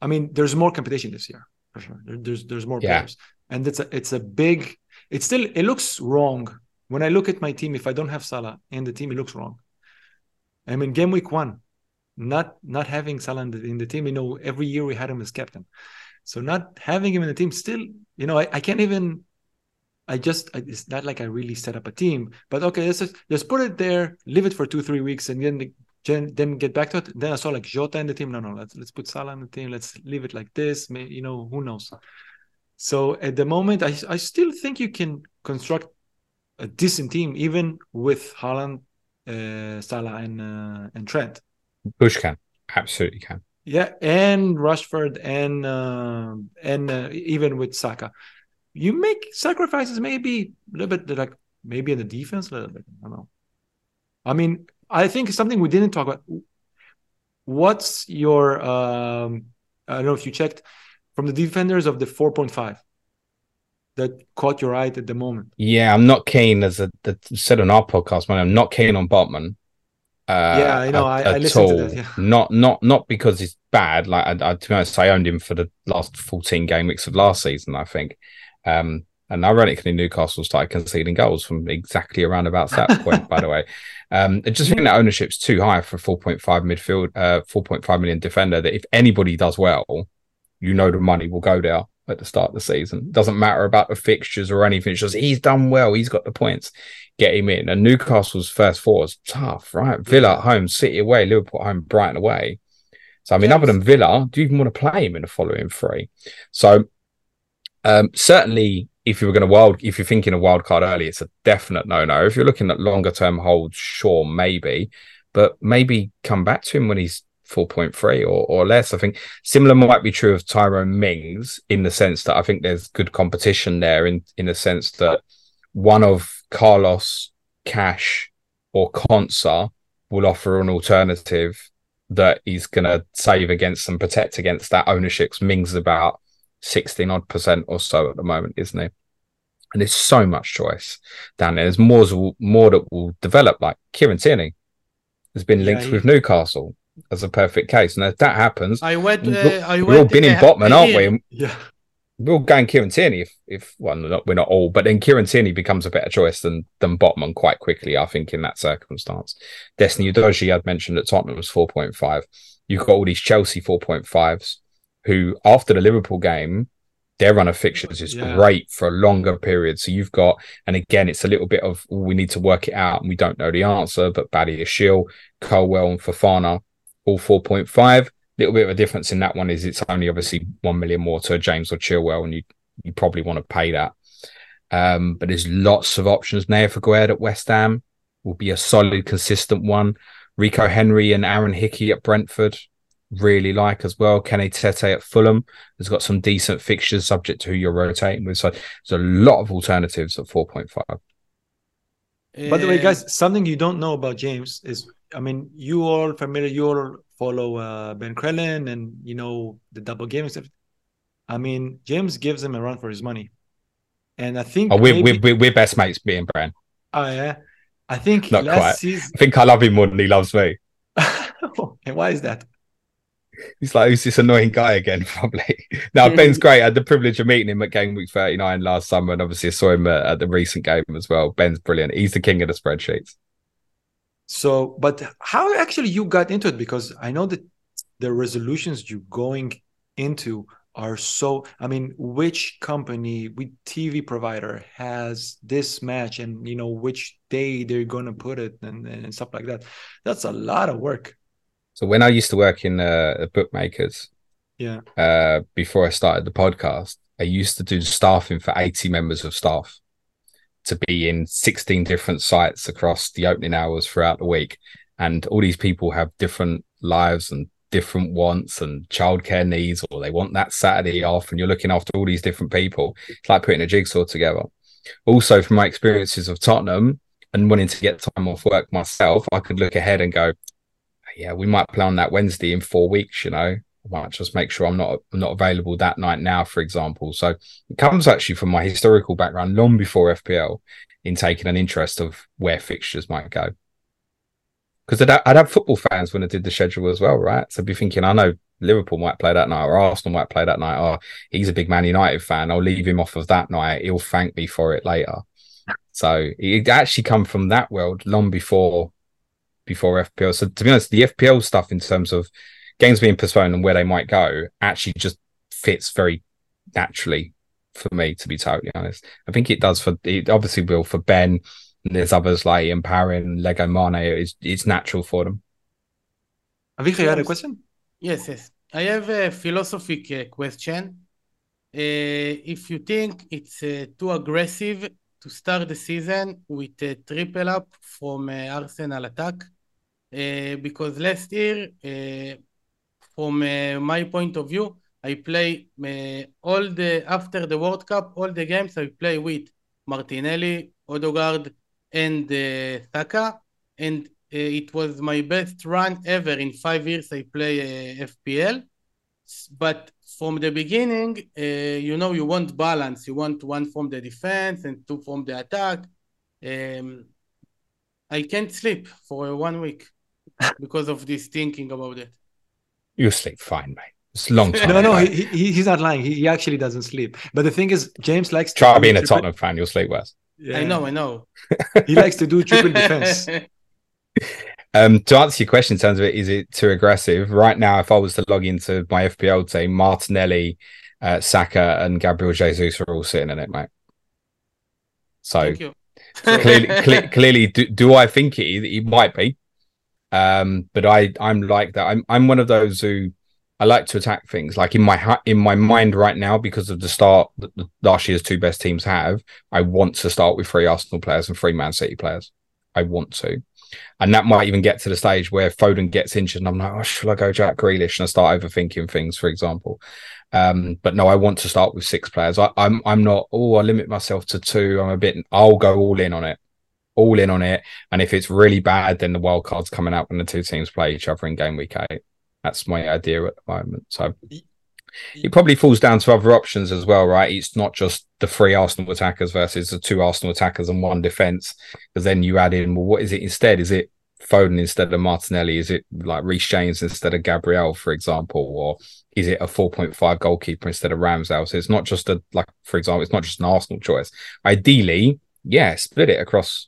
I mean, there's more competition this year for sure. There, there's there's more yeah. players, and it's a it's a big. It's still it looks wrong when I look at my team. If I don't have Salah in the team, it looks wrong. I mean, game week one, not not having Salah in the, in the team. You know, every year we had him as captain, so not having him in the team still, you know, I, I can't even I just it's not like I really set up a team, but okay, let's just, just put it there, leave it for two three weeks, and then then get back to it. Then I saw like Jota in the team. No, no, let's let's put Salah in the team. Let's leave it like this. May, you know, who knows? So at the moment, I I still think you can construct a decent team even with Haaland, uh, Salah, and uh, and Trent. Bush can absolutely can. Yeah, and Rashford and uh, and uh, even with Saka you make sacrifices maybe a little bit like maybe in the defense a little bit. I don't know. I mean, I think something we didn't talk about. What's your um I don't know if you checked from the defenders of the 4.5 that caught your eye at the moment? Yeah, I'm not keen as I said on our podcast, man. I'm not keen on Botman. Uh, yeah, I know. At, I, I listened all. to that. Yeah. Not not not because he's bad. Like I, I, to be honest, I owned him for the last 14 game weeks of last season. I think um, and ironically, Newcastle started conceding goals from exactly around about that point, by the way. Um, I just think that ownership's too high for 4.5 midfield, uh, 4.5 million defender. That if anybody does well, you know the money will go there at the start of the season. Doesn't matter about the fixtures or anything. It's just he's done well. He's got the points. Get him in. And Newcastle's first four is tough, right? Villa at home, City away, Liverpool at home, Brighton away. So I mean, yes. other than Villa, do you even want to play him in the following three? So um, certainly, if you were going to wild, if you're thinking a wild card early, it's a definite no no. If you're looking at longer term holds, sure, maybe, but maybe come back to him when he's 4.3 or, or less. I think similar might be true of Tyrone Mings in the sense that I think there's good competition there in, in the sense that one of Carlos, Cash, or Konsa will offer an alternative that he's going to save against and protect against that ownership's Mings about 16 odd percent or so at the moment, isn't he? And there's so much choice down there. There's more, more that will develop, like Kieran Tierney has been linked yeah, he, with Newcastle. as a perfect case. And if that happens, I went. Uh, I we're all been in Botman, aren't we? Yeah. We'll all going Kieran Tierney if, if well, not, we're not all, but then Kieran Tierney becomes a better choice than than Botman quite quickly, I think, in that circumstance. Destiny Udogie, I'd mentioned at Tottenham was 4.5. You've got all these Chelsea 4.5s who, after the Liverpool game, their run of fixtures is yeah. great for a longer period. So you've got, and again, it's a little bit of we need to work it out and we don't know the answer, but Badiashile, Colwill, and Fofana, all 4.5. Little bit of a difference in that one is it's only obviously 1 million more to James or Chilwell, and you, you probably want to pay that. Um, but there's lots of options. Nayef Aguerd at West Ham will be a solid, consistent one. Rico Henry and Aaron Hickey at Brentford really like as well. Kenny Tete at Fulham has got some decent fixtures subject to who you're rotating with. So there's a lot of alternatives at 4.5. By the way, guys, something you don't know about James is, I mean, you all familiar, you all follow uh, Ben Crellin and you know the double game stuff. I mean, James gives him a run for his money, and I think oh, we're, maybe... we're, we're best mates, me and Bran. Oh yeah, I think not quite. Season... I think I love him more than he loves me. and why is that? He's like, who's this annoying guy again? Probably. Now Ben's great. I had the privilege of meeting him at Game Week 39 last summer, and obviously I saw him at, at the recent game as well. Ben's brilliant. He's the king of the spreadsheets. So, but how actually you got into it? Because I know that the resolutions you're going into are so. I mean, which company, which TV provider has this match, and you know which day they're going to put it, and, and stuff like that. That's a lot of work. So when I used to work in uh, bookmakers, yeah, uh, before I started the podcast, I used to do staffing for eighty members of staff to be in sixteen different sites across the opening hours throughout the week, and all these people have different lives and different wants and childcare needs, or they want that Saturday off, and you're looking after all these different people. It's like putting a jigsaw together. Also, from my experiences of Tottenham and wanting to get time off work myself, I could look ahead and go, yeah, we might play on that Wednesday in four weeks, you know. I might just make sure I'm not I'm not available that night now, for example. So it comes actually from my historical background long before FPL in taking an interest of where fixtures might go. Because I'd, I'd have football fans when I did the schedule as well, right? So I'd be thinking, I know Liverpool might play that night or Arsenal might play that night, or he's a big Man United fan. I'll leave him off of that night. He'll thank me for it later. So it actually come from that world long before before FPL. So to be honest, the FPL stuff in terms of games being postponed and where they might go actually just fits very naturally for me, to be totally honest. I think it does for it obviously will for Ben. And there's others like Ian Parry Lego Mane. It's it's natural for them. Avichai, you had a question? Yes, yes. I have a philosophical uh, question. Uh, if you think it's uh, too aggressive to start the season with a triple up from uh, Arsenal attack, uh, because last year, uh, from uh, my point of view, I play all the after the World Cup, all the games I play with Martinelli, Odegaard, and Saka, and it was my best run ever in five years I play FPL. But from the beginning, uh, you know, you want balance. You want one from the defense and two from the attack. Um, I can't sleep for one week because of this thinking about it. You sleep fine, mate. It's long time. no, no, he, he, he's not lying. He, he, actually doesn't sleep. But the thing is, James likes to try being a Tottenham fan. You'll sleep worse. Yeah. I know, I know. he likes to do triple defense. Um, to answer your question in terms of it, is it too aggressive? Right now, if I was to log into my FPL team, Martinelli, uh, Saka, and Gabriel Jesus are all sitting in it, mate. So clearly, cl- clearly, do, do, I think it, it might be? Um, but I I'm like that. I'm I'm one of those who I like to attack things. Like in my in my mind right now, because of the start that the last year's two best teams have, I want to start with three Arsenal players and three Man City players. I want to, and that might even get to the stage where Foden gets injured, and I'm like, oh, shall I go Jack Grealish and I start overthinking things, for example. Um, but no, I want to start with six players. I, I'm I'm not. Oh, I limit myself to two. I'm a bit. I'll go all in on it all in on it. And if it's really bad, then the wild card's coming out when the two teams play each other in game week eight. That's my idea at the moment. So it probably falls down to other options as well, right? It's not just the three Arsenal attackers versus the two Arsenal attackers and one defense. Because then you add in, well, what is it instead? Is it Foden instead of Martinelli? Is it like Reece James instead of Gabriel, for example, or is it a 4.5 goalkeeper instead of Ramsdale? So it's not just a like, for example, it's not just an Arsenal choice. Ideally, yeah, split it across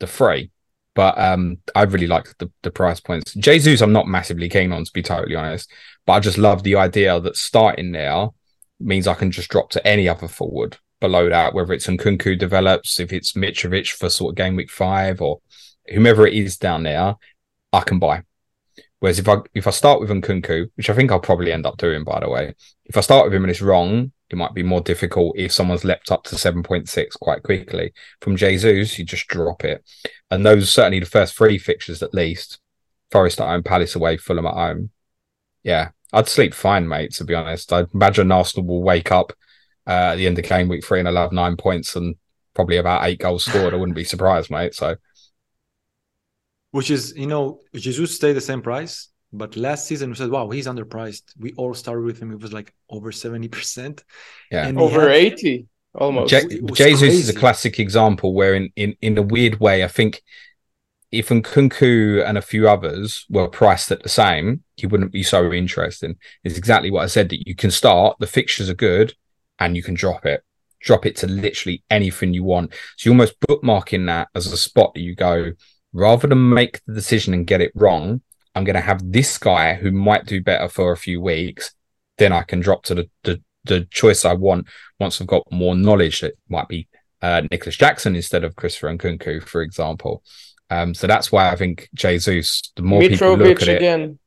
the three. But um, I really like the, the price points. Jesus, I'm not massively keen on, to be totally honest. But I just love the idea that starting there means I can just drop to any other forward below that, whether it's Nkunku develops, if it's Mitrovic for sort of game week five, or whomever it is down there, I can buy. Whereas if I if I start with Nkunku, which I think I'll probably end up doing, by the way, if I start with him and it's wrong, it might be more difficult if someone's leapt up to 7.6 quite quickly. From Jesus, you just drop it. And those certainly the first three fixtures at least. Forest at home, Palace away, Fulham at home. Yeah, I'd sleep fine, mate, to be honest. I imagine Arsenal will wake up uh, at the end of game week three and I'll have nine points and probably about eight goals scored. I wouldn't be surprised, mate. So which is you know Jesus stay the same price, but last season we said, wow, he's underpriced. We all started with him; it was like over seventy percent. Yeah, and over had... eighty almost. Je- Jesus crazy. is a classic example where, in in in a weird way, I think if Nkunku and a few others were priced at the same, he wouldn't be so interesting. It's exactly what I said that you can start, the fixtures are good, and you can drop it. Drop it to literally anything you want. So you're almost bookmarking that as a spot that you go, rather than make the decision and get it wrong, I'm going to have this guy who might do better for a few weeks. Then I can drop to the, the, the choice I want once I've got more knowledge. It might be uh, Nicolas Jackson instead of Christopher Nkunku, for example. Um, so that's why I think Jesus, the more Mitrovic people look at it. Again.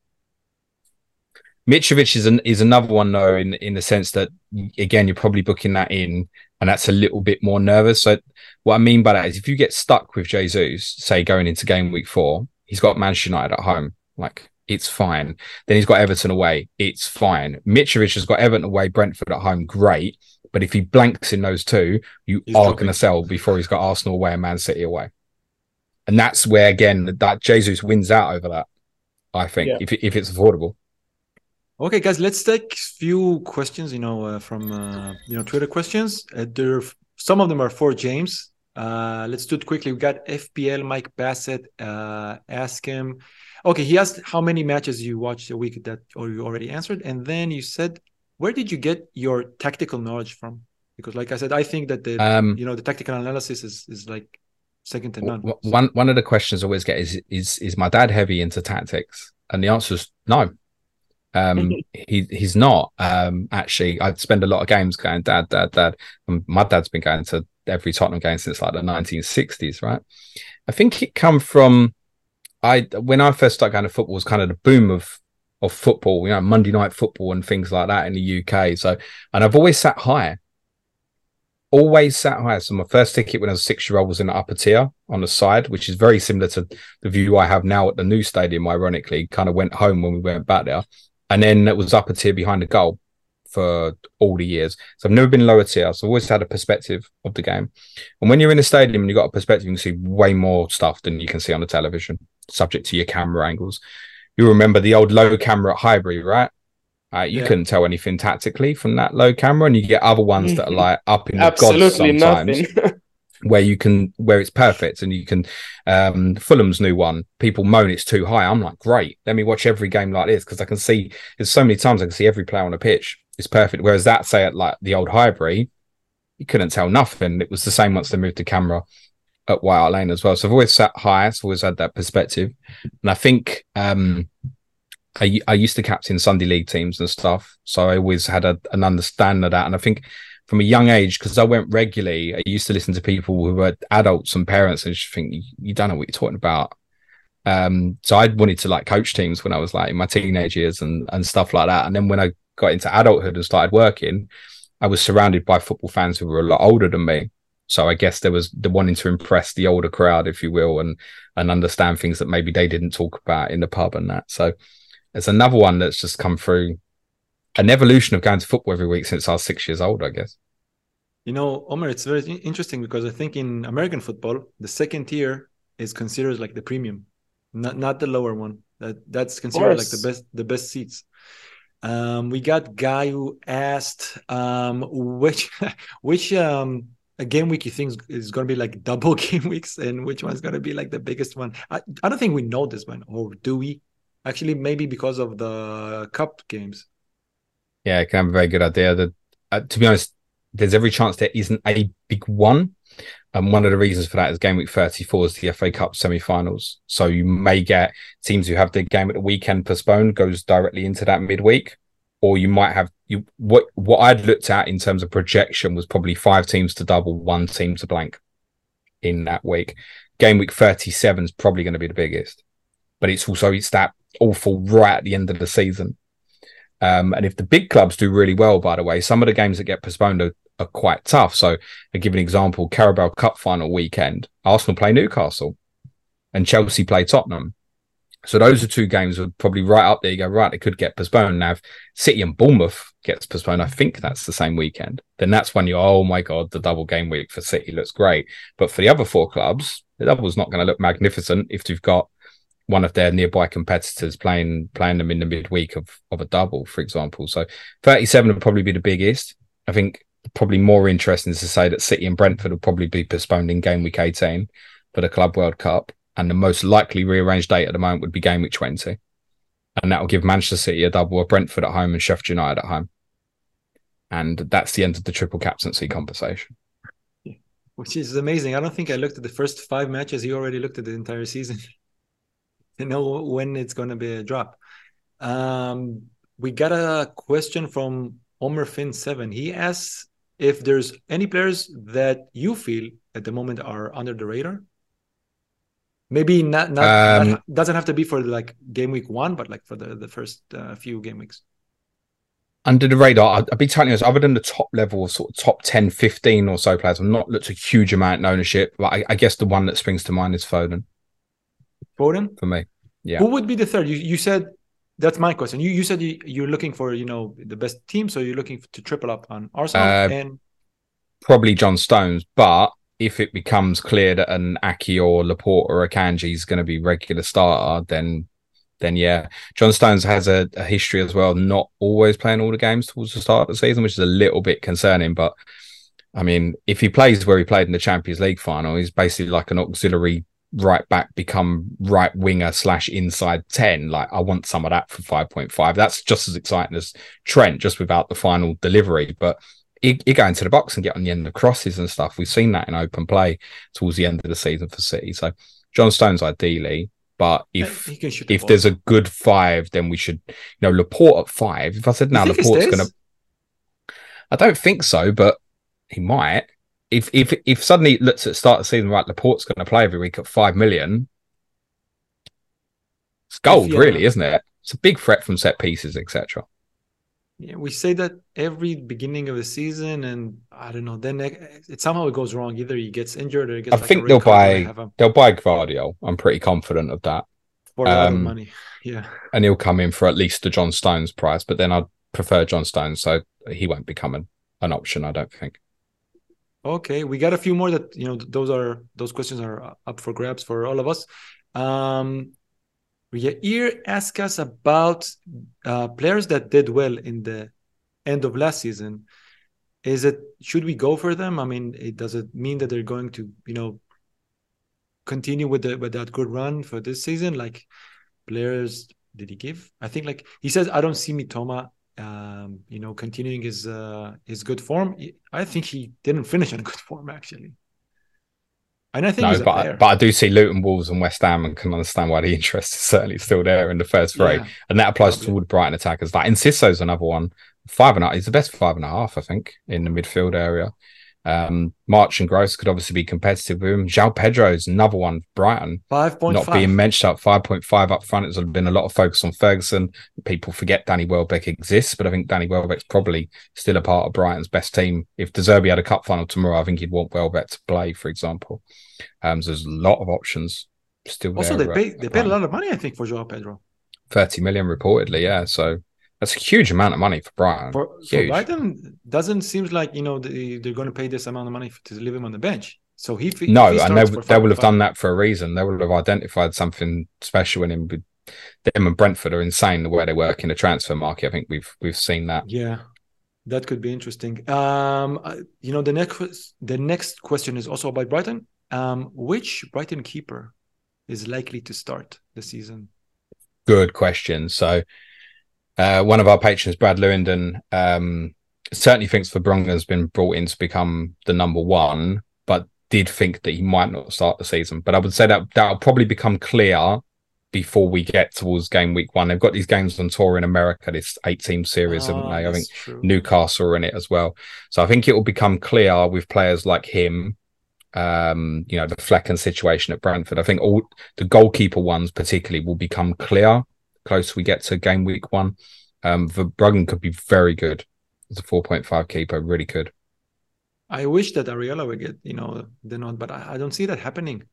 Mitrovic is an, is another one though, in in the sense that again you're probably booking that in, and that's a little bit more nervous. So what I mean by that is if you get stuck with Jesus, say going into game week four, he's got Manchester United at home, like it's fine. Then he's got Everton away, it's fine. Mitrovic has got Everton away, Brentford at home, great. But if he blanks in those two, you he's are going to sell before he's got Arsenal away and Man City away. And that's where again that Jesus wins out over that. I think yeah. if if it's affordable. Okay, guys, let's take a few questions. You know, uh, from uh, you know Twitter questions. Uh, there, some of them are for James. Uh, let's do it quickly. We got FPL Mike Bassett. Uh, ask him. Okay, he asked how many matches you watched a week that or you already answered, and then you said, where did you get your tactical knowledge from? Because, like I said, I think that the um, you know the tactical analysis is is like second to none. One one of the questions I always get is is is my dad heavy into tactics? And the answer is no. Um, he he's not. Um, actually, I spend a lot of games going dad, dad, dad. And my dad's been going to every Tottenham game since like the 1960s, right? I think it come from I when I first started going to football it was kind of the boom of of football, you know, Monday night football and things like that in the UK. So, and I've always sat high, always sat high. So my first ticket when I was six year old was in the upper tier on the side, which is very similar to the view I have now at the new stadium. Ironically, kind of went home when we went back there, and then it was upper tier behind the goal for all the years. So I've never been lower tier. So I've always had a perspective of the game. And when you're in a stadium and you've got a perspective, you can see way more stuff than you can see on the television, subject to your camera angles. You remember the old low camera at Highbury, right? Uh, you yeah. couldn't tell anything tactically from that low camera, and you get other ones mm-hmm. that are mm-hmm. like up in the gods sometimes. where you can where it's perfect and you can um Fulham's new one people moan it's too high I'm like great let me watch every game like this because I can see there's so many times I can see every player on the pitch it's perfect. Whereas that, say, at like the old Highbury, you couldn't tell nothing. It was the same once they moved the camera at White Lane as well. So I've always sat high. I've always had that perspective. And I think um, I, I used to captain Sunday league teams and stuff. So I always had a, an understanding of that. And I think from a young age, because I went regularly, I used to listen to people who were adults and parents and just think, you don't know what you're talking about. Um, so I wanted to like coach teams when I was like in my teenage years and, and stuff like that. And then when I got into adulthood and started working, I was surrounded by football fans who were a lot older than me. So I guess there was the wanting to impress the older crowd, if you will, and and understand things that maybe they didn't talk about in the pub and that. So there's another one that's just come through an evolution of going to football every week since I was six years old, I guess. You know, Omer, it's very interesting because I think in American football, the second tier is considered like the premium, not not the lower one. That that's considered like the best the best seats. Um, we got guy who asked um, which which um, a game week you think is going to be like double game weeks and which one's going to be like the biggest one? I, I don't think we know this one, or do we? Actually, maybe because of the cup games. Yeah, I can have a very good idea. That, uh, to be honest, there's every chance there isn't a big one. And one of the reasons for that is game week 34 is the FA Cup semi-finals. So you may get teams who have their game at the weekend postponed goes directly into that midweek, or you might have you what what I'd looked at in terms of projection was probably five teams to double, one team to blank in that week. Game week 37 is probably going to be the biggest, but it's also it's that awful right at the end of the season. Um, and if the big clubs do really well, by the way, some of the games that get postponed are are quite tough. So, I give an example, Carabao Cup final weekend, Arsenal play Newcastle and Chelsea play Tottenham. So those are two games are probably right up there. You go, right, it could get postponed. Now, if City and Bournemouth gets postponed, I think that's the same weekend. Then that's when you, oh my God, the double game week for City looks great. But for the other four clubs, the double's not going to look magnificent if you've got one of their nearby competitors playing playing them in the midweek of, of a double, for example. So 37 would probably be the biggest. I think probably more interesting to say that City and Brentford will probably be postponed in game week 18 for the Club World Cup. And the most likely rearranged date at the moment would be game week 20. And that will give Manchester City a double of Brentford at home and Sheffield United at home. And that's the end of the triple captaincy conversation. Which is amazing. I don't think I looked at the first five matches. He already looked at the entire season to know when it's going to be a drop. Um, we got a question from Omer Finn Seven. He asks if there's any players that you feel at the moment are under the radar maybe not not, um, not doesn't have to be for like game week one but like for the the first uh, few game weeks under the radar I'd, I'd be telling you other than the top level sort of top 10 15 or so players i've not looked a huge amount in ownership but I, I, guess the one that springs to mind is foden foden for me yeah who would be the third you, you said that's my question. You you said you, you're looking for you know the best team, so you're looking to triple up on Arsenal uh, and probably John Stones. But if it becomes clear that an Aké or Laporte or Akanji is going to be regular starter, then then yeah, John Stones has a, a, history as well, not always playing all the games towards the start of the season, which is a little bit concerning. But I mean, if he plays where he played in the Champions League final, he's basically like an auxiliary right back become right winger slash inside 10 like i want some of that for 5.5 that's just as exciting as trent just without the final delivery but you, you go into the box and get on the end of crosses and stuff we've seen that in open play towards the end of the season for city so john stones ideally but if if the there's a good five then we should you know laporte at five if i said now laporte's gonna i don't think so but he might if if if suddenly looks at start of the season, right, Laporte's going to play every week at five million. It's gold, yeah. really, isn't it? It's a big threat from set pieces, etc. Yeah, we say that every beginning of the season, and I don't know. Then it, it somehow it goes wrong. Either he gets injured or he gets. I like think they'll buy they'll buy Gvardiol. I'm pretty confident of that. For a um, lot of money, yeah. And he'll come in for at least the John Stones price, but then I'd prefer John Stones, so he won't become an, an option. I don't think. Okay, we got a few more that you know those are those questions are up for grabs for all of us. Um, Yair asked us about uh, players that did well in the end of last season. Is it should we go for them? I mean, it, does it mean that they're going to you know continue with the with that good run for this season? Like players did he give? I think like he says I don't see Mitoma um, you know, continuing his uh, his good form. I think he didn't finish in good form actually. And I think no, but, I, but I do see Luton, Wolves, and West Ham, and can understand why the interest is certainly still there in the first three, yeah, and that applies probably. to all the Brighton attackers. Like Enciso's another one, five and a half. He's the best five and a half, I think, in the midfield area. Um, March and Gross could obviously be competitive with him. João Pedro is another one. Brighton, five point not being mentioned up five point five up front. There's been a lot of focus on Ferguson. People forget Danny Welbeck exists, but I think Danny Welbeck's probably still a part of Brighton's best team. If De had a cup final tomorrow, I think he'd want Welbeck to play, for example. Um, so there's a lot of options still. Also, there, they pay they paid a lot of money, I think, for João Pedro. Thirty million reportedly, yeah. So that's a huge amount of money for Brighton. For, for Brighton, doesn't seem like you know they, they're going to pay this amount of money to leave him on the bench. So he no, he and they, they will have done that for a reason. They will have identified something special in him. Them and Brentford are insane the way they work in the transfer market. I think we've we've seen that. Yeah, That could be interesting. Um, uh, you know, the next the next question is also about Brighton. Um, which Brighton keeper is likely to start the season? Good question. So, uh, one of our patrons, Brad Lewington, um, certainly thinks Verbruggen's been brought in to become the number one, but did think that he might not start the season. But I would say that that'll probably become clear before we get towards game week one. They've got these games on tour in America, this eight team series, oh, haven't they? I think true. Newcastle are in it as well. So I think it will become clear with players like him. Um, you know, the Flecken situation at Brentford. I think all the goalkeeper ones particularly will become clear close we get to game week one. Um, Verbruggen could be very good as a 4.5 keeper, really could. I wish that Areola would get, you know, the nod, but I, I don't see that happening.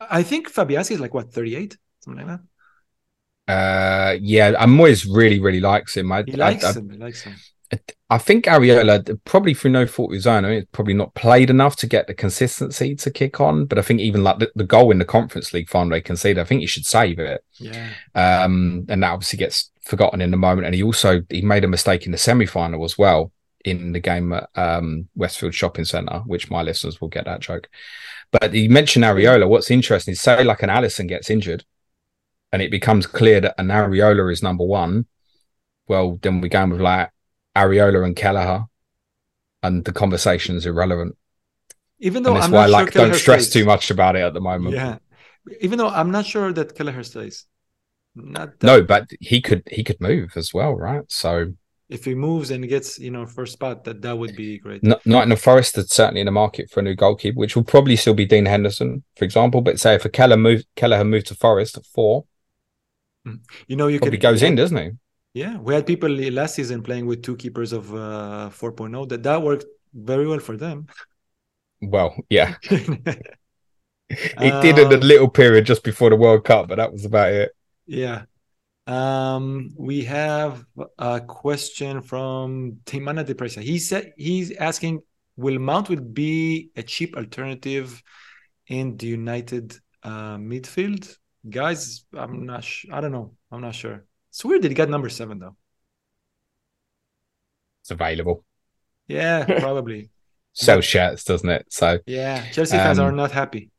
I think Fabianski is like what 38 something like that. Uh, yeah, and Moyes really, really likes him. I, he likes I, him. He likes him. I think Areola probably through no fault of his own, I mean, it's probably not played enough to get the consistency to kick on. But I think even like the, the goal in the Conference League final they conceded, I think he should save it. Yeah. Um, and that obviously gets forgotten in the moment. And he also he made a mistake in the semi final as well in the game at um, Westfield Shopping Centre, which my listeners will get that joke. But you mentioned Areola. What's interesting is say like an Alisson gets injured and it becomes clear that an Areola is number one, well, then we're going with like Areola and Kelleher, and the conversation is irrelevant. Even though and that's why, like, Kelleher don't stress stays. too much about it at the moment. Yeah, even though I'm not sure that Kelleher stays. Not that... No, but he could he could move as well, right? So if he moves and gets you know first spot, that that would be great. Not, not in the Forest, that's certainly in the market for a new goalkeeper, which will probably still be Dean Henderson, for example. But say if a Keller move Kelleher moved to Forest at four, Mm. You know, you Probably could goes in, doesn't he? Yeah, we had people last season playing with two keepers of uh, 4.0. That that worked very well for them. Well, yeah, it did in a um, little period just before the World Cup, but that was about it. Yeah. Um, we have a question from Timana Depressa. He said he's asking, will Mount will be a cheap alternative in the United uh, midfield? guys, I'm not. Sh- I don't know. I'm not sure. It's weird that he got number seven though. It's available. Yeah, probably. Sell shirts, doesn't it? So yeah, Chelsea fans um, are not happy.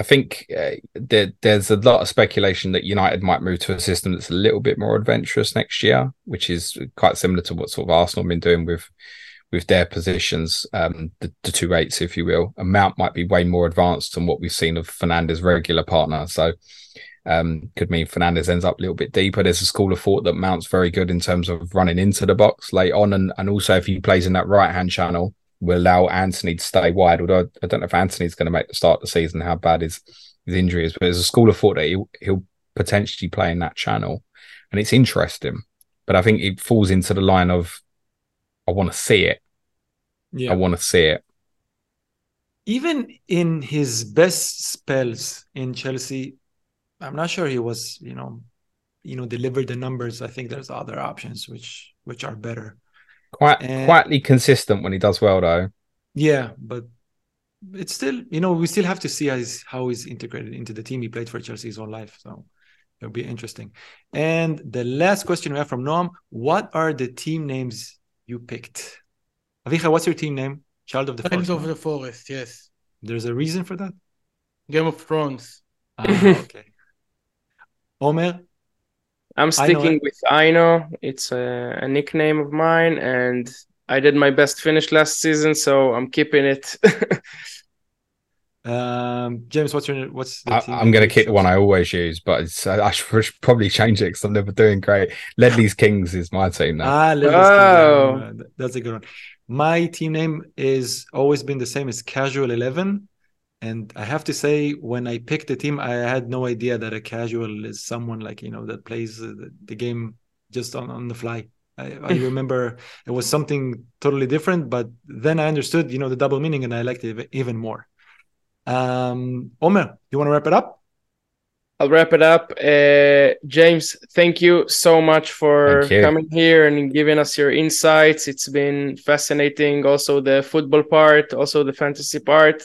I think uh, there, there's a lot of speculation that United might move to a system that's a little bit more adventurous next year, which is quite similar to what sort of Arsenal have been doing with with their positions, um, the, the two eights, if you will. And Mount might be way more advanced than what we've seen of Fernandes' regular partner. So um, could mean Fernandes ends up a little bit deeper. There's a school of thought that Mount's very good in terms of running into the box late on, and, and also if he plays in that right hand channel, will allow Antony to stay wide. Although I don't know if Antony's going to make the start of the season, how bad his his injury is, but there's a school of thought that he'll, he'll potentially play in that channel, and it's interesting. But I think it falls into the line of I want to see it. Yeah. I want to see it. Even in his best spells in Chelsea, I'm not sure he was, you know, you know, delivered the numbers. I think there's other options which which are better. Quite and, quietly consistent when he does well though. Yeah, but it's still, you know, we still have to see how he's, how he's integrated into the team. He played for Chelsea his whole life, so it'll be interesting. And the last question we have from Noam: What are the team names you picked? Avichai, what's your team name? Child of the Child Forest. of the Forest. Yes. There's a reason for that. Game of Thrones. Ah, okay. Omer? I'm sticking with Aino. It's a, a, nickname of mine, and I did my best finish last season, so I'm keeping it. um, James, what's your what's? I, am going to keep the one I always use, but I should probably change it because I'm never doing great. Ledley's Kings is my team now. Ah, Ledley's oh. Kings. That's a good one. My team name is always been the same as Casual Eleven and I have to say, when I picked the team, I had no idea that a casual is someone like you know that plays the, the game just on, on the fly. I, I remember it was something totally different, but then I understood, you know, the double meaning, and I liked it even more. Um, Omer, you want to wrap it up? I'll wrap it up. Uh, James, thank you so much for coming here and giving us your insights. It's been fascinating. Also, the football part, also the fantasy part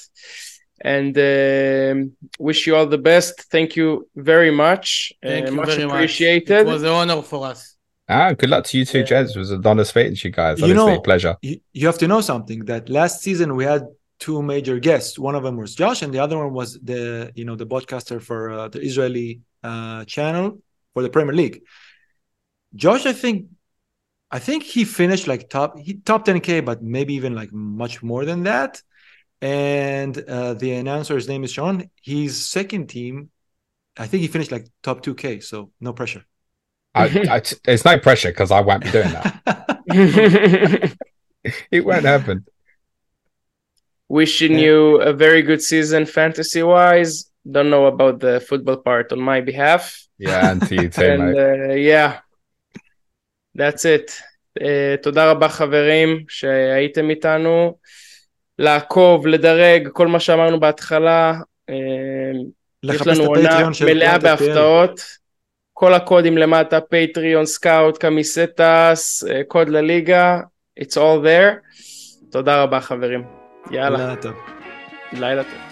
and uh, wish you all the best. Thank you very much. Thank uh, you much very appreciated. Much. It was an honor for us. Ah, good luck to you two, gents. It was an honor speaking to you guys. Honestly, you know, pleasure. You, you have to know something that last season we had two major guests. One of them was Josh, and the other one was the you know the broadcaster for uh, the Israeli uh, channel for the Premier League. Josh, I think, I think he finished like top he top 10k, but maybe even like much more than that And uh, the announcer's name is Sean. His second team, I think he finished like top 2k. So no pressure. I, I, it's no pressure because I won't be doing that. it won't happen. Wishing yeah. you a very good season fantasy wise. Don't know about the football part on my behalf. Yeah, and to you too, and, mate. Uh, yeah, that's it. Uh, תודה רבה חברים שהייתם איתנו. לעקוב, לדרג, כל מה שאמרנו בהתחלה. Uh, יש לנו עונה מלאה בהפתעות. כל הקודים למטה, פטריון, סקאוט, קמיסטס, קוד לליגה, it's all there. תודה רבה חברים. יאללה. לילה טוב. לילה טוב.